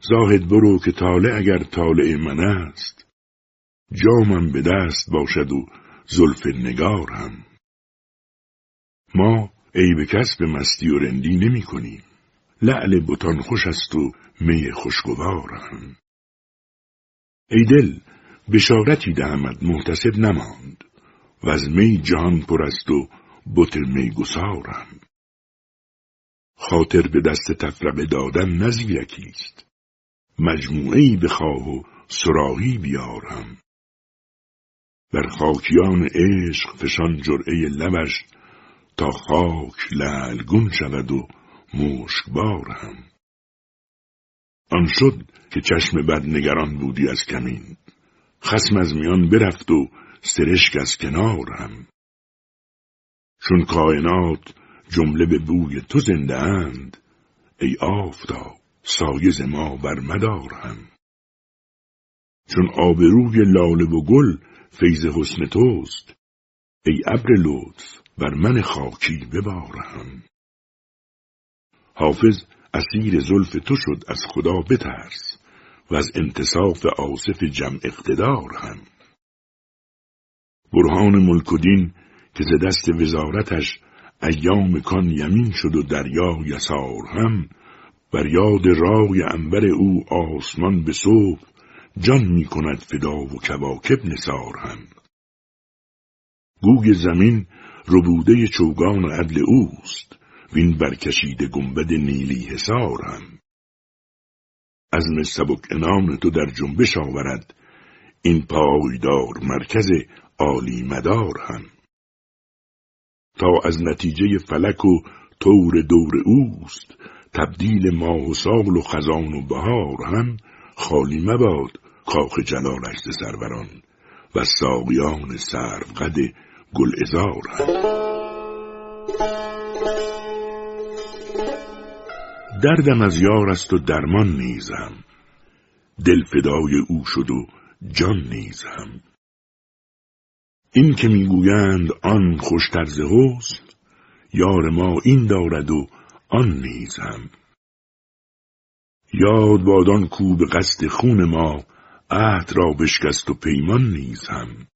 زاهد برو که طالع اگر طالع من است. جامم به دست باشد و زلف نگارم ما عیب کس به مستی و رندی نمی کنیم. لعل بتان خوش است و می خوشگوارم ای دل بشارتی دهمت محتسب نماند. و از می جهان پر است و بت میگسارم خاطر به دست تفرقه دادن نزیرکی است. مجموعه بخواه و سراحی بیارم بر خاکیان عشق فشان جرعه لبش تا خاک لعلگون شود و مشکبارم آن شد که چشم بد نگران بودی از کمین. خسم از میان برفت و سرشک از کنارم چون کائنات جمله به بوی تو زنده اند ای آفتاب. سایز ما بر مدارم چون آبروی لاله و گل فیض حسن توست ای ابر لطف بر من خاکی ببارم حافظ اسیر زلف تو شد از خدا بترس و از انتصاف آصف جمع اقتدار هم. برهان ملکدین که ز دست وزارتش ایام کان یمین شد و دریا یسار هم بر یاد رای انبر او آسمان به صبح جان می کند فدا و کواکب نسار هم. گوگ زمین ربوده چوگان عدل اوست وین برکشیده گنبد نیلی حسار هم. عزم سبک انان تو در جنبش آورد این پایدار مرکز عالی مدار هم. تا از نتیجه فلک و طور دور اوست تبدیل ماه و سال و خزان و بهار هم خالی مباد کاخ جلالش سروران و ساقیان سرو گل ازار هم. دردم از یار است و درمان نیزم دل فدای او شد و جان نیزم این که می‌گویند آن خوشتر ز یار ما این دارد و آن نیزم. یاد بادان کو به قصد خون ما عهد را بشکست و پیمان نیزم.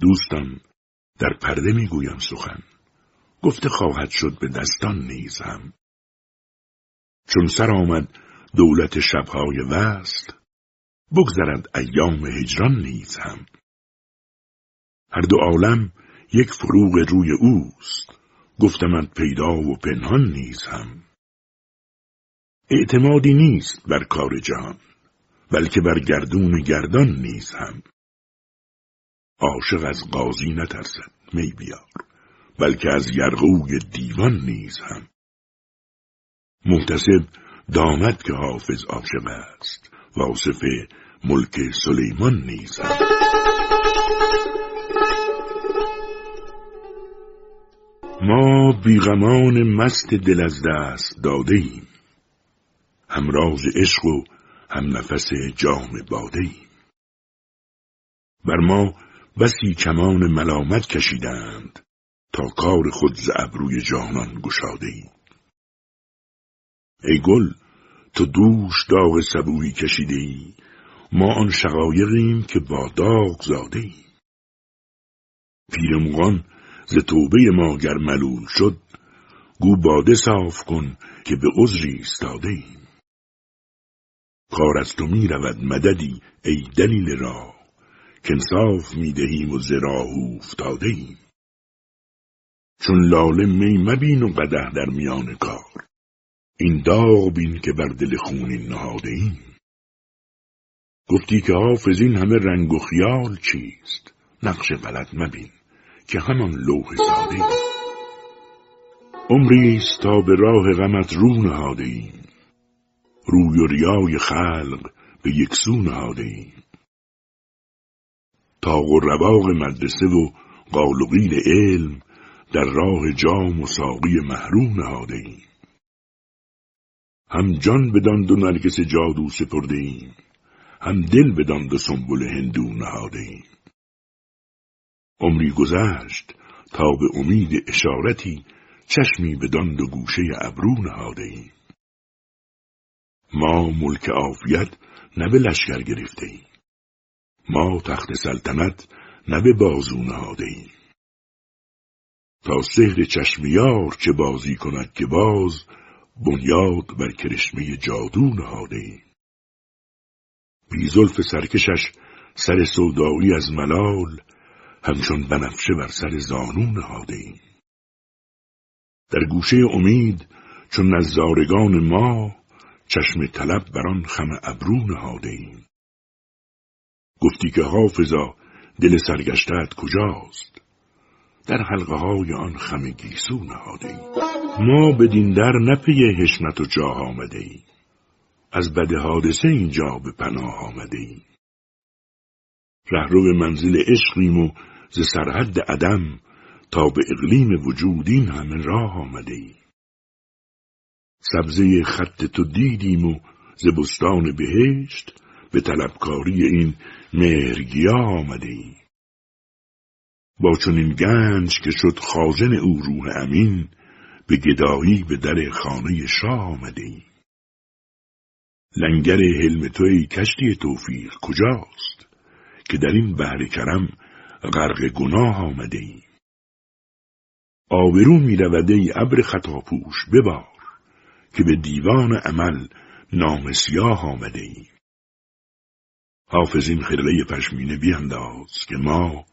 دوستان در پرده می‌گویم سخن. گفته خواهد شد به دستان نیزم. چون سر آمد دولت شبهای وست بگذرد ایام هجران نیز هم هر دو عالم یک فروغ روی اوست. گفتمت پیدا و پنهان نیز هم اعتمادی نیست بر کار جهان بلکه بر گردون گردان نیز هم عاشق از قاضی نترسد می بیار بلکه از یرغوی دیوان نیز هم محتسب دامد که حافظ عاشق است واصف ملک سلیمان نیز ما بیغمان مست دل از دست داده ایم همراز عشق و هم نفس جام باده ایم. بر ما بسی کمان ملامت کشیدند تا کار خود ز ابروی جانان گشاده ایم. ای گل تو دوش داغ سبویی کشیده ای. ما آن شقایقیم که با داغ زاده ایم. پیرمغان ز توبه ما گر ملول شد گو باده صاف کن که به عذری ایستاده ایم. کار از تو می رود مددی ای دلیل را که انصاف می دهیم و زراح افتاده ایم. چون لاله می مبین و قده در میان کار این داغ بین که بر دل خونین نهاده ایم. گفتی که حافظ این همه رنگ و خیال چیست؟ نقش غلط مبین. که همان لوح ساده عمری است تا به راه غمت رو نهاده ایم روی و ریای خلق به یک سو نهاده ایم تاق و رواق مدرسه و قال و علم در راه جام و ساقی محروم نهاده ایم هم جان بدان دو نرگس جادو سپرده ایم هم دل بدان دو سنبل هندو نهاده ایم عمری گذشت تا به امید اشارتی چشمی بدان دو گوشه ابرو نهاده ایم ما ملک عافیت نه به لشکر گرفته ایم ما تخت سلطنت نه به بازو نهاده ایم تا سهر چشمیار چه بازی کند که باز بنیاد بر کرشمه جادو نهاده ایم بی سرکشش سر سودایی از ملال همچون بنفشه بر سر زانو نهاده ایم در گوشه امید چون نزارگان ما چشم طلب بر آن خم ابرو نهاده ایم گفتی که حافظا دل سرگشتت کجاست؟ در حلقه های آن خم گیسو نهاده ایم ما بدین در نپی حشمت و جاه آمده ایم از بد حادثه اینجا به پناه آمده ایم رهرو منزل عشقیم و ز سرحد عدم تا به اقلیم وجود این همه راه آمده ایم سبزه خط تو دیدیم و ز بستان بهشت به طلبکاری این مهرگیا آمده ایم با چنین گنج که شد خازن او روح امین به گدایی به در خانه شاه آمده ایم. لنگر حلم توی کشتی توفیق کجاست؟ که در این بحر کرم غرق گناه آمده ایم. آبرو می رود ای ابر خطاپوش ببار که به دیوان عمل نام سیاه آمده ایم. حافظ این خرقه پشمینه بیانداز که ما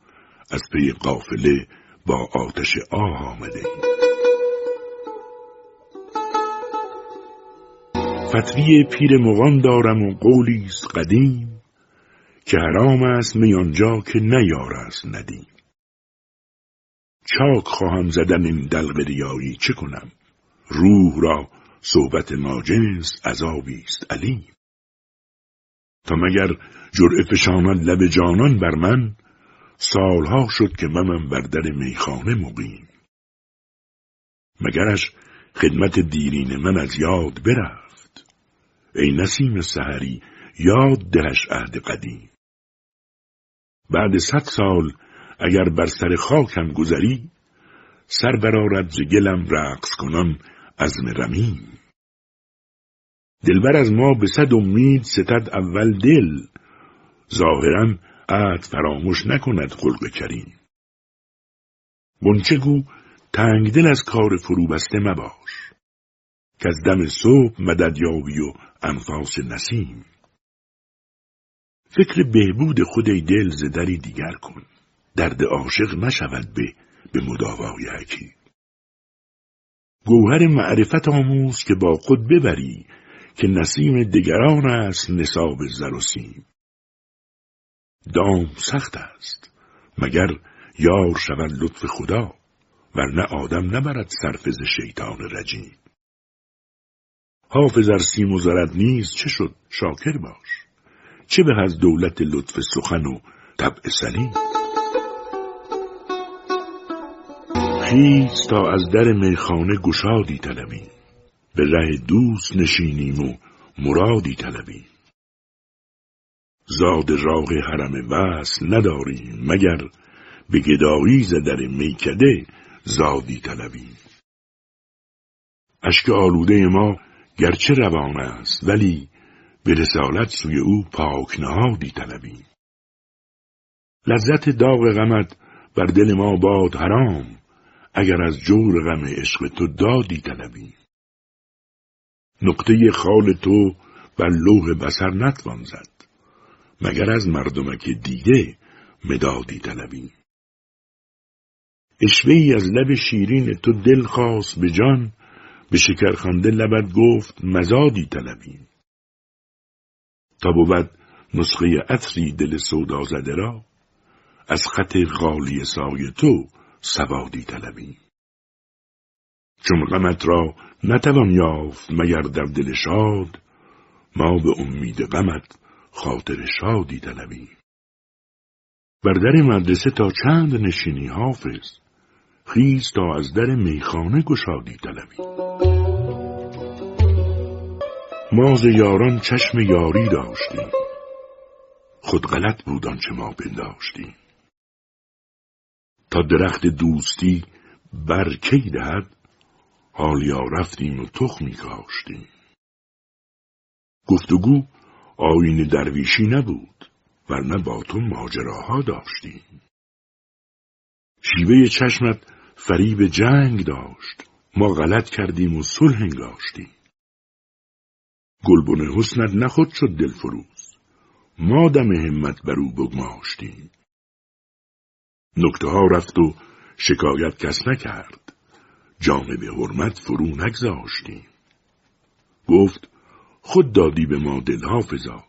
از پی قافله با آتش آه آمده ایم. فتوی پیر مغان دارم و قولی است قدیم که حرام است میانجا که نیار است ندیم چاک خواهم زدن این دلق ریایی چه کنم؟ روح را صحبت ناجنس عذابی است علیم. تا مگر جرعه فشانان لب جانان بر من؟ سالها شد که منم بر در میخانه مقیم. مگرش خدمت دیرین من از یاد برفت. ای نسیم سحری یاد دهش عهد قدیم. بعد صد سال اگر بر سر خاکم گذری سر برارد ز گلم رقص کنم عزم رمیم دلبر از ما به صد امید ستد اول دل ظاهرا عهد فراموش نکند خلق کریم. گنچه گو تنگ دل از کار فرو بسته مباش که از دم صبح مدد یابی و انفاس نسیم. فکر بهبود خود دل زدری دیگر کن. درد عاشق نشود به به مداوای حکیم. گوهر معرفت آموز که با خود ببری که نسیم دگران است نصاب زر و سیم. دام سخت است مگر یار شود لطف خدا ورنه آدم نبرد سرفز شیطان رجیم. حافظ ار سیم و زرد نیز چه شد؟ شاکر باش. چه به از دولت لطف سخن و طبع سلیم خیز تا از در میخانه گشادی طلبیم به ره دوست نشینیم و مرادی طلبیم زاد راه حرم وصل نداریم مگر به گدایی در میکده زادی طلبیم اشک آلوده ما گرچه روان است ولی به رسالت سوی او پاک نهادی طلبیم. لذت داغ غمت بر دل ما باد حرام اگر از جور غم عشق تو دادی طلبیم. نقطه خال تو بر لوح بسر نتوان زد مگر از مردمک دیده مدادی طلبیم. اشوه ای از لب شیرین تو دل خواست به جان به شکرخنده لبت گفت مزادی طلبیم. تا بود نسخه عطری دل سودا زده را از خط غالی سای تو سوادی طلبیم چون غمت را نتوان یافت مگر در دل شاد ما به امید غمت خاطر شادی طلبیم بر در مدرسه تا چند نشینی حافظ خیز تا از در میخانه گشادی طلبیم ما ز یاران چشم یاری داشتیم. خود غلط بود آنچه ما پنداشتیم. تا درخت دوستی بر کی دهد حالیا رفتیم و تخمی کاشتیم. گفتگو آین درویشی نبود ورنه با تو ماجراها داشتیم. شیوه چشمت فریب جنگ داشت ما غلط کردیم و صلح انگاشتیم. گلبن حسنت نخود شد دلفروز. ما دم همت بر او بگماشتیم. نکته ها رفت و شکایت کس نکرد. جانب حرمت فرو نگذاشتیم. گفت خود دادی به ما دل حافظا.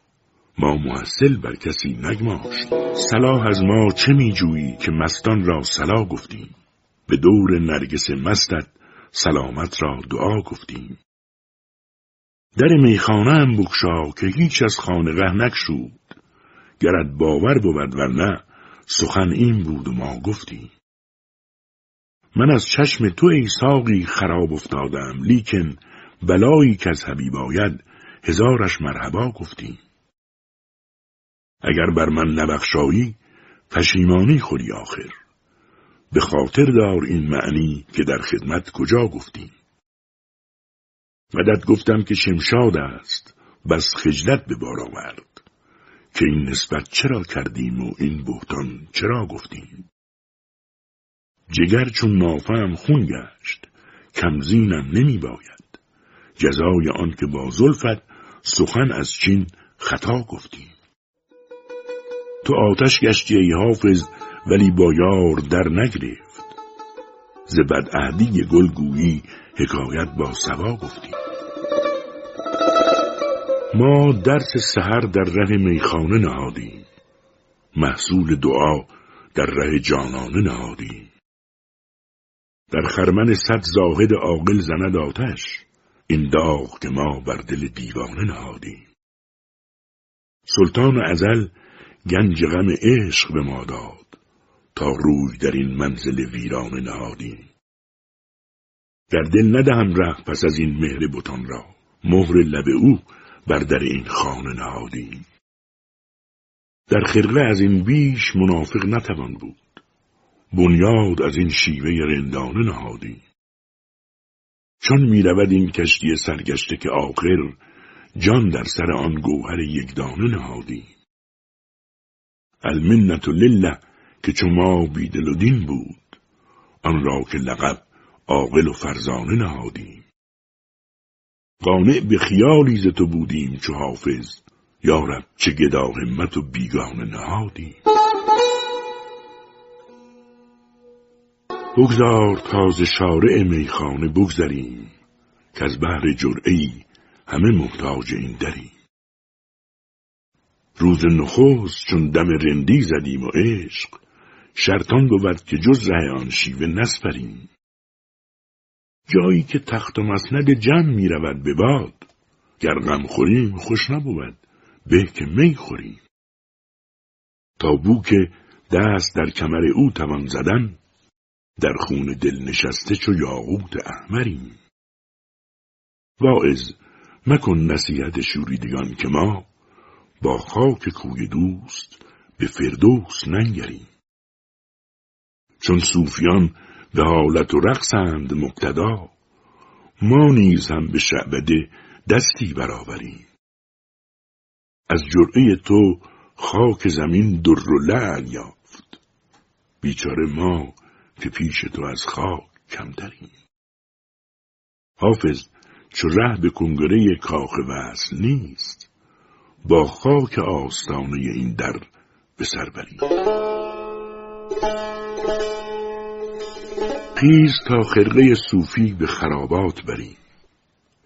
ما محصل بر کسی نگماشت صلاح از ما چه می جویی که مستان را سلا گفتیم؟ به دور نرگس مستت سلامت را دعا گفتیم. در میخانه هم بکشا که هیچ از خانقه نکشود. گرد باور بود ورنه سخن این بود و ما گفتیم من از چشم تو ای ساقی خراب افتادم لیکن بلایی که از حبیب آید هزارش مرحبا گفتیم اگر بر من نبخشایی پشیمانی خوری آخر. به خاطر دار این معنی که در خدمت کجا گفتیم مدد گفتم که شمشاد است بس خجلت به بار آورد. که این نسبت چرا کردیم و این بهتان چرا گفتیم؟ جگر چون نافم خون گشت کمزینم نمی باید جزای آن که با زلفت سخن از چین خطا گفتیم. تو آتش گشتی ای حافظ ولی با یار در نگرفت. ز بدعهدی گلگویی حکایت با سوا گفتیم ما درس سحر در ره میخانه نهادیم. محصول دعا در ره جانانه نهادیم. در خرمن صد زاهد عاقل زند آتش. این داغ که ما بر دل دیوانه نهادیم. سلطان ازل گنج غم عشق به ما داد. تا روی در این منزل ویرانه نهادیم. در دل ندهم ره پس از این مهر بتان را. مهر لب او بر در این خانه نهادیم. در خرقه از این بیش منافق نتوان بود. بنیاد از این شیوه رندانه نهادیم. چون می‌رود این کشتی سرگشته که آخر جان در سر آن گوهر یکدانه نهادیم. المنت لله که چما بیدل و دین بود آن را که لقب عاقل و فرزانه نهادیم. قانع به خیالی ز تو بودیم چو حافظ. یارب چه گدا همت و بیگانه نهادیم. بگذار تاز شارع میخانه بگذریم که از بهر جرعی همه محتاج این دریم. روز نخست چون دم رندی زدیم و عشق شرطان بود که جز ره آن شیوه نسپریم. جایی که تخت و مسند جمع می رود به باد. گر غم خوریم خوش نبود. به که می خوریم. تا بو که دست در کمر او توان زدن در خون دل نشسته چو یاقوت احمریم. واعظ مکن نصیحت شوریدگان که ما با خاک کوی دوست به فردوس ننگریم. چون صوفیان به حالت و رقصند مقتدا ما نیز هم به شعبده دستی برآوریم. از جرعه تو خاک زمین در و لعل یافت. بیچاره ما که پیش تو از خاک کمتریم. حافظ چو ره به کنگره کاخ وصل نیست با خاک آستانه این در به سر بریم. خیز تا خرقه صوفی به خرابات بریم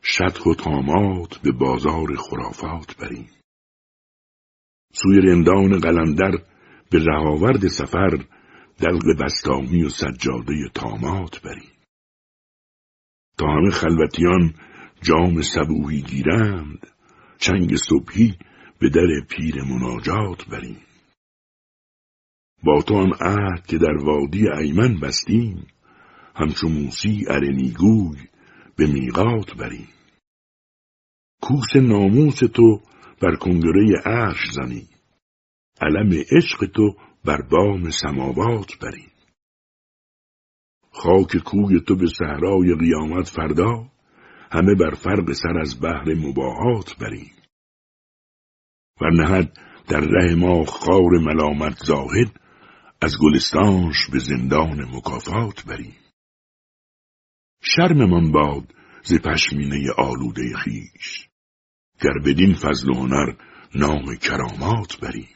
شدخ و تامات به بازار خرافات بریم سوی رندان قلندر به رهاورد سفر دلق بستامی و سجاده تامات بریم تا همه خلوتیان جام سبوهی گیرند چنگ صبحی به در پیر مناجات بریم با تو آن عهد که در وادی ایمن بستیم همچو موسی ارنیگوی به میقات بریم کوس ناموس تو بر کنگره عرش زنی. علم عشق تو بر بام سماوات بریم خاک کوی تو به صحرای قیامت فردا همه بر فرق سر از بحر مباهات بریم و نهد در ره ما خار ملامت زاهد از گلستانش به زندان مکافات بریم شرممان باد ز پشمینه آلوده خیش. گر بدین فضل و هنر نام کرامات بریم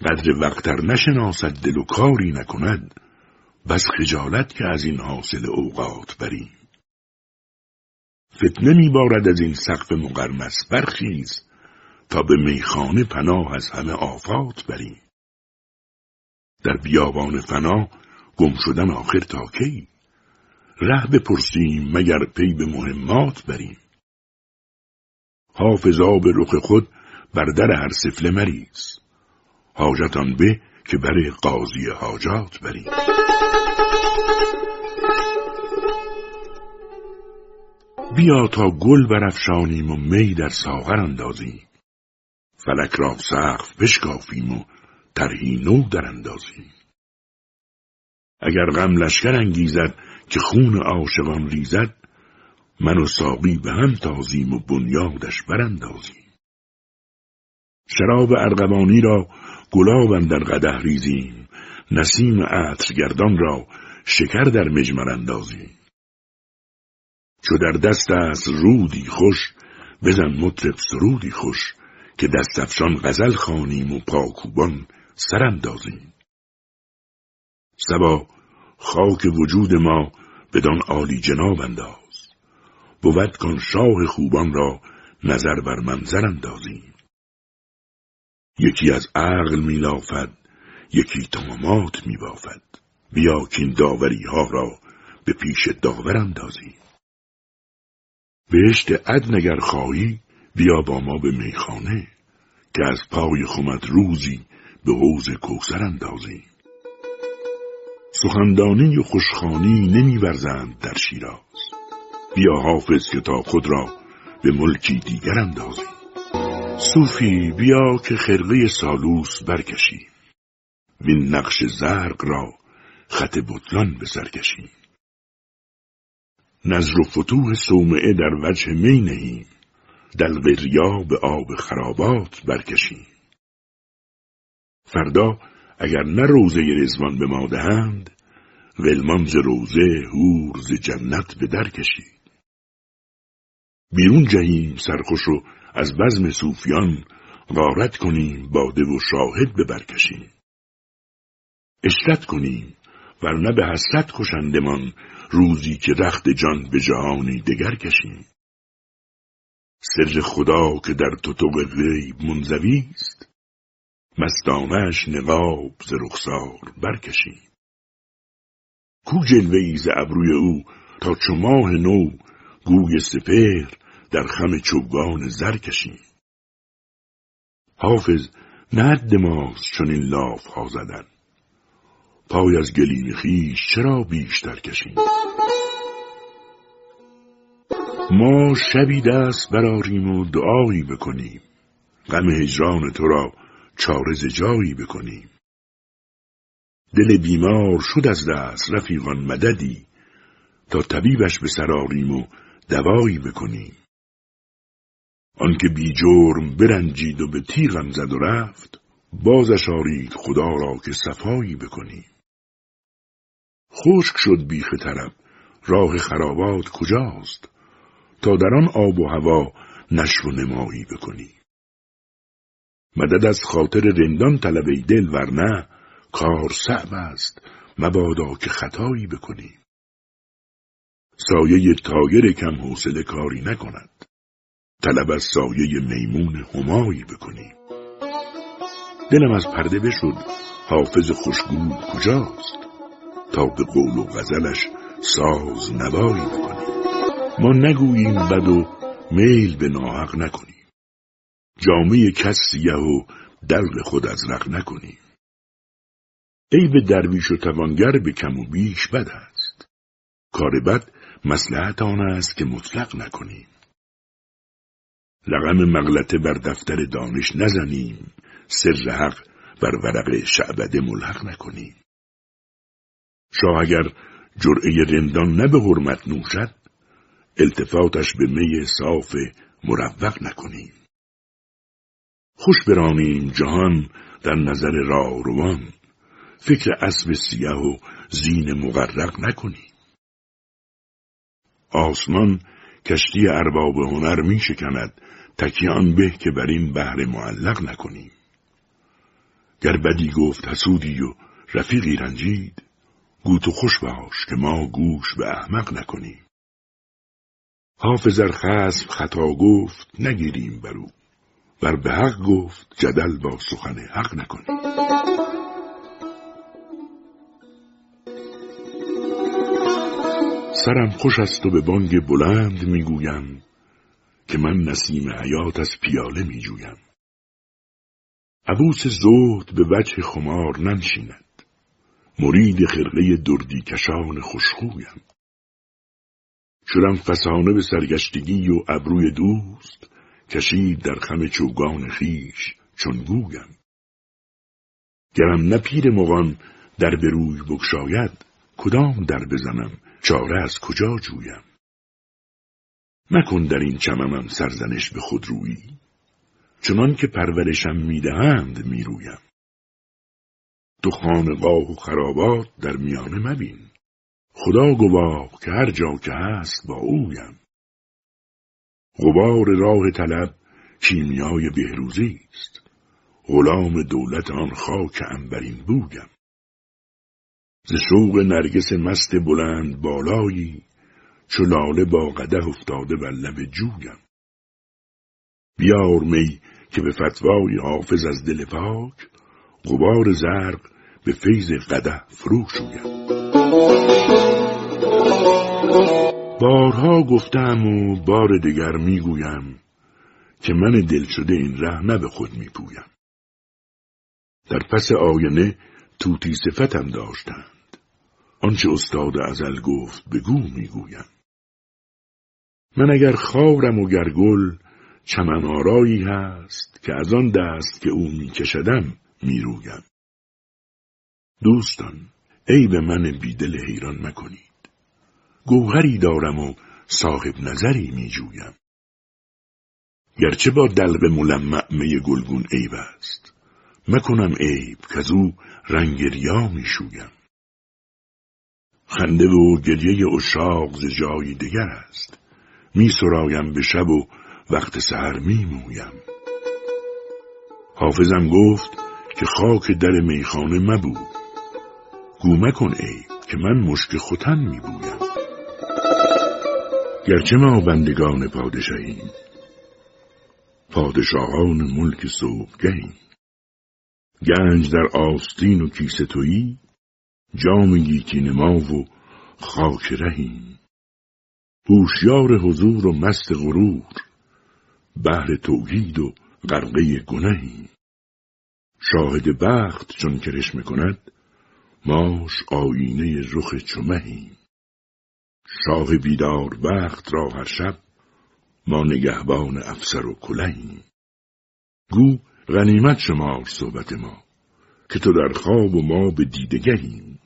قدر وقتر نشناسد دل و کاری نکند بس خجالت که از این حاصل اوقات بریم فتنه میبارد از این سقف مقرمس برخیز تا به میخانه پناه از همه آفات بریم در بیابان فنا گم شدن آخر تا کی؟ ره بپرسیم مگر پی به مهمات بریم. حافظا به رخ خود بر در هر سفله مریز. حاجتان به که بر قاضی حاجات بریم. بیا تا گل برافشانیم و می در ساغر اندازیم. فلک را سقف بشکافیم و طرحی نو در اندازیم. اگر غم لشکر انگیزد که خون عاشقان ریزد من و ساقی به هم تازیم و بنیادش براندازیم. شراب ارغوانی را گلاب در قده ریزیم نسیم عطرگردان را شکر در مجمر اندازیم. چو در دست است رودی خوش بزن مطرب سرودی خوش که دست افشان غزل خانیم و پاکوبان سراندازیم. سبا خاک وجود ما بدان عالی جناب انداز. بود کن شاه خوبان را نظر بر منظر اندازیم. یکی از عقل میلافد یکی تمامات میبافد. بیا کین داوری ها را به پیش داور اندازیم. بهشت عد نگر خواهی بیا با ما به میخانه که از پای خمت روزی به حوز کوسر اندازیم. سخندانی و خوشخانی نمیورزند در شیراز. بیا حافظ که تا خود را به ملکی دیگر اندازیم صوفی بیا که خرقه سالوس برکشیم وین نقش زرق را خط بطلان به سر کشیم نظر و فتوح صومعه در وجه می نهیم دلق ریا به آب خرابات برکشیم فردا اگر نه روزه رزوان به ما دهند ولمان ز روزه هور ز جنت به در کشید. بیرون جهیم سرخوش و از بزم صوفیان غارت کنیم باده و شاهد به برکشیم اشرت کنیم ورنه به حسرت کشندمان روزی که رخت جان به جهانی دگر کشیم. سر خدا که در تطق غیب منزوی است مستانش نقاب ز رخسار برکشیم کو جلوه ز ابروی او تا چو ماه نو گوی سپهر در خم چوگان زر کشیم حافظ نه ماست چون این لاف ها زدن. پای از گلیم خیش چرا بیشتر کشیم ما شبی دست براریم و دعایی بکنیم. غم هجران تو را چارز جایی بکنیم دل بیمار شد از دست رفیقان مددی. تا طبیبش به سراریم و دوایی بکنیم آنکه بی جرم برنجید و به تیغم زد و رفت بازش آرید خدا را که صفایی بکنیم خشک شد بیخ طرب راه خرابات کجاست؟ تا در آن آب و هوا نشو و نمایی بکنی. مدد از خاطر رندان طلب ای دل ورنه کار صعب است. مبادا که خطایی بکنی. سایه تایر کم حوصله کاری نکند. طلب از سایه میمون همایی بکنی. دلم از پرده بشد حافظ خوشگو کجاست؟ تا به قول و غزلش ساز نوایی بکنیم ما نگوییم بد و میل به ناحق نکنیم جامعه کس سیه و دلق خود از رق نکنیم به درویش و توانگر به کم و بیش بد است. کار بد مسلحت آن است که مطلق نکنیم. رقم مغلطه بر دفتر دانش نزنیم. سر حق بر ورق شعبده ملحق نکنیم. شاه اگر جرعه رندان نه به حرمت نوشد التفاتش به می صاف مروق نکنیم. خوش برانیم جهان در نظر راهروان فکر اسب سیه و زین مغرق نکنیم آسمان کشتی ارباب هنر می شکند تکیان به که بر این بهر معلق نکنیم. گر بدی گفت حسودی و رفیقی رنجید گو تو خوش باش که ما گوش به احمق نکنیم. حافظ خسب خطا گفت نگیریم برو بر به حق گفت جدل با سخن حق نکنیم سرم خوش است و به بانگ بلند می‌گویم که من نسیم حیات از پیاله میجویم. عبوس زهد به وجه خمار ننشیند. مرید خرقه دردی کشان خوشخویم. شدم فسانه به سرگشتگی و ابروی دوست. کشید در خم چوگان خیش چون گویم. گرم نه پیر مغان در بروی بکشاید کدام در بزنم چاره از کجا جویم؟ مکن در این چممم سرزنش به خود رویی چنان که پرورشم می‌دهند می‌رویم. تو خانقاه و خرابات در میانه مبین خدا گواه که هر جا که هست با اویم. غبار راه طلب کیمیای بهروزی است. غلام دولت آن خاک انبرین بویم ز شوق نرگس مست بلند بالایی چو لاله با قده افتاده بر لب جویم بیار می که به فتوای حافظ از دل پاک غبار زرق به فیض قده فرو شویم بارها گفتم و بار دیگر می‌گویم که من دل شده این ره نه به خود میپویم. در پس آینه توتی صفتم داشتند. آنچه استاد ازل گفت بگو می‌گویم. من اگر خارم و گرگل چمن آرایی هست که از آن دست که او میکشدم می‌رویم. دوستان عیب من بیدل حیران مکنید. گوهری دارم و صاحب نظری می جویم گرچه با دلق ملمع می گلگون عیب است. مکنم عیب که او رنگ ریا می شویم خنده و گریه اشاق ز جای دیگر است. می سرایم به شب و وقت سهر می مویم. حافظم گفت که خاک در میخانه مبود. گومه کن ای که من مشک خوتن میبویم گرچه ما بندگان پادشاهیم. پادشاهان ملک صبحگهیم. گنج در آستین و کیسه تویی جام گیتی نما و خاک رهیم. هوشیار حضور و مست غرور بهر توحید و غرقه گنهیم. شاهد بخت چون کرش می‌کند ماش آینه رخ چمهیم. شاه بیدار وقت را هر شب ما نگهبان افسر و کلهیم گو غنیمت شمار صحبت ما که تو در خواب و ما به دیدگهیم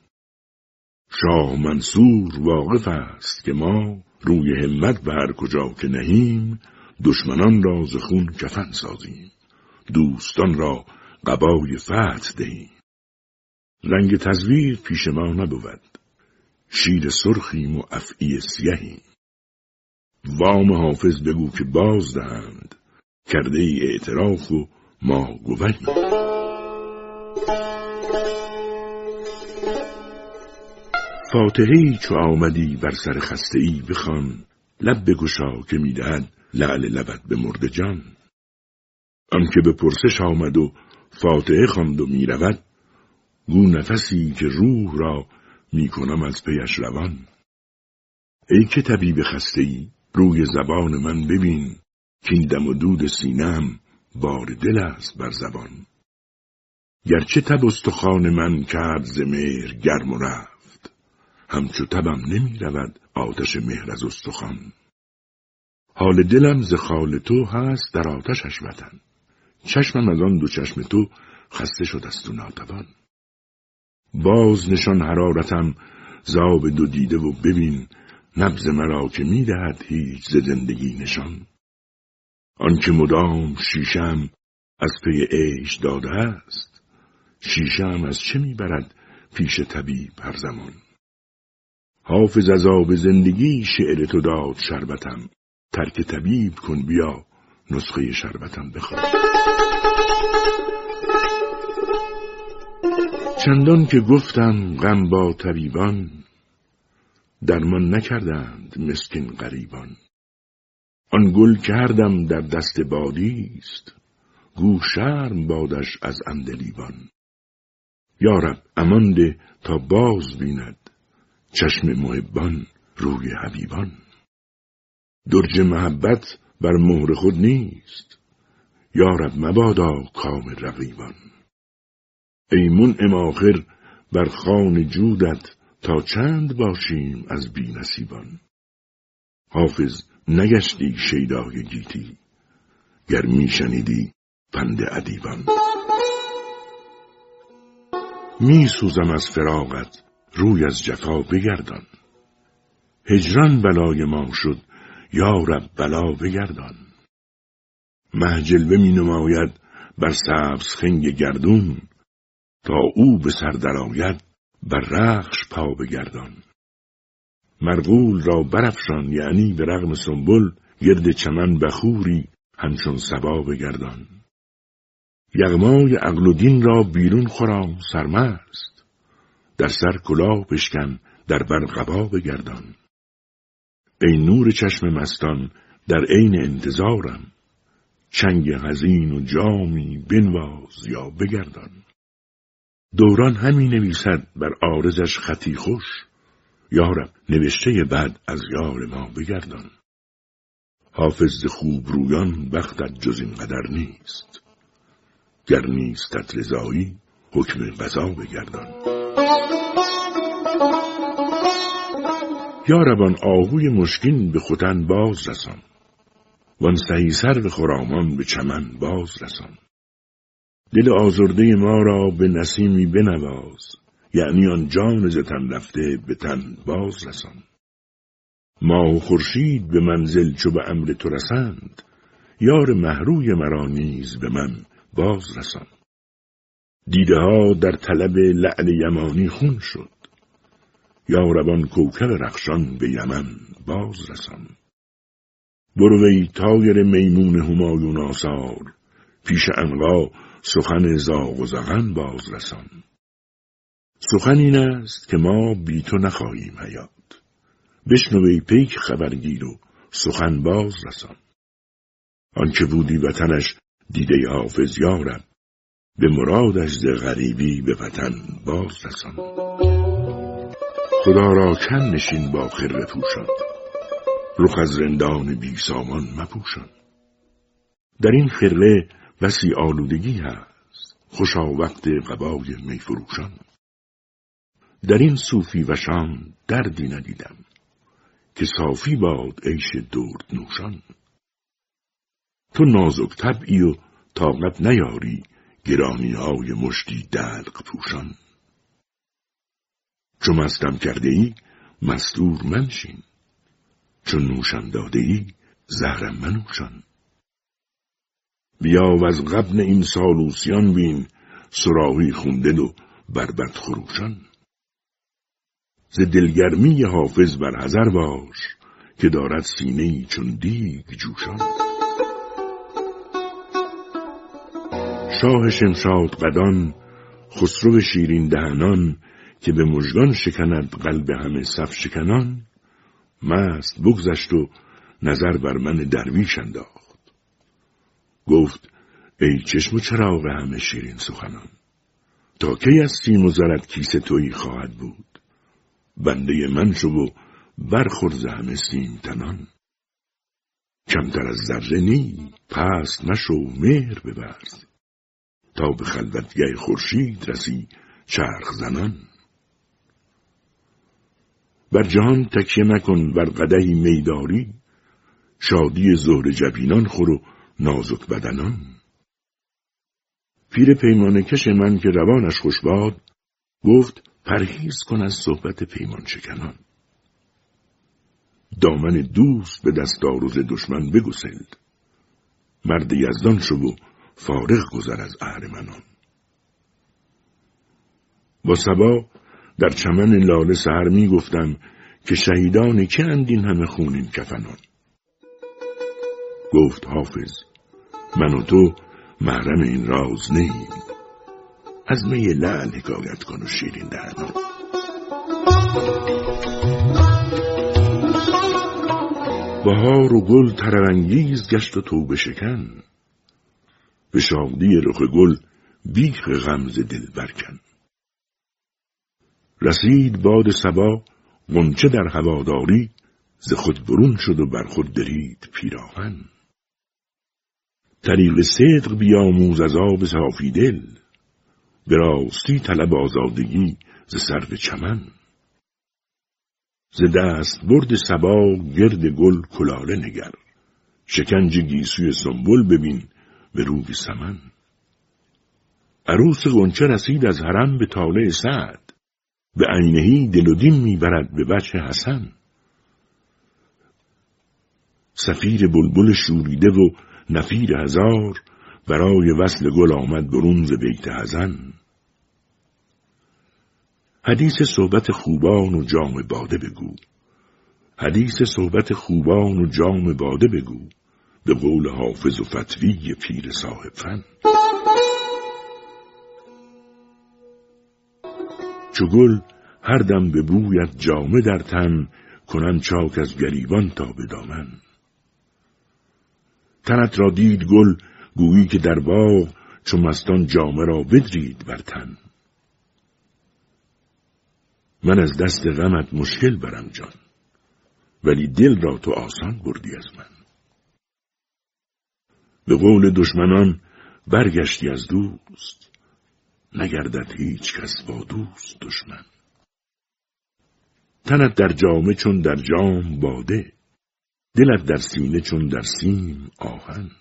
شاه منصور واقف است که ما روی همت به هر کجا که نهیم دشمنان را ز خون کفن سازیم دوستان را قبای فتح دهیم. رنگ تزویر پیش ما نبود. شیر سرخیم و افعی سیهیم. وام حافظ بگو که باز دهند کرده ای اعتراف و ما گوهیم فاتحه چو آمدی بر سر خسته ای بخوان. لب بگشا که می‌دهد لعل لبت به مرد جان. آنکه به پرسش آمد و فاتحه خواند و می‌رود گو نفسی که روح را می‌کنم از پیش روان. ای که طبیب خسته ای روی زبان من ببین که این دم و دود سینم بار دل است بر زبان. گرچه تب استخوان من کرد ز مهر گرم و رفت همچو تبم نمی رود آتش مهر از استخوان. حال دلم ز خال تو هست در آتشش وطن چشمم از آن دو چشم تو خسته شد است و ناتوان. باز نشان حرارتم زاب دو دیده و ببین نبز مرا که می‌دهد هیچ زندگی نشان. آنکه مدام شیشم از پی عیش داده است شیشم از چه می‌برد پیش طبیب هر زمان؟ حافظ از آب زندگی شعر تو داد شربتم ترک طبیب کن بیا نسخه شربتم بخواد چندان که گفتم غم با طبیبان درمان نکردند مسکین غریبان. آن گل کردم در دست بادی است گو شرم بادش از اندلیبان. یارب امان ده تا باز بیند چشم محبان روی حبیبان. درج محبت بر مهر خود نیست یارب مبادا کام رقیبان. ای منعم آخر بر خان جودت تا چند باشیم از بی نصیبان حافظ نگشتی شیدای گیتی گر میشنیدی پند ادیبان. می سوزم از فراغت روی از جفا بگردان. هجران بلای ما شد یا رب بلا بگردان. محجلوه می نماید بر سبز خنگ گردون تا او به سر درآید بر رخش پا بگردان. مرغول را برفشان یعنی به رغم سنبل گرد چمن بخوری همچون سبا بگردان. یغمای عقل و دین را بیرون خورام سرمست. در سر کلاه بشکن در بر قبا بگردان. ای نور چشم مستان در عین انتظارم. چنگ غزین و جامی بنواز یا بگردان. دوران همی نویسد بر آرزش خطی خوش. یارب نوشته بد از یار ما بگردان. حافظ خوب رویان وقتت جز این قدر نیست. گر نیستت رضایی حکم قضا بگردان. یاربان آهوی مشکین به خوتن باز رسان. وان سهی سر به خرامان به چمن باز رسان. دل آزرده ما را به نسیمی بنواز. یعنی آن جان زتن رفته به تن باز رسان ماه و خورشید به منزل چو به امر تو رسند. یار محروی مرا نیز به من باز رسان دیده ها در طلب لعل یمانی خون شد. یاربان کوکب رخشان به یمن باز رسان بروی تایر میمون همایون آثار. پیش انقا سخن زاغ و زغن باز رسان. سخن این است که ما بی تو نخواهیم حیات. بشنوی پیک خبرگیر و سخن باز رسان. آنکه بودی وطنش دیده حافظ یارب به مرادش ز غریبی به وطن باز رسان. خدا را کن نشین با خر پوشان. رخ از رندان بی سامان مپوشان. در این خره بسی آلودگی هست. خوشا وقت قبای میفروشان. در این صوفی وشان دردی ندیدم که صافی باد عیش درد نوشان. تو نازک طبعی و طاقت نیاری گرانی های مشتی دلق پوشان. چو مستم کرده ای مستور منشین. چون نوشم داده ای زهرم منوشان. بیا و از قبن این سالوسیان بین سراغی خونده و بربد خروشان. ز دلگرمی حافظ بر حذر باش که دارد سینه چون دیگ جوشان. شاه شمشاد قدان خسرو شیرین دهنان که به مژگان شکند قلب همه صف شکنان. مست بگذشت و نظر بر من درویش انداخت. گفت ای چشم و چراغ همه شیرین سخنان. تا کی از سیم و زرد کیس تویی خواهد بود؟ بنده من شو و برخورز همه سیم تنان. کمتر از ذره نی پست نشو مهر ببرز. تا به خلوتگه خورشید رسی چرخ زنان. بر جهان تکیه مکن بر قدهی میداری. شادی زهر جبینان خور و نازک بدنان. پیر پیمانه کش من که روانش خوش باد گفت پرهیز کن از صحبت پیمان شکنان دامن دوست به دست روز دشمن بگسلد. مرد یزدان شو و فارغ گذر از اهرمنان با سبا در چمن لاله سهر می گفتم که شهیدان که اندین همه خونین کفنان؟ گفت حافظ من و تو محرم این راز نیم. از می لعل حکایت کن و شیرین دهنان بهار و گل ترنگیز گشت و توبه شکن. به شادی رخ گل بیخ غمز دل برکن. رسید باد سبا غنچه در هواداری ز خود برون شد و بر خود درید پیراهن. طریق صدق بیاموز از آب صافی دل. به راستی طلب آزادگی ز سرو چمن. ز دست برد سبا گرد گل کلاله نگر. شکنج گیسوی سنبل ببین به روی سمن. عروس غنچه رسید از حرم به طالع سعد. به عینهی دل و دین می‌برد به وجه حسن. سفیر بلبل شوریده و نفیر هزار برای وصل گل آمد برون ز بیت هزن حدیث صحبت خوبان و جام باده بگو. حدیث صحبت خوبان و جام باده بگو. به قول حافظ و فتوی پیر صاحب فن. چو گل هر دم به بویت جامه در تن کنن چاک از گریبان تا به دامن. تنت را دید گل گویی که در باغ چو مستان جامه را بدرید بر تن. من از دست غمت مشکل برم جان ولی دل را تو آسان بردی از من. به قول دشمنان برگشتی از دوست نگردد هیچ کس با دوست دشمن. تنت در جامه چون در جام باده دلت در سینه چون در سیم آهن.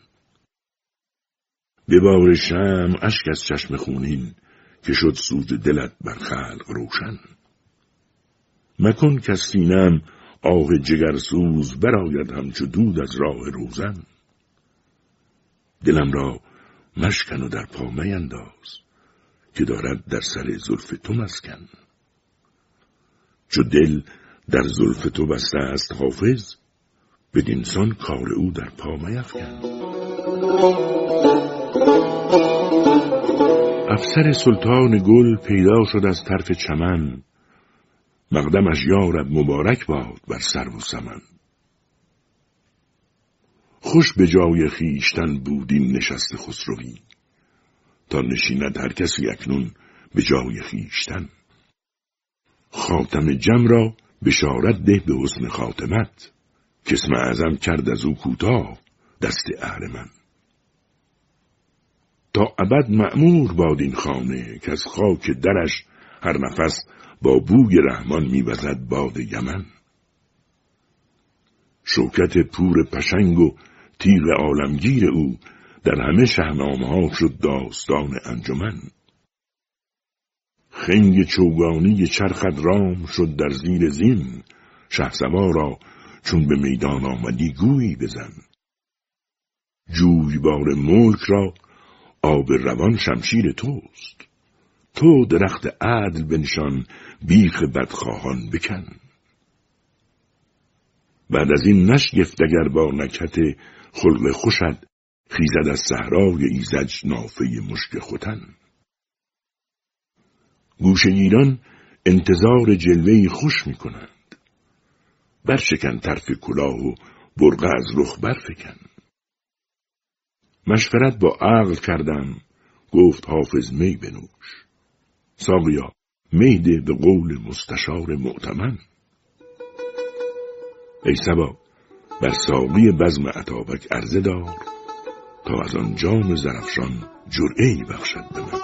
به بار شم اشک از چشم خونین که شد سوز دلت بر خلق روشن. مکن که سینم آه جگرسوز براید همچو دود از راه روزن. دلم را مشکن و در پا مینداز که دارد در سر زلف تو مسکن. چو دل در زلف تو بسته است حافظ. بدینسان کار او در پا میفکن افسر سلطان گل پیدا شد از طرف چمن. مقدمش یارب مبارک باد بر سر و سمن. خوش به جای خیشتن بودین نشست خسروی. تا نشیند هر کسی اکنون به جای خیشتن خاتم جم را بشارت ده به حسن خاتمت. کسم اعظم کرد از او کوتاه دست من. تا ابد معمور باد این خانه که از خاک درش هر نفس با بوی رحمان میوزد باد یمن. شوکت پور پشنگ و تیغ عالمگیر او در همه شهنامه ها شد داستان انجمن. خنگ چوگانی چرخت رام شد در زیر زین شه را چون به میدان آمدی گویی بزن. جویبار ملک را آب روان شمشیر توست. تو درخت عدل بنشان بیخ بدخواهان بکن. بعد از این نشگفت اگر با نکت خلق خوشد خیزد از صحرای ایزج نافه مشک خوتن گوش ایران انتظار جلوهی خوش می کنند برشکن طرف کلاه و برقه از رخ برفکن. مشورت با عقل کردم گفت حافظ می بنوش. ساقیا میده به قول مستشار معتمن ای سبا بر ساقی بزم عطابک عرضه دار تا از آن جام زرفشان جرعه بخشد به من.